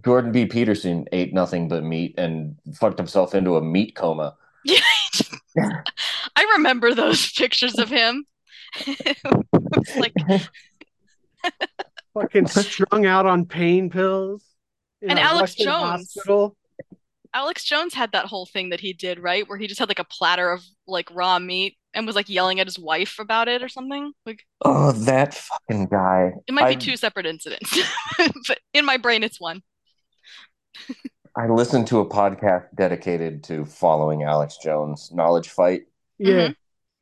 [SPEAKER 8] Jordan B. Peterson ate nothing but meat and fucked himself into a meat coma. (laughs)
[SPEAKER 7] Yeah. (laughs) I remember those pictures of him. It's like
[SPEAKER 6] Fucking (laughs) strung out on pain pills. in
[SPEAKER 7] And Alex
[SPEAKER 6] Russian
[SPEAKER 7] Jones.
[SPEAKER 6] Hospital.
[SPEAKER 7] Alex Jones had that whole thing that he did, right? Where he just had like a platter of like raw meat and was like yelling at his wife about it or something. Like
[SPEAKER 8] Oh, that fucking guy.
[SPEAKER 7] it might be two separate incidents, (laughs) but in my brain it's one.
[SPEAKER 8] I listened to a podcast dedicated to following Alex Jones, Knowledge Fight,
[SPEAKER 6] Yeah. Mm-hmm.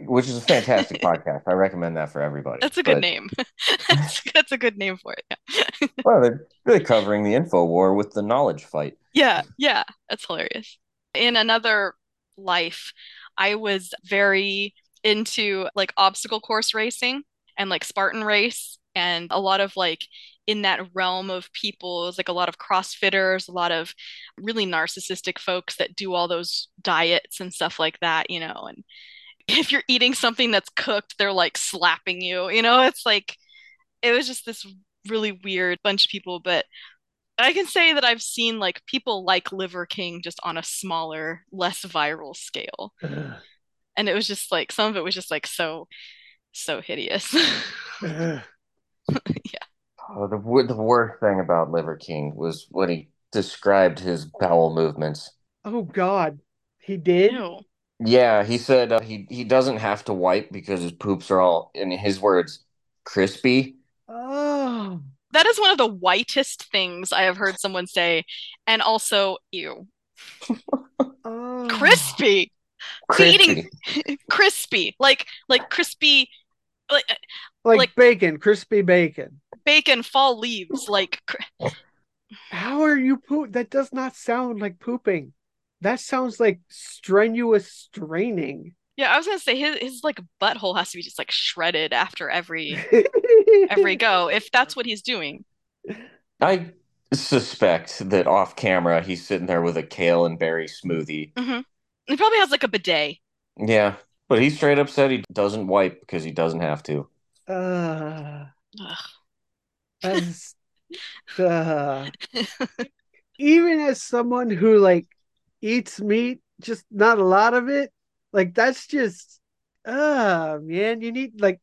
[SPEAKER 8] Which is a fantastic podcast. I recommend that for everybody.
[SPEAKER 7] That's a good
[SPEAKER 8] But,
[SPEAKER 7] name. (laughs) (laughs) that's, that's a good name for it. Yeah.
[SPEAKER 8] Well, they're really covering the info war with the Knowledge Fight.
[SPEAKER 7] Yeah, yeah, that's hilarious. In another life, I was very into like obstacle course racing and like Spartan race and a lot of like in that realm of people, it was like a lot of CrossFitters, a lot of really narcissistic folks that do all those diets and stuff like that, you know, and if you're eating something that's cooked, they're like slapping you, you know, it's like it was just this really weird bunch of people, but I can say that I've seen like people like Liver King just on a smaller, less viral scale. and it was just like some of it was just like so so hideous.
[SPEAKER 6] Ugh. (laughs)
[SPEAKER 8] Oh, the the worst thing about Liver King was when he described his bowel movements.
[SPEAKER 6] oh God, he did.
[SPEAKER 7] Ew.
[SPEAKER 8] Yeah, he said uh, he he doesn't have to wipe because his poops are all, in his words, crispy.
[SPEAKER 6] Oh,
[SPEAKER 7] That is one of the whitest things I have heard someone say, and also ew. (laughs)
[SPEAKER 6] oh.
[SPEAKER 7] Crispy. Eating-
[SPEAKER 8] Crispy. (laughs)
[SPEAKER 7] Crispy. Like like crispy like
[SPEAKER 6] like,
[SPEAKER 7] like-
[SPEAKER 6] bacon, crispy bacon.
[SPEAKER 7] bacon fall leaves like cr- (laughs)
[SPEAKER 6] How are you poop? That does not sound like pooping. That sounds like strenuous straining.
[SPEAKER 7] Yeah, I was gonna say his his like butthole has to be just like shredded after every (laughs) every go if that's what he's doing.
[SPEAKER 8] I suspect that off camera he's sitting there with a kale and berry smoothie.
[SPEAKER 7] He probably has like a bidet.
[SPEAKER 8] Yeah, but he straight up said he doesn't wipe because he doesn't have to.
[SPEAKER 6] uh,
[SPEAKER 7] Ugh.
[SPEAKER 6] as, uh, (laughs) even as someone who like eats meat, just not a lot of it, like that's just, uh, man, you need like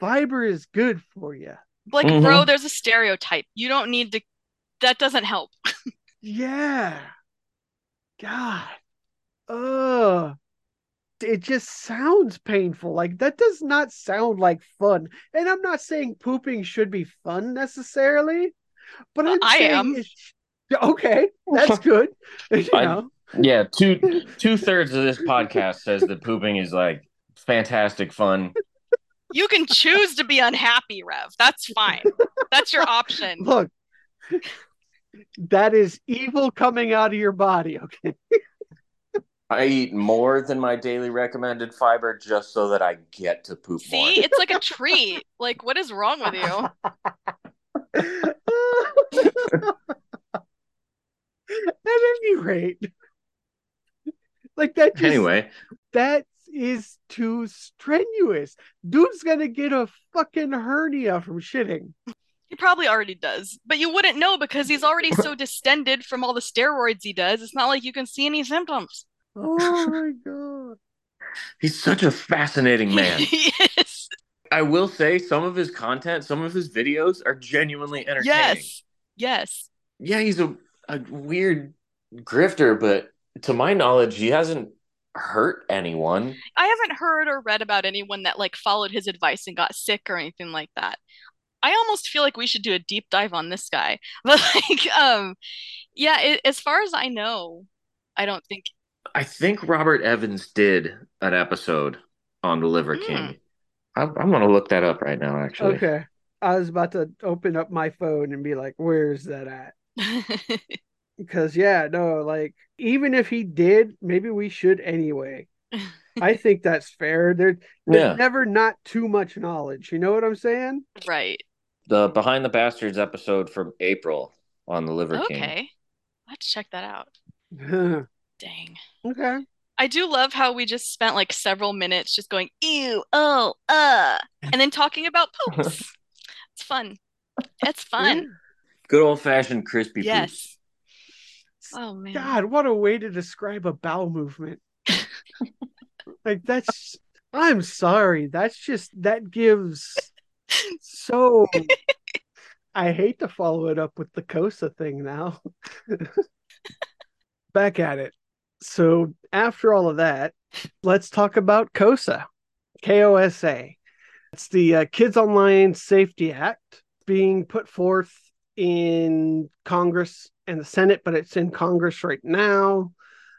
[SPEAKER 6] fiber is good for you.
[SPEAKER 7] Like,
[SPEAKER 8] Mhm.
[SPEAKER 7] bro, there's a stereotype. You don't need to. That doesn't help. (laughs)
[SPEAKER 6] Yeah. God. Oh. It just sounds painful. Like that does not sound like fun. And I'm not saying pooping should be fun necessarily, but I'm
[SPEAKER 7] I
[SPEAKER 6] saying
[SPEAKER 7] am.
[SPEAKER 6] it sh- okay, that's (laughs) good. (laughs) You
[SPEAKER 8] I-
[SPEAKER 6] know.
[SPEAKER 8] Yeah, two two thirds of this podcast says that pooping is like fantastic fun.
[SPEAKER 7] You can choose to be unhappy, Rev. That's fine. That's your option.
[SPEAKER 6] Look. That is evil coming out of your body, okay?
[SPEAKER 8] I eat more than my daily recommended fiber just so that I get to poop
[SPEAKER 7] See,
[SPEAKER 8] more.
[SPEAKER 7] it's like a treat. Like, what is wrong with you?
[SPEAKER 6] At any rate, like that just
[SPEAKER 8] Anyway,
[SPEAKER 6] that is too strenuous. Dude's gonna get a fucking hernia from shitting.
[SPEAKER 7] He probably already does, but you wouldn't know because he's already so (laughs) distended from all the steroids he does. It's not like you can see any symptoms.
[SPEAKER 6] Oh (laughs) my god.
[SPEAKER 8] he's such a fascinating man.
[SPEAKER 7] He (laughs) is.
[SPEAKER 8] I will say some of his content, some of his videos are genuinely entertaining.
[SPEAKER 7] Yes. Yes.
[SPEAKER 8] Yeah, he's a, a weird grifter, but to my knowledge, he hasn't hurt anyone.
[SPEAKER 7] I haven't heard or read about anyone that like followed his advice and got sick or anything like that. I almost feel like we should do a deep dive on this guy. (laughs) But like um yeah, it, as far as I know, I don't think
[SPEAKER 8] I think Robert Evans did an episode on the Liver
[SPEAKER 7] Hmm.
[SPEAKER 8] King. I'm, I'm gonna look that up right now, actually.
[SPEAKER 6] Okay. I was about to open up my phone and be like, where's that at? (laughs) Because yeah, no, like even if he did, maybe we should anyway. (laughs) I think that's fair. There, there's
[SPEAKER 8] Yeah.
[SPEAKER 6] never not too much knowledge. You know what I'm saying?
[SPEAKER 7] right.
[SPEAKER 8] The Behind the Bastards episode from April on the Liver King.
[SPEAKER 7] Okay. Let's check that out. (laughs) Dang.
[SPEAKER 6] okay.
[SPEAKER 7] I do love how we just spent like several minutes just going, ew, oh, uh, and then talking about (laughs) poops. it's fun. It's fun.
[SPEAKER 8] Good old fashioned crispy
[SPEAKER 7] Yes.
[SPEAKER 8] poops.
[SPEAKER 7] Oh man.
[SPEAKER 6] God, what a way to describe a bowel movement. like that's I'm sorry. That's just that gives so I hate to follow it up with the Kosa thing now. (laughs) Back at it. So after all of that, let's talk about KOSA. KOSA. It's the uh, Kids Online Safety Act being put forth in Congress and the Senate, but it's in Congress right now.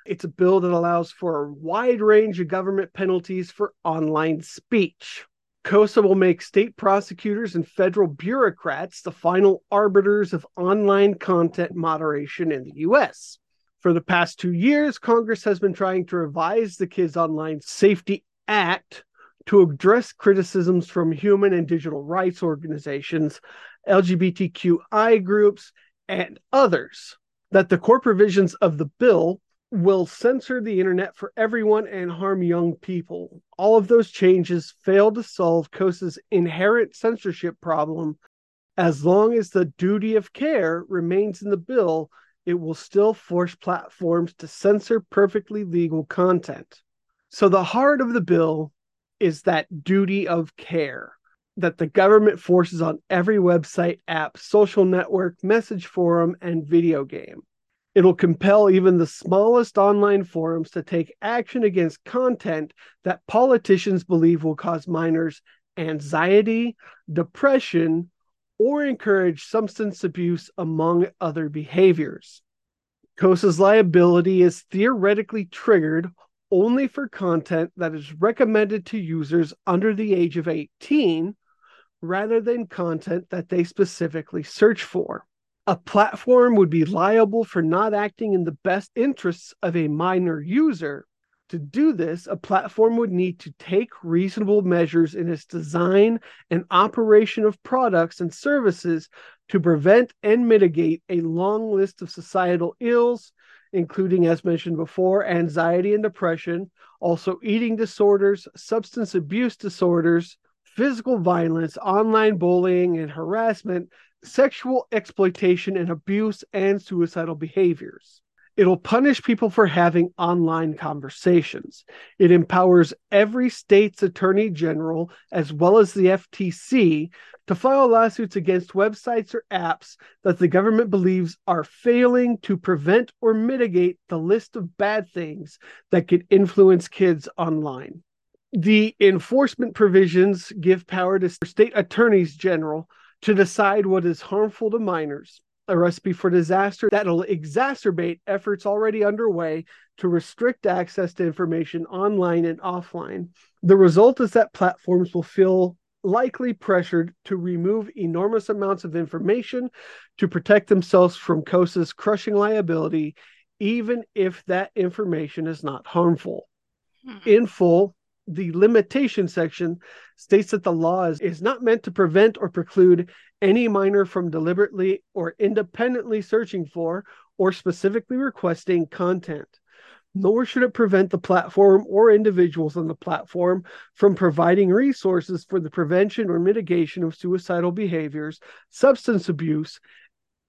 [SPEAKER 6] It's a bill that allows for a wide range of government penalties for online speech. KOSA will make state prosecutors and federal bureaucrats the final arbiters of online content moderation in the US. For the past two years, Congress has been trying to revise the Kids Online Safety Act to address criticisms from human and digital rights organizations, LGBTQI groups, and others that the core provisions of the bill will censor the internet for everyone and harm young people. All of those changes fail to solve KOSA's inherent censorship problem. As long as the duty of care remains in the bill, it will still force platforms to censor perfectly legal content. So the heart of the bill is that duty of care that the government forces on every website, app, social network, message forum, and video game. It'll compel even the smallest online forums to take action against content that politicians believe will cause minors anxiety, depression, or encourage substance abuse, among other behaviors. KOSA's liability is theoretically triggered only for content that is recommended to users under the age of 18 rather than content that they specifically search for. A platform would be liable for not acting in the best interests of a minor user. To do this, a platform would need to take reasonable measures in its design and operation of products and services to prevent and mitigate a long list of societal ills, including, as mentioned before, anxiety and depression, also eating disorders, substance abuse disorders, physical violence, online bullying and harassment, sexual exploitation and abuse, and suicidal behaviors. It'll punish people for having online conversations. It empowers every state's attorney general, as well as the FTC, to file lawsuits against websites or apps that the government believes are failing to prevent or mitigate the list of bad things that could influence kids online the enforcement provisions give power to state attorneys general to decide what is harmful to minors, a recipe for disaster that'll exacerbate efforts already underway to restrict access to information online and offline. The result is that platforms will feel likely pressured to remove enormous amounts of information to protect themselves from KOSA's crushing liability, even if that information is not harmful. Hmm. In full, the limitation section states that the law is, is not meant to prevent or preclude any minor from deliberately or independently searching for or specifically requesting content. Nor should it prevent the platform or individuals on the platform from providing resources for the prevention or mitigation of suicidal behaviors, substance abuse,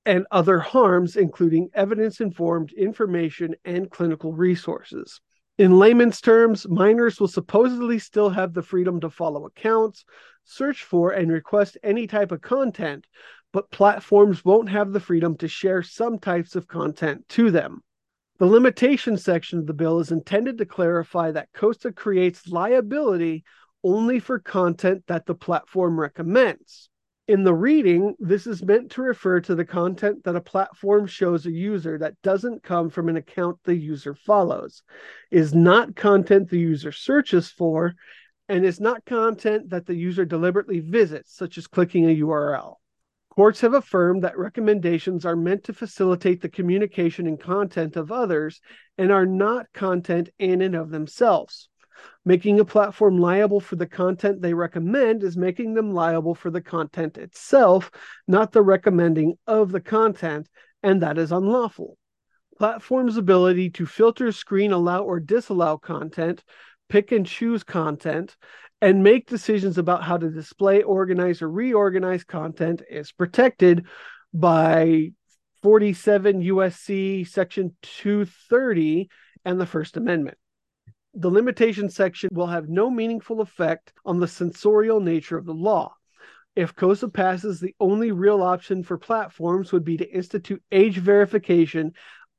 [SPEAKER 6] and other harms, including evidence informed information and clinical resources. In layman's terms, minors will supposedly still have the freedom to follow accounts, search for, and request any type of content, but platforms won't have the freedom to share some types of content to them. The limitation section of the bill is intended to clarify that COSTA creates liability only for content that the platform recommends. In the reading, this is meant to refer to the content that a platform shows a user that doesn't come from an account the user follows, is not content the user searches for, and is not content that the user deliberately visits, such as clicking a URL. Courts have affirmed that recommendations are meant to facilitate the communication and content of others and are not content in and of themselves. Making a platform liable for the content they recommend is making them liable for the content itself, not the recommending of the content, and that is unlawful. Platforms' ability to filter, screen, allow, or disallow content, pick and choose content, and make decisions about how to display, organize, or reorganize content is protected by 47 USC Section 230 and the First Amendment the limitation section will have no meaningful effect on the censorial nature of the law. If KOSA passes, the only real option for platforms would be to institute age verification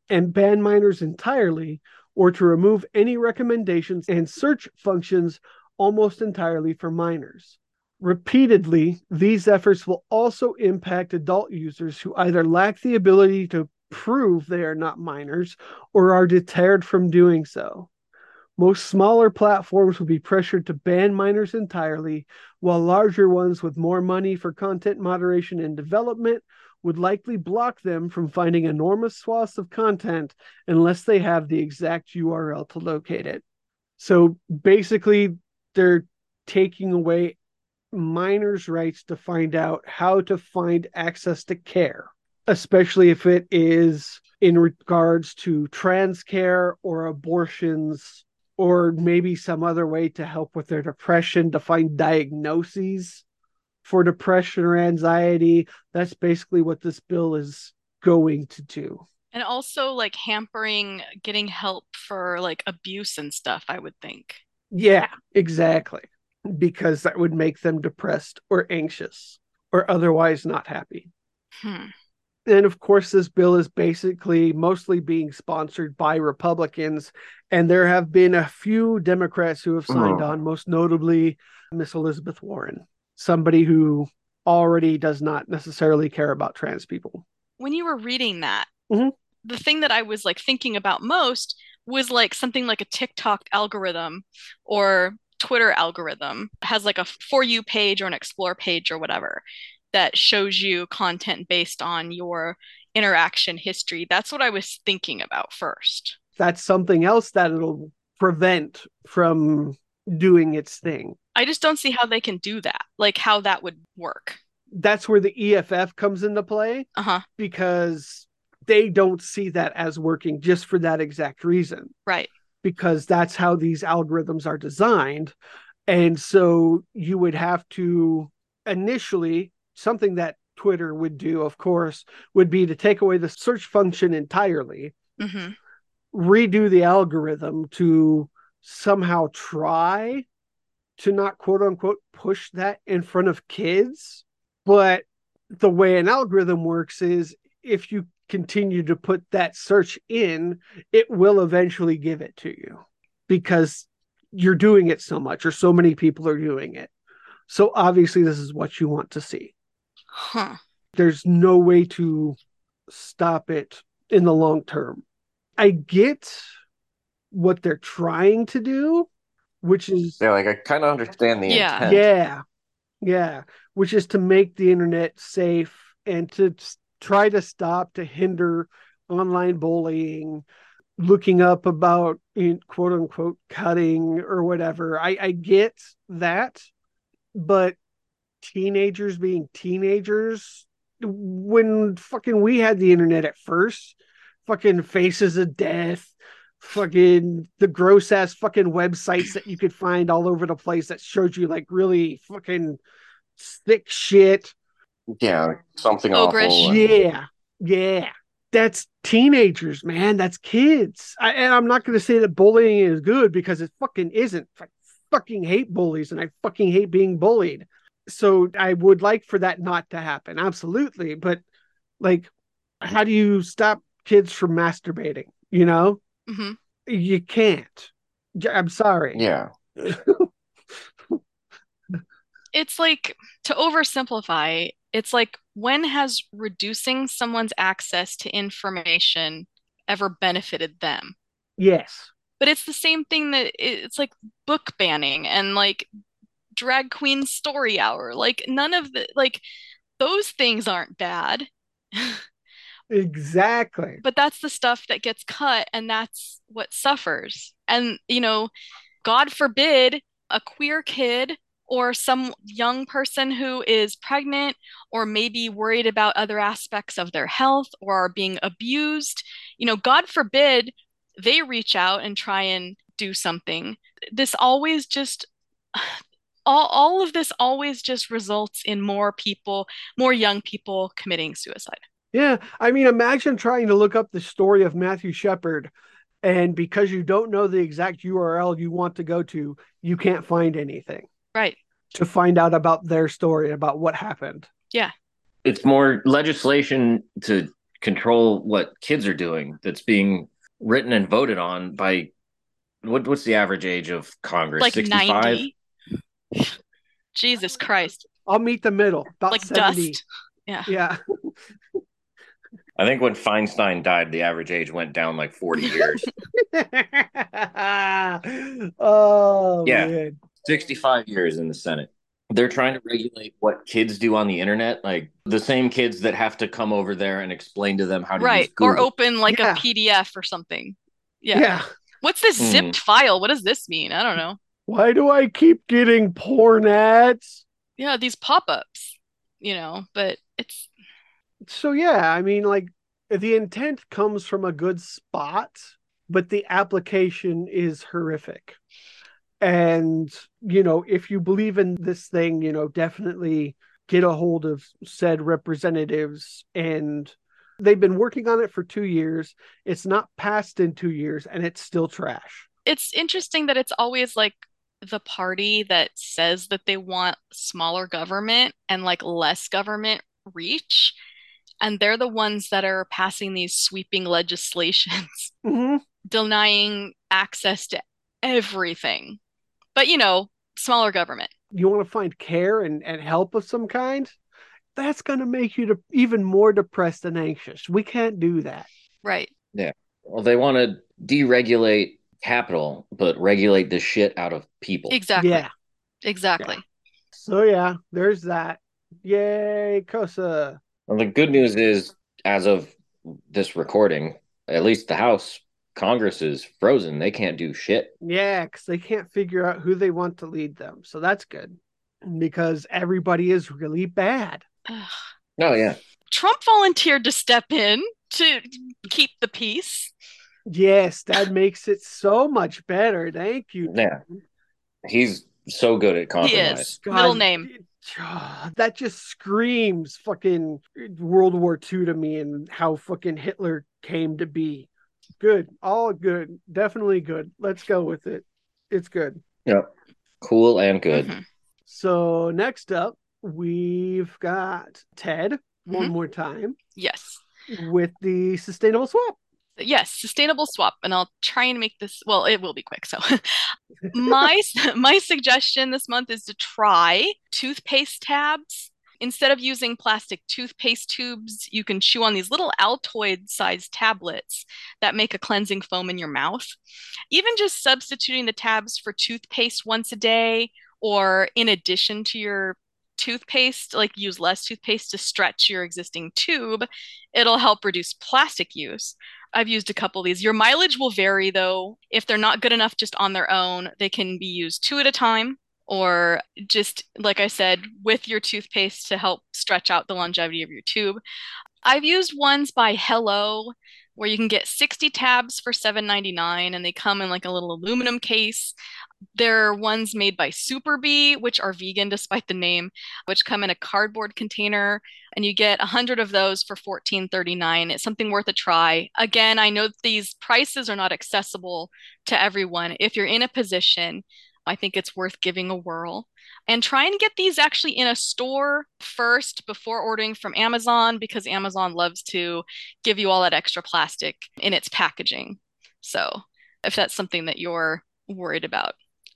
[SPEAKER 6] and ban minors entirely, or to remove any recommendations and search functions almost entirely for minors. Repeatedly, these efforts will also impact adult users who either lack the ability to prove they are not minors or are deterred from doing so. Most smaller platforms would be pressured to ban minors entirely, while larger ones with more money for content moderation and development would likely block them from finding enormous swaths of content unless they have the exact URL to locate it. So basically, they're taking away minors' rights to find out how to find access to care, especially if it is in regards to trans care or abortions or maybe some other way to help with their depression to find diagnoses for depression or anxiety. That's basically what this bill is going to do.
[SPEAKER 7] And also like hampering getting help for like abuse and stuff, I would think.
[SPEAKER 6] Yeah, exactly. Because that would make them depressed or anxious or otherwise not happy.
[SPEAKER 7] Hmm.
[SPEAKER 6] And of course, this bill is basically mostly being sponsored by Republicans. And there have been a few Democrats who have signed
[SPEAKER 9] Oh.
[SPEAKER 6] on, most notably Miss Elizabeth Warren, somebody who already does not necessarily care about trans people.
[SPEAKER 7] When you were reading that,
[SPEAKER 6] Mhm.
[SPEAKER 7] the thing that I was like thinking about most was like something like a TikTok algorithm or Twitter algorithm has like a for you page or an explore page or whatever that shows you content based on your interaction history. That's what I was thinking about first.
[SPEAKER 6] That's something else that it'll prevent from doing its thing.
[SPEAKER 7] I just don't see how they can do that. Like how that would work.
[SPEAKER 6] That's where the EFF comes into play
[SPEAKER 7] Uh-huh.
[SPEAKER 6] because they don't see that as working just for that exact reason.
[SPEAKER 7] Right.
[SPEAKER 6] because that's how these algorithms are designed. And so you would have to initially, something that Twitter would do, of course, would be to take away the search function entirely,
[SPEAKER 7] hmm
[SPEAKER 6] redo the algorithm to somehow try to not quote unquote push that in front of kids. But the way an algorithm works is if you continue to put that search in, it will eventually give it to you because you're doing it so much or so many people are doing it. So obviously, this is what you want to see.
[SPEAKER 7] Huh.
[SPEAKER 6] There's no way to stop it in the long term. I get what they're trying to do, which is
[SPEAKER 9] Yeah, like I kind of understand the
[SPEAKER 7] Yeah.
[SPEAKER 9] intent.
[SPEAKER 6] yeah, yeah, which is to make the internet safe and to try to stop to hinder online bullying, looking up about in quote unquote cutting or whatever. I, I get that, but teenagers being teenagers, when fucking we had the internet at first, fucking faces of death, fucking the gross ass fucking websites that you could find all over the place that showed you like really fucking thick shit.
[SPEAKER 9] Yeah, something
[SPEAKER 7] Ogrish.
[SPEAKER 9] awful.
[SPEAKER 6] Yeah, yeah. That's teenagers, man. That's kids. I, and I'm not going to say that bullying is good because it fucking isn't. I fucking hate bullies and I fucking hate being bullied. So I would like for that not to happen. Absolutely. But like, how do you stop kids from masturbating? You know,
[SPEAKER 7] hmm
[SPEAKER 6] you can't. I'm sorry.
[SPEAKER 9] Yeah. (laughs)
[SPEAKER 7] It's like to oversimplify, it's like when has reducing someone's access to information ever benefited them?
[SPEAKER 6] Yes.
[SPEAKER 7] But it's the same thing that it's like book banning and like drag queen story hour. Like none of the like those things aren't bad. (laughs)
[SPEAKER 6] Exactly.
[SPEAKER 7] but that's the stuff that gets cut and that's what suffers and you know god forbid a queer kid or some young person who is pregnant or maybe worried about other aspects of their health or are being abused you know god forbid they reach out and try and do something this always just all, all of this always just results in more people more young people committing suicide
[SPEAKER 6] Yeah, I mean, imagine trying to look up the story of Matthew Shepard, and because you don't know the exact URL you want to go to, you can't find anything
[SPEAKER 7] right
[SPEAKER 6] to find out about their story, about what happened. Yeah.
[SPEAKER 8] It's more legislation to control what kids are doing that's being written and voted on by what what's the average age of Congress?
[SPEAKER 7] like
[SPEAKER 8] 65?
[SPEAKER 7] 90 jesus christ
[SPEAKER 6] I'll meet the middle, about
[SPEAKER 7] like
[SPEAKER 6] 70.
[SPEAKER 7] dust yeah
[SPEAKER 6] Yeah.
[SPEAKER 8] I think when Feinstein died, the average age went down like 40 years. (laughs)
[SPEAKER 6] oh,
[SPEAKER 8] Yeah.
[SPEAKER 6] man.
[SPEAKER 8] 65 years in the Senate. They're trying to regulate what kids do on the internet, like the same kids that have to come over there and explain to them how to
[SPEAKER 7] right
[SPEAKER 8] use
[SPEAKER 7] or open like
[SPEAKER 6] Yeah.
[SPEAKER 7] a pdf or something yeah.
[SPEAKER 6] yeah.
[SPEAKER 7] what's this
[SPEAKER 8] Mhm.
[SPEAKER 7] zipped file what does this mean i don't know
[SPEAKER 6] Why do I keep getting porn ads?
[SPEAKER 7] yeah these pop-ups you know but it's
[SPEAKER 6] so yeah, I mean, like the intent comes from a good spot, but the application is horrific. And you know, if you believe in this thing, you know, definitely get a hold of said representatives and They've been working on it for two years. It's not passed in two years, and it's still trash.
[SPEAKER 7] It's interesting that it's always like the party that says that they want smaller government and like less government reach. And they're the ones that are passing these sweeping legislations (laughs)
[SPEAKER 6] hmm
[SPEAKER 7] denying access to everything. But you know, smaller government.
[SPEAKER 6] You want to find care and, and help of some kind? That's going to make you de- even more depressed and anxious. We can't do that.
[SPEAKER 7] Right. Yeah.
[SPEAKER 8] Well, they want to deregulate capital, but regulate the shit out of people.
[SPEAKER 7] Exactly.
[SPEAKER 6] Yeah.
[SPEAKER 7] Exactly.
[SPEAKER 6] So, yeah, there's that. Yay, Kosa.
[SPEAKER 8] Well, the good news is, as of this recording, at least the House, Congress is frozen. They can't do shit.
[SPEAKER 6] Yeah, because they can't figure out who they want to lead them. So that's good because everybody is really bad.
[SPEAKER 8] Oh yeah,
[SPEAKER 7] Trump volunteered to step in to keep the peace.
[SPEAKER 6] Yes, that makes it so much better. Thank you.
[SPEAKER 8] yeah. He's so good at compromise.
[SPEAKER 7] is. Middle name.
[SPEAKER 6] That just screams fucking World War II to me and how fucking Hitler came to be. Good. All good. Definitely good. Let's go with it. It's good.
[SPEAKER 8] Yep. Cool and good.
[SPEAKER 7] Mhm.
[SPEAKER 6] So next up, we've got Ted one
[SPEAKER 7] Mhm.
[SPEAKER 6] more time
[SPEAKER 7] Yes.
[SPEAKER 6] with the sustainable swap.
[SPEAKER 7] Yes, sustainable swap, and I'll try and make this. Well, it will be quick. So, (laughs) my (laughs) my suggestion this month is to try toothpaste tabs. Instead of using plastic toothpaste tubes, you can chew on these little Altoid-sized tablets that make a cleansing foam in your mouth. Even just substituting the tabs for toothpaste once a day, or in addition to your toothpaste, like use less toothpaste to stretch your existing tube, it'll help reduce plastic use. I've used a couple of these. Your mileage will vary though. If they're not good enough just on their own, they can be used two at a time or just like I said with your toothpaste to help stretch out the longevity of your tube. I've used ones by Hello where you can get 60 tabs for $7.99 and they come in like a little aluminum case. There are ones made by Super Bee, which are vegan despite the name, which come in a cardboard container and you get 100 of those for $14.39. It's something worth a try. Again, I know these prices are not accessible to everyone. If you're in a position, I think it's worth giving a whirl. And try and get these actually in a store first before ordering from Amazon because Amazon loves to give you all that extra plastic in its packaging. So, if that's something that you're worried about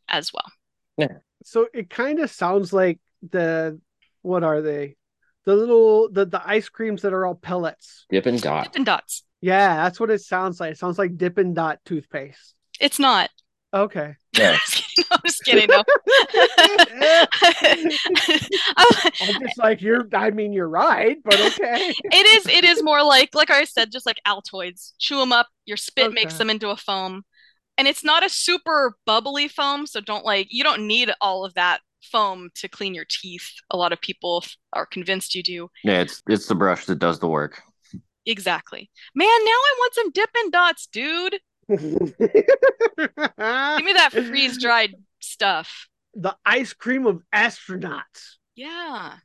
[SPEAKER 7] as well. Yeah.
[SPEAKER 6] So it kind of sounds like the what are they? The little the, the ice creams that are all pellets.
[SPEAKER 8] Dippin' Dot.
[SPEAKER 7] Dippin' Dots.
[SPEAKER 6] Yeah, that's what it sounds like. It sounds like Dippin' Dot toothpaste.
[SPEAKER 7] It's not.
[SPEAKER 6] Okay. (laughs)
[SPEAKER 8] Yeah. (laughs)
[SPEAKER 7] I'm just kidding. No. I- (laughs)
[SPEAKER 6] I'm just like you're I mean you're right, but okay.
[SPEAKER 7] it is it is more like like I said, just like Altoids. Chew them up, your spit makes them into a foam. And it's not a super bubbly foam, so don't like you don't need all of that foam to clean your teeth. A lot of people are convinced you do.
[SPEAKER 8] Yeah, it's it's the brush that does the work.
[SPEAKER 7] Exactly. Man, now I want some Dippin' Dots, dude. (laughs) Give me that freeze dried stuff.
[SPEAKER 6] the ice cream of astronauts.
[SPEAKER 7] Yeah.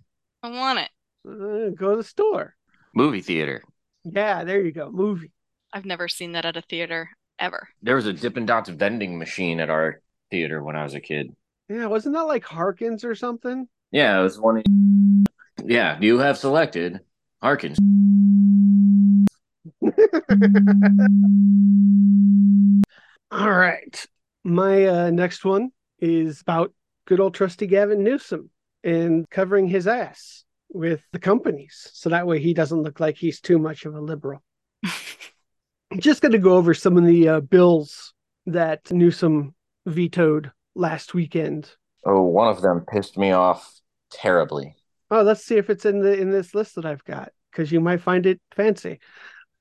[SPEAKER 7] I want it.
[SPEAKER 6] Uh, go to the store.
[SPEAKER 8] Movie theater.
[SPEAKER 6] Yeah, there you go. Movie.
[SPEAKER 7] I've never seen that at a theater ever.
[SPEAKER 8] There was a Dippin' Dots vending machine at our theater when I was a kid.
[SPEAKER 6] Yeah, wasn't that like Harkins or something?
[SPEAKER 8] Yeah, it was one. Of Yeah, you have selected Harkins. (laughs)
[SPEAKER 6] All right. My uh, next one is about good old trusty Gavin Newsom and covering his ass with the companies. So that way he doesn't look like he's too much of a liberal. (laughs) I'm just going to go over some of the uh, bills that Newsom vetoed last weekend.
[SPEAKER 8] Oh, one of them pissed me off terribly.
[SPEAKER 6] Oh, let's see if it's in the in this list that I've got because you might find it fancy.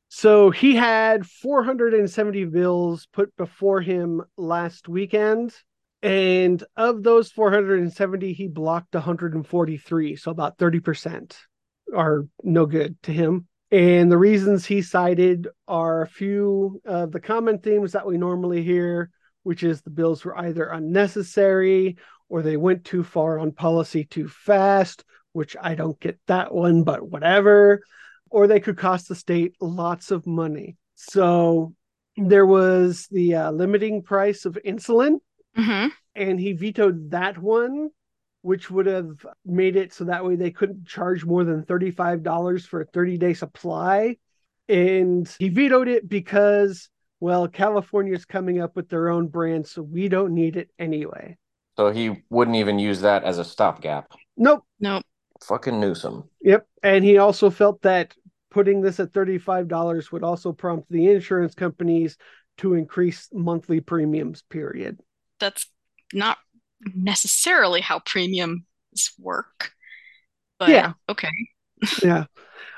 [SPEAKER 6] So he had 470 bills put before him last weekend, and of those 470, he blocked 143, so about 30% are no good to him. And the reasons he cited are a few of the common themes that we normally hear, which is the bills were either unnecessary or they went too far on policy too fast, which I don't get that one, but whatever. or they could cost the state lots of money. So there was the uh, limiting price of insulin,
[SPEAKER 7] hmm
[SPEAKER 6] and he vetoed that one, which would have made it so that way they couldn't charge more than $35 for a 30 day supply. And he vetoed it because, well, California's coming up with their own brand, so we don't need it anyway.
[SPEAKER 9] So he wouldn't even use that as a stopgap.
[SPEAKER 6] Nope.
[SPEAKER 7] Nope.
[SPEAKER 9] Fucking Newsom.
[SPEAKER 6] Yep. And he also felt that putting this at $35 would also prompt the insurance companies to increase monthly premiums, period.
[SPEAKER 7] That's not necessarily how premiums work. But
[SPEAKER 6] Yeah.
[SPEAKER 7] okay.
[SPEAKER 6] yeah.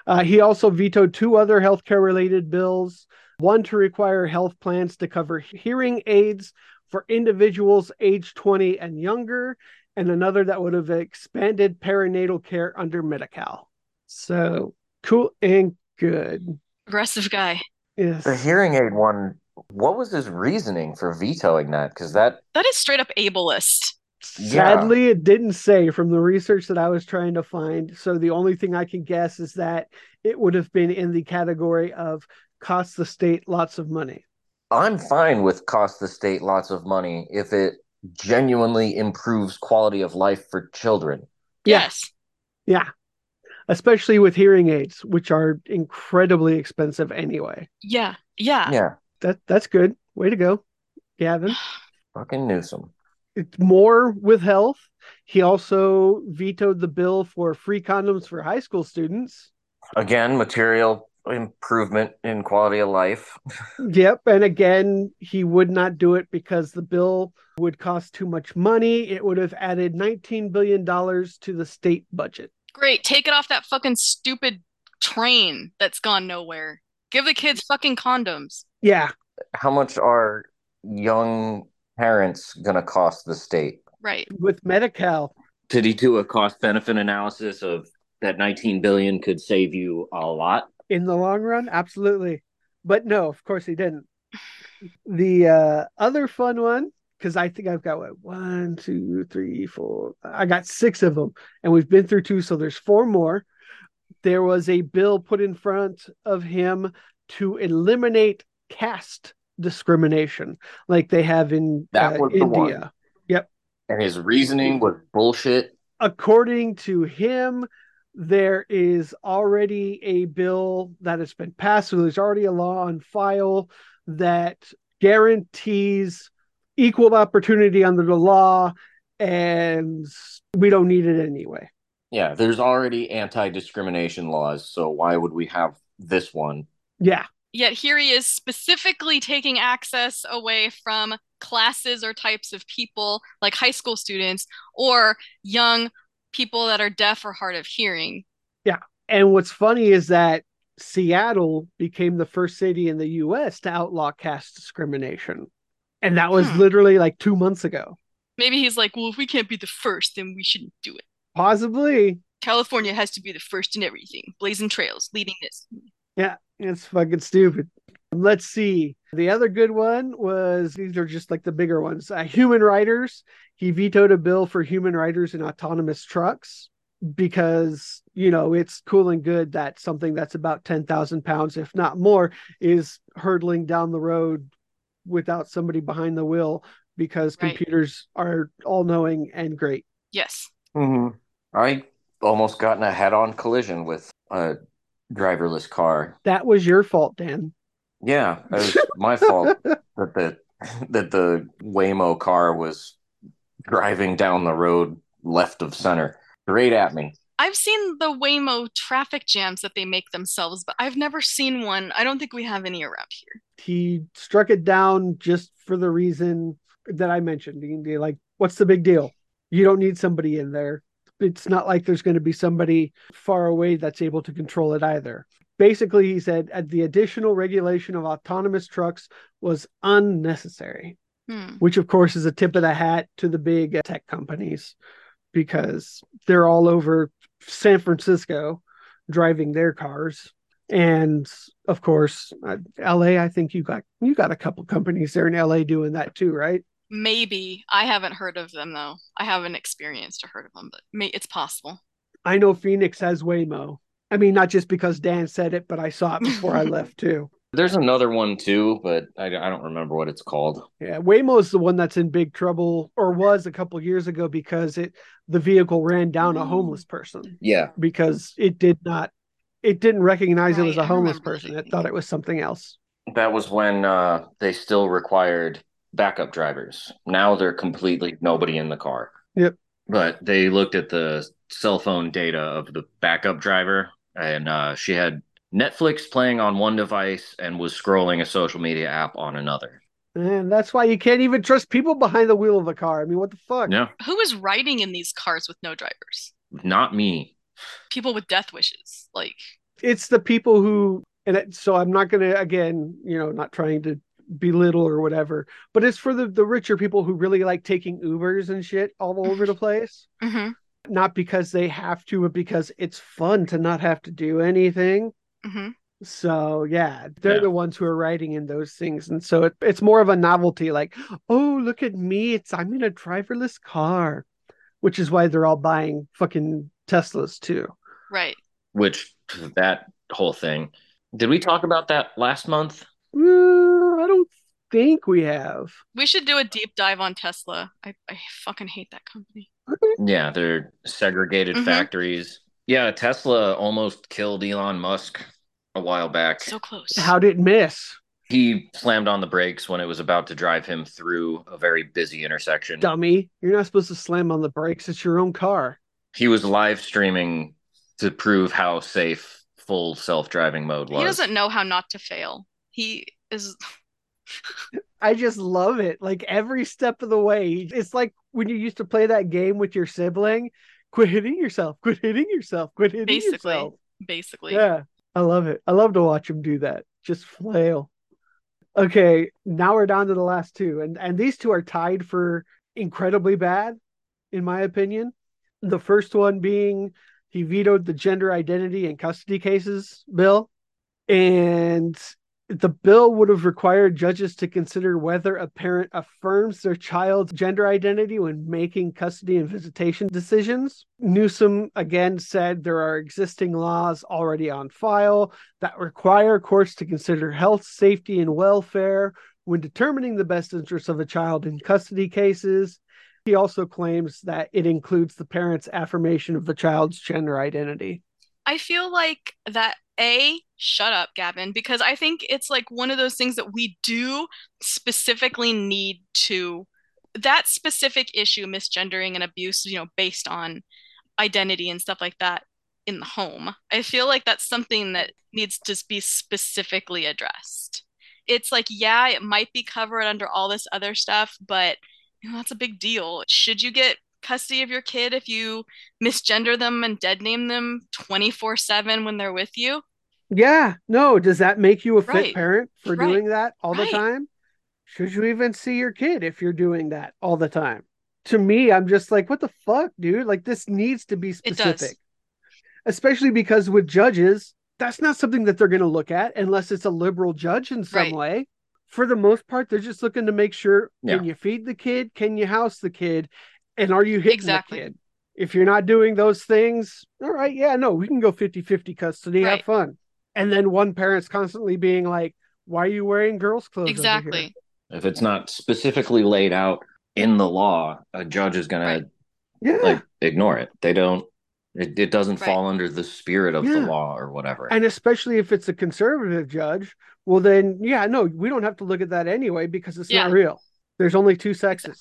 [SPEAKER 6] Uh, he also vetoed two other healthcare related bills one to require health plans to cover hearing aids for individuals age 20 and younger, and another that would have expanded perinatal care under Medi Cal. So cool and good.
[SPEAKER 7] Aggressive guy.
[SPEAKER 6] Yes.
[SPEAKER 9] The hearing aid one, what was his reasoning for vetoing that? Because that,
[SPEAKER 7] That is straight up ableist.
[SPEAKER 6] Sadly, it didn't say from the research that I was trying to find. So the only thing I can guess is that it would have been in the category of cost the state lots of money.
[SPEAKER 9] I'm fine with cost the state lots of money if it genuinely improves quality of life for children.
[SPEAKER 7] Yes.
[SPEAKER 6] Yeah. Especially with hearing aids, which are incredibly expensive anyway.
[SPEAKER 7] Yeah. Yeah.
[SPEAKER 9] Yeah.
[SPEAKER 6] That that's good. Way to go, Gavin.
[SPEAKER 9] Fucking Newsom.
[SPEAKER 6] It's more with health. He also vetoed the bill for free condoms for high school students.
[SPEAKER 9] Again, material improvement in quality of life.
[SPEAKER 6] Yep. And again, he would not do it because the bill would cost too much money. It would have added $19 billion to the state budget.
[SPEAKER 7] Great. Take it off that fucking stupid train that's gone nowhere. Give the kids fucking condoms.
[SPEAKER 6] Yeah.
[SPEAKER 9] How much are young parents gonna cost the state?
[SPEAKER 7] Right.
[SPEAKER 6] With Medi-Cal.
[SPEAKER 8] Did he do a cost benefit analysis of that 19 billion could save you a lot?
[SPEAKER 6] in the long run absolutely but no of course he didn't (laughs) the uh other fun one because i think i've got what one two three four i got six of them and we've been through two so there's four more there was a bill put in front of him to eliminate caste discrimination like they have in
[SPEAKER 9] That
[SPEAKER 6] uh,
[SPEAKER 9] the one.
[SPEAKER 6] india yep
[SPEAKER 9] And his reasoning was bullshit.
[SPEAKER 6] according to him, there is already a bill that has been passed. So there's already a law on file that guarantees equal opportunity under the law, and we don't need it anyway.
[SPEAKER 9] Yeah, there's already anti-discrimination laws, so why would we have this one?
[SPEAKER 6] Yeah.
[SPEAKER 7] Yet here he is specifically taking access away from classes or types of people like high school students or young people that are deaf or hard of hearing. Yeah.
[SPEAKER 6] And what's funny is that Seattle became the first city in the US to outlaw caste discrimination. And that was
[SPEAKER 7] Hmm.
[SPEAKER 6] literally like two months ago.
[SPEAKER 7] Maybe he's like, well, if we can't be the first, then we shouldn't do it.
[SPEAKER 6] Possibly.
[SPEAKER 7] California has to be the first in everything, blazing trails, leading this.
[SPEAKER 6] Yeah, it's fucking stupid. Let's see. The other good one was these are just like the bigger ones. Uh, human riders. He vetoed a bill for human riders in autonomous trucks because, you know, it's cool and good that something that's about 10,000 pounds, if not more, is hurtling down the road without somebody behind the wheel because
[SPEAKER 7] Right.
[SPEAKER 6] computers are all knowing and great.
[SPEAKER 7] Yes.
[SPEAKER 9] Mm-hmm. I almost got in a head-on collision with a driverless car.
[SPEAKER 6] That was your fault, Dan.
[SPEAKER 9] Yeah, it was my fault (laughs) that the that the Waymo car was driving down the road left of center, straight at me.
[SPEAKER 7] I've seen the Waymo traffic jams that they make themselves, but I've never seen one. I don't think we have any around here.
[SPEAKER 6] he struck it down just for the reason that I mentioned. You can be like, what's the big deal? You don't need somebody in there. It's not like there's going to be somebody far away that's able to control it either. Basically, he said the additional regulation of autonomous trucks was unnecessary,
[SPEAKER 7] Hmm.
[SPEAKER 6] which of course is a tip of the hat to the big tech companies because they're all over San Francisco driving their cars and of course uh, LA I think you got you got a couple companies there in LA doing that too right
[SPEAKER 7] Maybe. I haven't heard of them though. I haven't experienced or heard of them, but may- it's possible.
[SPEAKER 6] I know Phoenix has Waymo I mean, not just because Dan said it, but I saw it before I (laughs) left too.
[SPEAKER 8] There's another one too, but I, I don't remember what it's called.
[SPEAKER 6] Yeah, Waymo is the one that's in big trouble, or was a couple years ago because it the vehicle ran down a homeless person
[SPEAKER 8] Yeah.
[SPEAKER 6] because it did not, it didn't recognize it was a homeless person. It thought it was something else.
[SPEAKER 8] That was when uh, they still required backup drivers. Now they're completely nobody in the car.
[SPEAKER 6] Yep.
[SPEAKER 8] But they looked at the cell phone data of the backup driver, and uh, she had Netflix playing on one device and was scrolling a social media app on another.
[SPEAKER 6] And that's why you can't even trust people behind the wheel of a car. I mean, what the fuck?
[SPEAKER 8] No,
[SPEAKER 7] Who is riding in these cars with no drivers?
[SPEAKER 8] not me.
[SPEAKER 7] People with death wishes. Like,
[SPEAKER 6] It's the people who, and it, so I'm not going to, again, you know, not trying to belittle or whatever, but it's for the, the richer people who really like taking Ubers and shit all over the place.
[SPEAKER 7] mhm,
[SPEAKER 6] Not because they have to, but because it's fun to not have to do anything.
[SPEAKER 7] mhm.
[SPEAKER 6] So yeah, they're
[SPEAKER 8] Yeah.
[SPEAKER 6] the ones who are riding in those things, and so it, it's more of a novelty. Like, oh, look at me! It's I'm in a driverless car, which is why they're all buying fucking Teslas too.
[SPEAKER 7] right.
[SPEAKER 8] Which that whole thing. Did we talk about that last month?
[SPEAKER 6] I don't think we have.
[SPEAKER 7] We should do a deep dive on Tesla. I, I fucking hate that company.
[SPEAKER 8] Yeah, they're segregated
[SPEAKER 7] Mhm.
[SPEAKER 8] factories. Yeah, Tesla almost killed Elon Musk a while back.
[SPEAKER 7] So close.
[SPEAKER 6] How did it miss?
[SPEAKER 8] He slammed on the brakes when it was about to drive him through a very busy intersection.
[SPEAKER 6] Dummy, you're not supposed to slam on the brakes. It's your own car.
[SPEAKER 8] He was live streaming to prove how safe full self-driving mode was.
[SPEAKER 7] He doesn't know how not to fail. He is
[SPEAKER 6] I just love it. Like every step of the way. It's like when you used to play that game with your sibling. Quit hitting yourself. Quit hitting yourself. Quit hitting
[SPEAKER 7] basically,
[SPEAKER 6] yourself.
[SPEAKER 7] basically.
[SPEAKER 6] Yeah, I love it. I love to watch him do that. Just flail. Okay, now we're down to the last two, and and these two are tied for incredibly bad, in my opinion. The first one being he vetoed the gender identity and custody cases bill, and the bill would have required judges to consider whether a parent affirms their child's gender identity when making custody and visitation decisions. Newsom again said there are existing laws already on file that require courts to consider health, safety, and welfare when determining the best interests of a child in custody cases. He also claims that it includes the parent's affirmation of the child's gender identity.
[SPEAKER 7] I feel like that A, shut up, Gavin, because I think it's like one of those things that we do specifically need to that specific issue, misgendering and abuse, you know, based on identity and stuff like that in the home. I feel like that's something that needs to be specifically addressed. It's like, yeah, it might be covered under all this other stuff, but you know, that's a big deal. Should you get custody of your kid if you misgender them and dead name them 24 7 when they're with you?
[SPEAKER 6] Yeah, no, does that make you a fit
[SPEAKER 7] Right.
[SPEAKER 6] parent for
[SPEAKER 7] Right.
[SPEAKER 6] doing that all the time? Should you even see your kid if you're doing that all the time? To me, I'm just like, what the fuck, dude? Like, this needs to be specific. Especially because with judges, that's not something that they're going to look at unless it's a liberal judge in some
[SPEAKER 7] Right.
[SPEAKER 6] way. For the most part, they're just looking to make sure
[SPEAKER 8] Yeah.
[SPEAKER 6] can you feed the kid? Can you house the kid? And are you hitting
[SPEAKER 7] Exactly.
[SPEAKER 6] the kid? If you're not doing those things, all right, yeah, no, we can go 50 50 custody, have fun. And then one parent's constantly being like, why are you wearing girls' clothes? over here?"
[SPEAKER 7] Exactly.
[SPEAKER 8] If it's not specifically laid out in the law, a judge is going
[SPEAKER 7] Right.
[SPEAKER 8] to
[SPEAKER 6] Yeah.
[SPEAKER 8] like ignore it. They don't. It, it doesn't
[SPEAKER 7] Right.
[SPEAKER 8] fall under the spirit of the law or whatever.
[SPEAKER 6] and especially if it's a conservative judge, well, then, yeah, no, we don't have to look at that anyway because it's not real. There's only two sexes.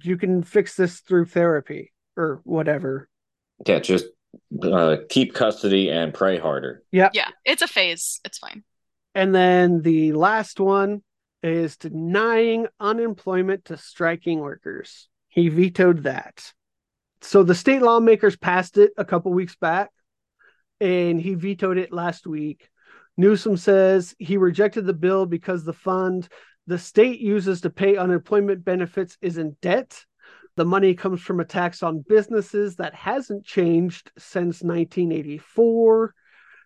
[SPEAKER 6] You can fix this through therapy or whatever.
[SPEAKER 8] yeah, just uh, keep custody and pray harder.
[SPEAKER 7] Yeah, Yeah. it's a phase. It's fine.
[SPEAKER 6] And then the last one is denying unemployment to striking workers. He vetoed that. So the state lawmakers passed it a couple weeks back, and he vetoed it last week. Newsom says he rejected the bill because the fund the state uses to pay unemployment benefits is in debt. The money comes from a tax on businesses that hasn't changed since 1984.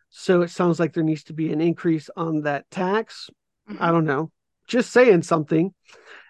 [SPEAKER 6] So it sounds like there needs to be an increase on that tax. I
[SPEAKER 7] Mhm.
[SPEAKER 6] don't know. just saying something.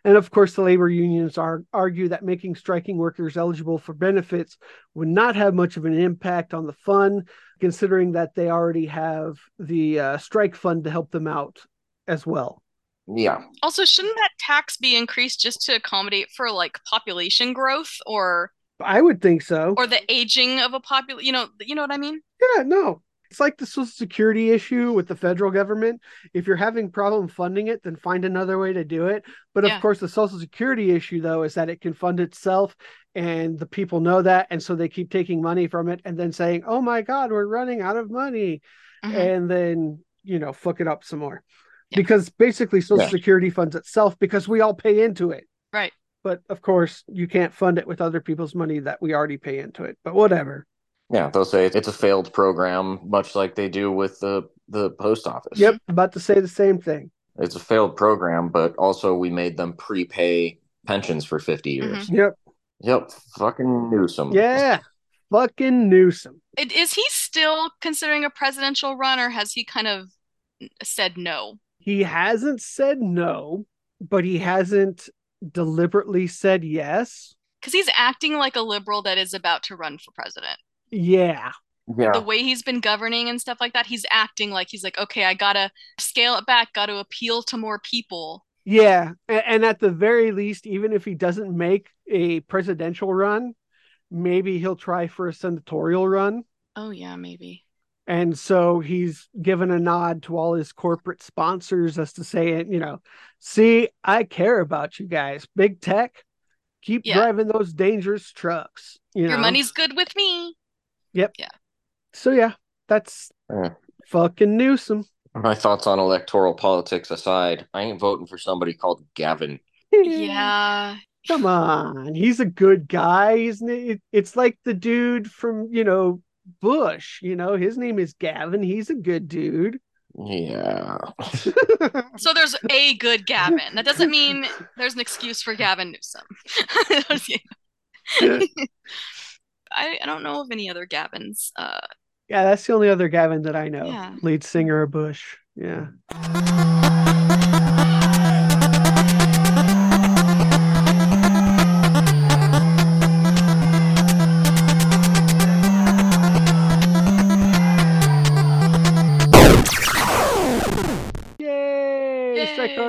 [SPEAKER 6] And of course, the labor unions are, argue that making striking workers eligible for benefits would not have much of an impact on the fund, considering that they already have the uh, strike fund to help them out as well.
[SPEAKER 9] Yeah.
[SPEAKER 7] Also, shouldn't that tax be increased just to accommodate for like population growth or
[SPEAKER 6] I would think so.
[SPEAKER 7] or the aging of a population, you know you know what I mean?
[SPEAKER 6] Yeah, no. It's like the Social Security issue with the federal government. If you're having problem funding it, then find another way to do it. But of course, the Social Security issue, though, is that it can fund itself, and the people know that, and so they keep taking money from it, and then saying, "Oh my God, we're running out of money,"
[SPEAKER 7] Mhm.
[SPEAKER 6] and then you know, fuck it up some more.
[SPEAKER 7] Yeah.
[SPEAKER 6] Because basically, Social
[SPEAKER 9] Yeah.
[SPEAKER 6] Security funds itself because we all pay into it.
[SPEAKER 7] Right.
[SPEAKER 6] But of course, you can't fund it with other people's money that we already pay into it. But whatever.
[SPEAKER 9] Yeah, they'll say it's a failed program, much like they do with the the post office.
[SPEAKER 6] Yep, about to say the same thing.
[SPEAKER 9] It's a failed program, but also we made them prepay pensions for 50 mm-hmm. years.
[SPEAKER 6] Yep.
[SPEAKER 9] Yep, fucking Newsom.
[SPEAKER 6] Yeah. Fucking Newsom.
[SPEAKER 7] It- Is he still considering a presidential run or has he kind of said no?
[SPEAKER 6] He hasn't said no, but he hasn't deliberately said yes.
[SPEAKER 7] Because he's acting like a liberal that is about to run for president.
[SPEAKER 6] Yeah.
[SPEAKER 9] Yeah.
[SPEAKER 7] The way he's been governing and stuff like that, he's acting like he's like, okay, I gotta scale it back, gotta appeal to more people.
[SPEAKER 6] Yeah. And at the very least, even if he doesn't make a presidential run, maybe he'll try for a senatorial run.
[SPEAKER 7] Oh yeah, maybe.
[SPEAKER 6] And so he's given a nod to all his corporate sponsors as to say, you know, see, I care about you guys. Big tech, keep
[SPEAKER 7] Yeah.
[SPEAKER 6] driving those dangerous trucks. You
[SPEAKER 7] Your
[SPEAKER 6] know?
[SPEAKER 7] money's good with me. Yep. Yeah.
[SPEAKER 6] So yeah, that's
[SPEAKER 9] Yeah.
[SPEAKER 6] fucking Newsom.
[SPEAKER 9] My thoughts on electoral politics aside, I ain't voting for somebody called Gavin.
[SPEAKER 7] Yeah.
[SPEAKER 6] Come on, he's a good guy. He's n- it's like the dude from you know Bush. You know his name is Gavin. He's a good dude.
[SPEAKER 9] Yeah. (laughs)
[SPEAKER 7] So there's a good Gavin. That doesn't mean there's an excuse for Gavin Newsom. (laughs) I, I don't know of any other Gavins. Uh,
[SPEAKER 6] yeah, that's the only other Gavin that I know.
[SPEAKER 7] Yeah.
[SPEAKER 6] Lead singer of Bush. Yeah.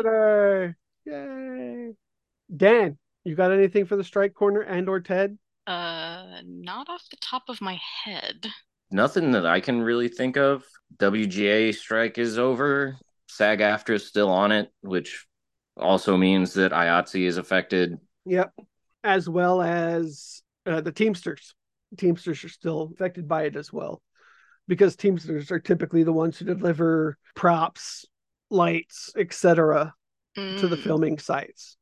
[SPEAKER 6] Yay!
[SPEAKER 7] Yay!
[SPEAKER 6] Corner! Yay! Dan, you got anything for the strike corner and or Ted?
[SPEAKER 7] uh, not off the top of my head.
[SPEAKER 8] Nothing that I can really think of. WGA strike is over. SAG AFTRA is still on it, which also means that IATSE is affected.
[SPEAKER 6] Yep. As well as uh, the Teamsters. Teamsters are still affected by it as well because Teamsters are typically the ones who deliver props, lights, etc. to the
[SPEAKER 7] Mm.
[SPEAKER 6] filming sites.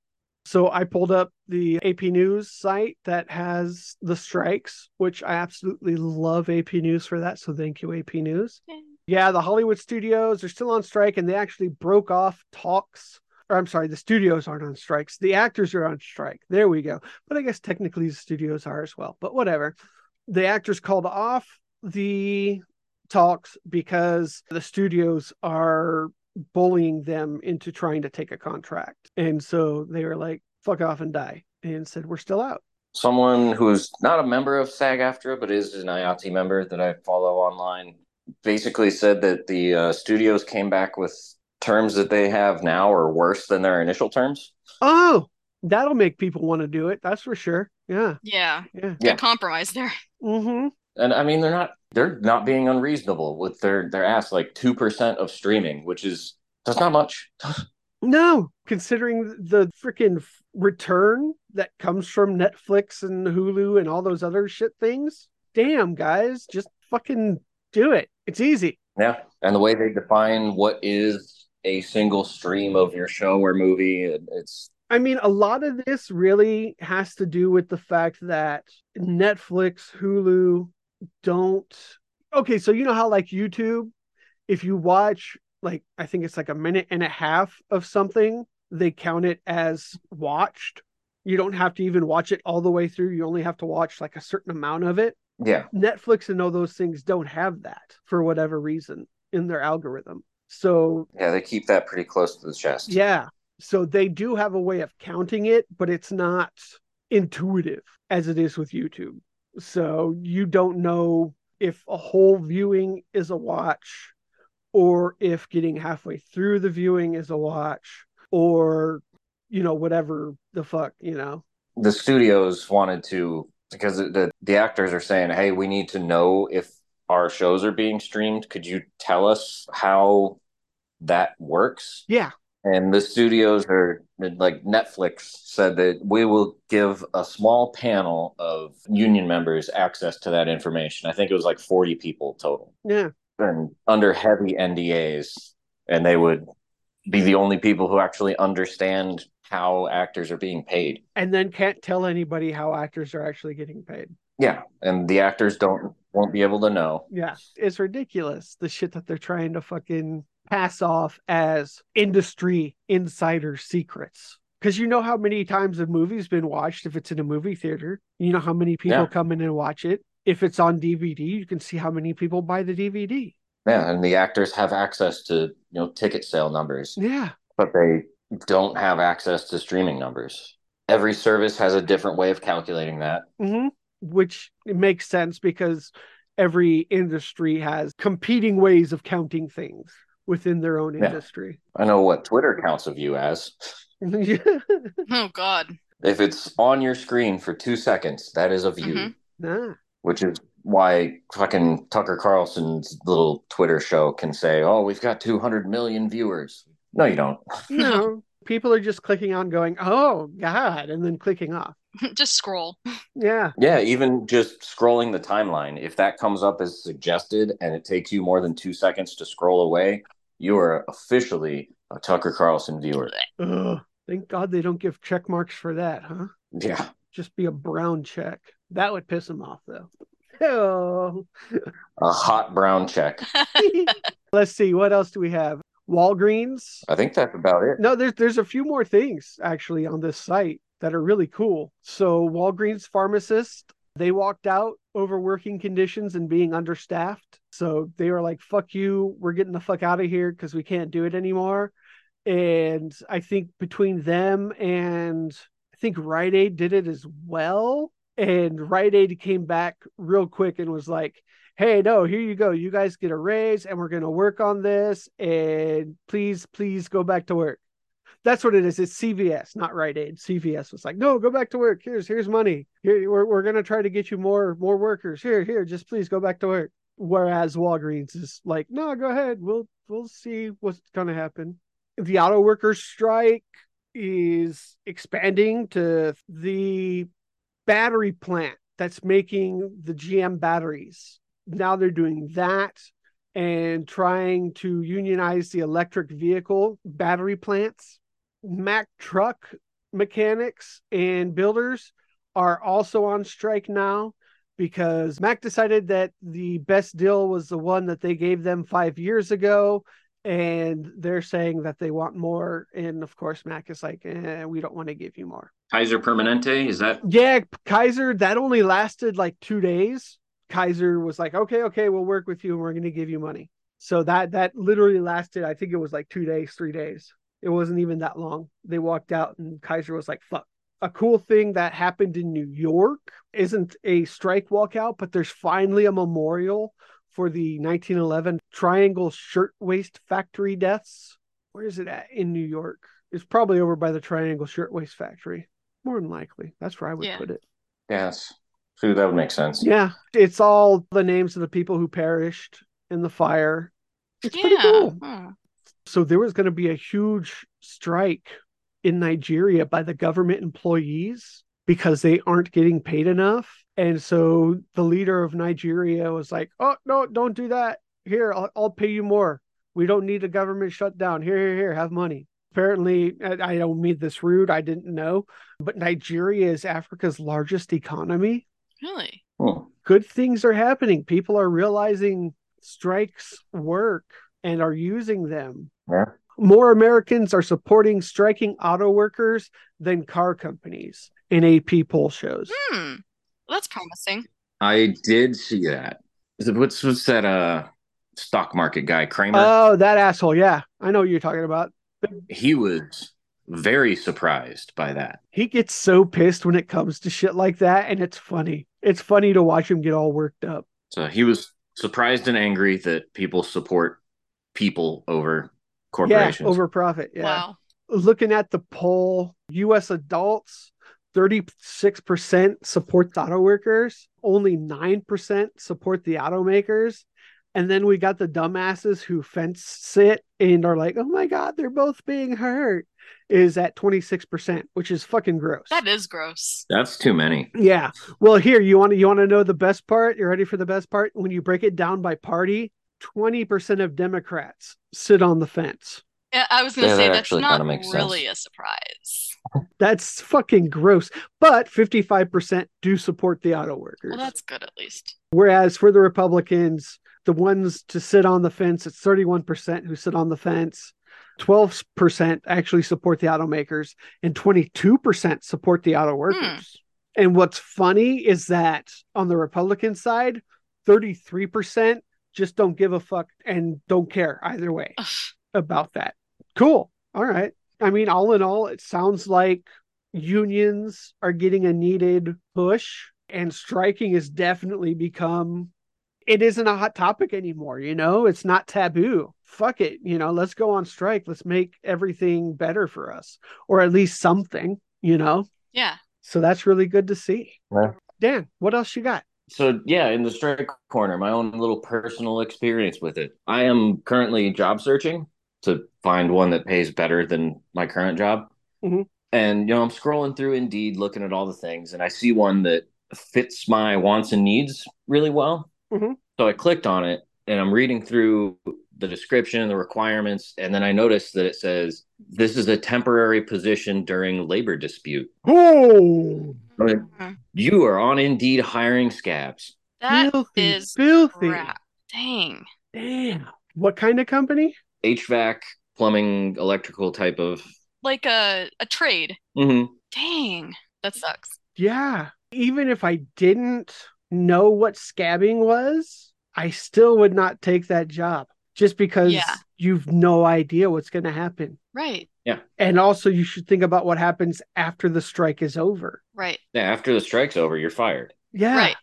[SPEAKER 6] So I pulled up the AP News site that has the strikes, which I absolutely love AP News for that. So thank you, AP News.
[SPEAKER 7] Yay.
[SPEAKER 6] Yeah, the Hollywood studios are still on strike and they actually broke off talks. Or I'm sorry, the studios aren't on strikes. The actors are on strike. There we go. But I guess technically the studios are as well. But whatever. The actors called off the talks because the studios are bullying them into trying to take a contract. And so they were like, fuck off and die. And said, we're still out.
[SPEAKER 9] Someone who's not a member of SAG AFTRA, but is an IATSE member that I follow online, basically said that the uh, studios came back with terms that they have now are worse than their initial terms.
[SPEAKER 6] Oh, that'll make people want to do it. That's for sure. Yeah.
[SPEAKER 7] Yeah,
[SPEAKER 6] Yeah.
[SPEAKER 7] good
[SPEAKER 9] Yeah.
[SPEAKER 7] compromise there.
[SPEAKER 6] Mm-hmm.
[SPEAKER 9] And I mean, they're not they're not being unreasonable with their their ask like two percent of streaming, which is that's not much. (laughs)
[SPEAKER 6] No, considering the freaking return that comes from Netflix and Hulu and all those other shit things. Damn, guys, just fucking do it. It's easy.
[SPEAKER 9] Yeah, and the way they define what is a single stream of your show or movie, it's
[SPEAKER 6] I mean, a lot of this really has to do with the fact that Netflix, Hulu don't. Okay, so you know how, like, YouTube, if you watch, like, I think it's like a minute and a half of something, they count it as watched. You don't have to even watch it all the way through. You only have to watch like a certain amount of it.
[SPEAKER 9] yeah.
[SPEAKER 6] Netflix and all those things don't have that for whatever reason in their algorithm. So
[SPEAKER 9] Yeah, they keep that pretty close to the chest.
[SPEAKER 6] yeah. So they do have a way of counting it, but it's not intuitive as it is with YouTube. So you don't know if a whole viewing is a watch or if getting halfway through the viewing is a watch or you know whatever the fuck, you know.
[SPEAKER 8] The studios wanted to because the the actors are saying, "Hey, we need to know if our shows are being streamed. Could you tell us how that works?"
[SPEAKER 6] Yeah.
[SPEAKER 8] And the studios are like Netflix said that we will give a small panel of union members access to that information. I think it was like 40 people total.
[SPEAKER 6] Yeah.
[SPEAKER 8] And under heavy NDAs. And they would be the only people who actually understand how actors are being paid.
[SPEAKER 6] And then can't tell anybody how actors are actually getting paid.
[SPEAKER 8] Yeah. And the actors don't won't be able to know.
[SPEAKER 6] Yeah. It's ridiculous the shit that they're trying to fucking pass off as industry insider secrets. Because you know how many times a movie's been watched if it's in a movie theater. You know how many people
[SPEAKER 8] Yeah.
[SPEAKER 6] come in and watch it. If it's on DVD, you can see how many people buy the DVD.
[SPEAKER 8] Yeah, and the actors have access to, you know, ticket sale numbers,
[SPEAKER 6] Yeah.
[SPEAKER 8] but they don't have access to streaming numbers. Every service has a different way of calculating that.
[SPEAKER 6] hmm Which makes sense because every industry has competing ways of counting things within their own
[SPEAKER 8] Yeah.
[SPEAKER 6] industry.
[SPEAKER 8] I know what Twitter counts of you as. (laughs)
[SPEAKER 7] Oh God.
[SPEAKER 8] If it's on your screen for two seconds, that is a view,
[SPEAKER 7] Mhm.
[SPEAKER 6] nah.
[SPEAKER 8] which is why fucking Tucker Carlson's little Twitter show can say, "Oh, we've got 200 million viewers." No, you don't.
[SPEAKER 6] No. (laughs) People are just clicking on going, oh God, and then clicking off. (laughs)
[SPEAKER 7] Just scroll.
[SPEAKER 6] Yeah.
[SPEAKER 8] Yeah, even just scrolling the timeline, if that comes up as suggested and it takes you more than two seconds to scroll away, you are officially a Tucker Carlson viewer.
[SPEAKER 6] Ugh. Thank God they don't give check marks for that, huh?
[SPEAKER 8] Yeah.
[SPEAKER 6] Just be a brown check. That would piss them off though. Oh.
[SPEAKER 8] A hot brown check. (laughs) (laughs)
[SPEAKER 6] Let's see, what else do we have? Walgreens.
[SPEAKER 8] I think that's about it.
[SPEAKER 6] No, there's there's a few more things actually on this site that are really cool. So Walgreens pharmacists, they walked out over working conditions and being understaffed. So they were like, fuck you, we're getting the fuck out of here because we can't do it anymore. And I think between them and I think Rite Aid did it as well. And Rite Aid came back real quick and was like, hey, no, here you go. You guys get a raise and we're going to work on this. And please, please go back to work. That's what it is. It's CVS, not Rite Aid. CVS was like, no, go back to work. Here's here's money. Here we're we're gonna try to get you more more workers. Here here, just please go back to work. Whereas Walgreens is like, no, go ahead. We'll we'll see what's gonna happen. The auto workers strike is expanding to the battery plant that's making the GM batteries. Now they're doing that and trying to unionize the electric vehicle battery plants. Mack truck mechanics and builders are also on strike now because Mack decided that the best deal was the one that they gave them five years ago. And they're saying that they want more. And of course, Mack is like, eh, we don't want to give you more.
[SPEAKER 10] Kaiser Permanente, is that
[SPEAKER 6] Yeah, Kaiser, that only lasted like two days. Kaiser was like, okay, okay, we'll work with you and we're going to give you money. So that that literally lasted, I think it was like two days, three days. It wasn't even that long. They walked out and Kaiser was like, fuck. A cool thing that happened in New York isn't a strike walkout, but there's finally a memorial for the 1911 Triangle Shirtwaist Factory deaths. Where is it at in New York? It's probably over by the Triangle Shirtwaist Factory. More than likely. That's where I would
[SPEAKER 7] Yeah.
[SPEAKER 6] put it.
[SPEAKER 8] Yes. So that would make sense.
[SPEAKER 6] Yeah. It's all the names of the people who perished in the fire. It's pretty cool.
[SPEAKER 7] Huh.
[SPEAKER 6] So there was going to be a huge strike in Nigeria by the government employees because they aren't getting paid enough. And so the leader of Nigeria was like, "Oh no, don't do that. Here, I'll, I'll pay you more. We don't need a government shutdown. Here, here, here, have money." Apparently, I I don't mean this rude. I didn't know, but Nigeria is Africa's largest economy.
[SPEAKER 7] Really?
[SPEAKER 8] Hmm.
[SPEAKER 6] Good things are happening. People are realizing strikes work and are using them
[SPEAKER 8] Yeah.
[SPEAKER 6] more Americans are supporting striking auto workers than car companies in AP poll shows.
[SPEAKER 7] Hmm. That's promising.
[SPEAKER 8] I did see that. Is it- What's what's that uh stock market guy, Cramer?
[SPEAKER 6] Oh, that asshole. Yeah, I know what you're talking about.
[SPEAKER 8] he was very surprised by that.
[SPEAKER 6] He gets so pissed when it comes to shit like that, and it's funny. It's funny to watch him get all worked up.
[SPEAKER 8] So he was surprised and angry that people support people over corporations.
[SPEAKER 6] Yeah, over profit. Yeah.
[SPEAKER 7] Wow.
[SPEAKER 6] Looking at the poll, US adults, 36% support the auto workers, only 9% support the automakers. And then we got the dumbasses who fence sit and are like, oh my God, they're both being hurt, is at 26%, which is fucking gross.
[SPEAKER 7] That is gross.
[SPEAKER 8] That's too many.
[SPEAKER 6] Yeah. Well, here you want to you want to know the best part? You ready for the best part? When you break it down by party, 20% of Democrats sit on the fence.
[SPEAKER 7] I was gonna
[SPEAKER 9] Yeah,
[SPEAKER 7] say
[SPEAKER 9] that
[SPEAKER 7] that's not
[SPEAKER 9] kinda makes
[SPEAKER 7] really a surprise.
[SPEAKER 6] That's fucking gross. But 55% do support the auto workers.
[SPEAKER 7] Well, that's good at least.
[SPEAKER 6] Whereas for the Republicans, the ones to sit on the fence, it's 31% who sit on the fence. 12% actually support the automakers and 22% support the auto hmm. workers. And what's funny is that on the Republican side, 33% just don't give a fuck and don't care either way
[SPEAKER 7] Ugh.
[SPEAKER 6] about that. Cool. All right. I mean, all in all, it sounds like unions are getting a needed push and striking has definitely become it isn't a hot topic anymore, you know? It's not taboo. Fuck it, you know, let's go on strike. Let's make everything better for us or at least something, you know?
[SPEAKER 7] Yeah.
[SPEAKER 6] So that's really good to see.
[SPEAKER 9] Yeah.
[SPEAKER 6] Dan, what else you got?
[SPEAKER 8] So yeah, in the strike corner, my own little personal experience with it. I am currently job searching to find one that pays better than my current job.
[SPEAKER 6] Mhm.
[SPEAKER 8] And you know, I'm scrolling through Indeed, looking at all the things, and I see one that fits my wants and needs really well.
[SPEAKER 6] Mhm.
[SPEAKER 8] So I clicked on it, and I'm reading through the description, the requirements, and then I noticed that it says this is a temporary position during labor dispute.
[SPEAKER 6] Oh,
[SPEAKER 8] I mean, you are on Indeed hiring scabs.
[SPEAKER 7] That
[SPEAKER 6] filthy,
[SPEAKER 7] is
[SPEAKER 6] filthy.
[SPEAKER 7] crap. Dang.
[SPEAKER 6] Damn. What kind of company?
[SPEAKER 8] HVAC, plumbing, electrical type of.
[SPEAKER 7] Like a a trade.
[SPEAKER 8] Mhm.
[SPEAKER 7] Dang. That sucks.
[SPEAKER 6] Yeah. Even if I didn't know what scabbing was, I still would not take that job just because
[SPEAKER 7] Yeah.
[SPEAKER 6] you've no idea what's going to happen.
[SPEAKER 7] Right.
[SPEAKER 6] And also, you should think about what happens after the strike is over.
[SPEAKER 7] Right.
[SPEAKER 8] Yeah, after the strike's over, you're fired.
[SPEAKER 6] Yeah.
[SPEAKER 7] Right.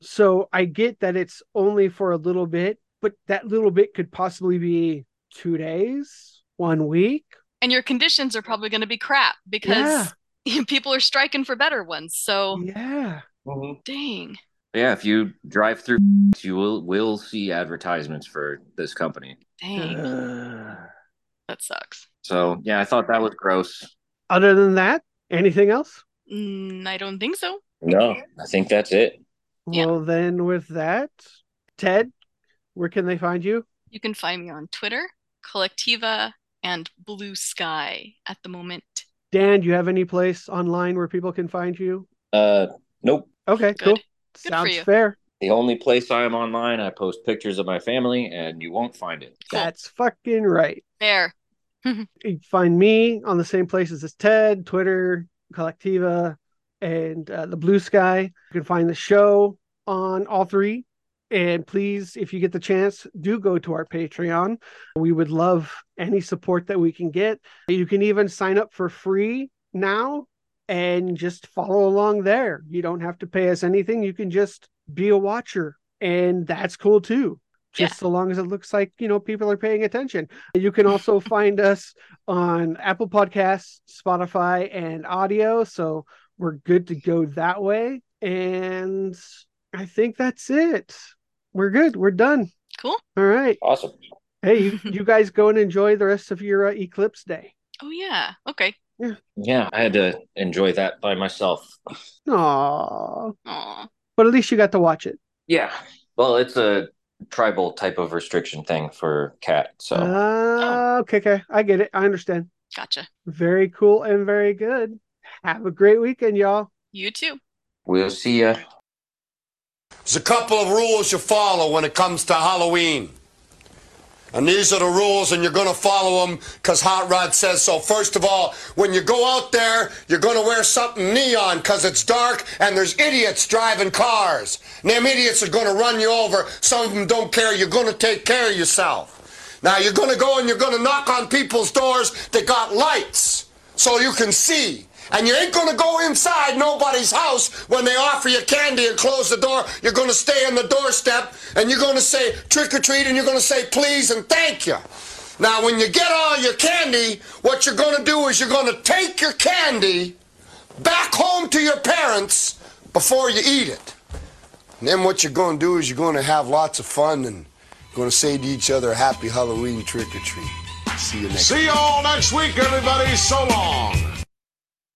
[SPEAKER 6] So I get that it's only for a little bit, but that little bit could possibly be two days, one week.
[SPEAKER 7] And your conditions are probably going to be crap because (laughs) people are striking for better ones. So
[SPEAKER 6] Yeah.
[SPEAKER 7] dang.
[SPEAKER 8] Yeah, if you drive through, you will will see advertisements for this company.
[SPEAKER 7] Dang.
[SPEAKER 6] Uh,
[SPEAKER 7] That sucks.
[SPEAKER 8] So yeah, I thought that was gross.
[SPEAKER 6] other than that, anything else?
[SPEAKER 7] Mm, I don't think so.
[SPEAKER 8] No, I think that's it.
[SPEAKER 7] Yeah.
[SPEAKER 6] Well, then with that, Ted, where can they find you?
[SPEAKER 7] You can find me on Twitter, Kolektiva, and Blue Sky at the moment.
[SPEAKER 6] Dan, do you have any place online where people can find you?
[SPEAKER 8] Uh, nope.
[SPEAKER 6] Okay,
[SPEAKER 7] Good.
[SPEAKER 6] cool.
[SPEAKER 7] for
[SPEAKER 6] Sounds fair.
[SPEAKER 8] The only place I am online, I post pictures of my family, and you won't find it.
[SPEAKER 7] Cool.
[SPEAKER 6] That's fucking right.
[SPEAKER 7] There.
[SPEAKER 6] You can find me on the same places as Ted, Twitter, Kolektiva, and uh, the Blue Sky. You can find the show on all three. And please, if you get the chance, do go to our Patreon. We would love any support that we can get. You can even sign up for free now and just follow along there. You don't have to pay us anything. You can just be a watcher, and that's cool too. Just
[SPEAKER 7] Yeah.
[SPEAKER 6] so long as it looks like you know people are paying attention. You can also (laughs) find us on Apple Podcasts, Spotify, and audio. So we're good to go that way. And I think that's it. We're good. We're done.
[SPEAKER 7] Cool.
[SPEAKER 6] All right.
[SPEAKER 8] Awesome.
[SPEAKER 6] Hey, you, (laughs) you guys go and enjoy the rest of your uh, Eclipse Day.
[SPEAKER 7] Oh yeah. Okay.
[SPEAKER 8] Yeah, yeah I had to enjoy that by myself.
[SPEAKER 6] Aww.
[SPEAKER 7] Aw.
[SPEAKER 6] But at least you got to watch it.
[SPEAKER 8] Yeah. Well, it's a tribal type of restriction thing for cat. So
[SPEAKER 6] Ah, okay, okay. I get it. I understand.
[SPEAKER 7] Gotcha.
[SPEAKER 6] Very cool and very good. Have a great weekend, y'all.
[SPEAKER 7] You too.
[SPEAKER 8] we'll see ya.
[SPEAKER 11] There's a couple of rules you follow when it comes to Halloween. And these are the rules, and you're going to follow them because Hot Rod says so. First of all, when you go out there, you're going to wear something neon because it's dark and there's idiots driving cars. And them idiots are going to run you over. Some of them don't care. You're going to take care of yourself. Now, you're going to go and you're going to knock on people's doors that got lights. so you can see. And you ain't gonna go inside nobody's house when they offer you candy and close the door. You're gonna stay on the doorstep and you're gonna say trick or treat and you're gonna say please and thank you. Now, when you get all your candy, what you're gonna do is you're gonna take your candy back home to your parents before you eat it. And then what you're gonna do is you're gonna have lots of fun and gonna say to each other, Happy Halloween trick or treat. See you next
[SPEAKER 1] See you all next week, everybody. So long.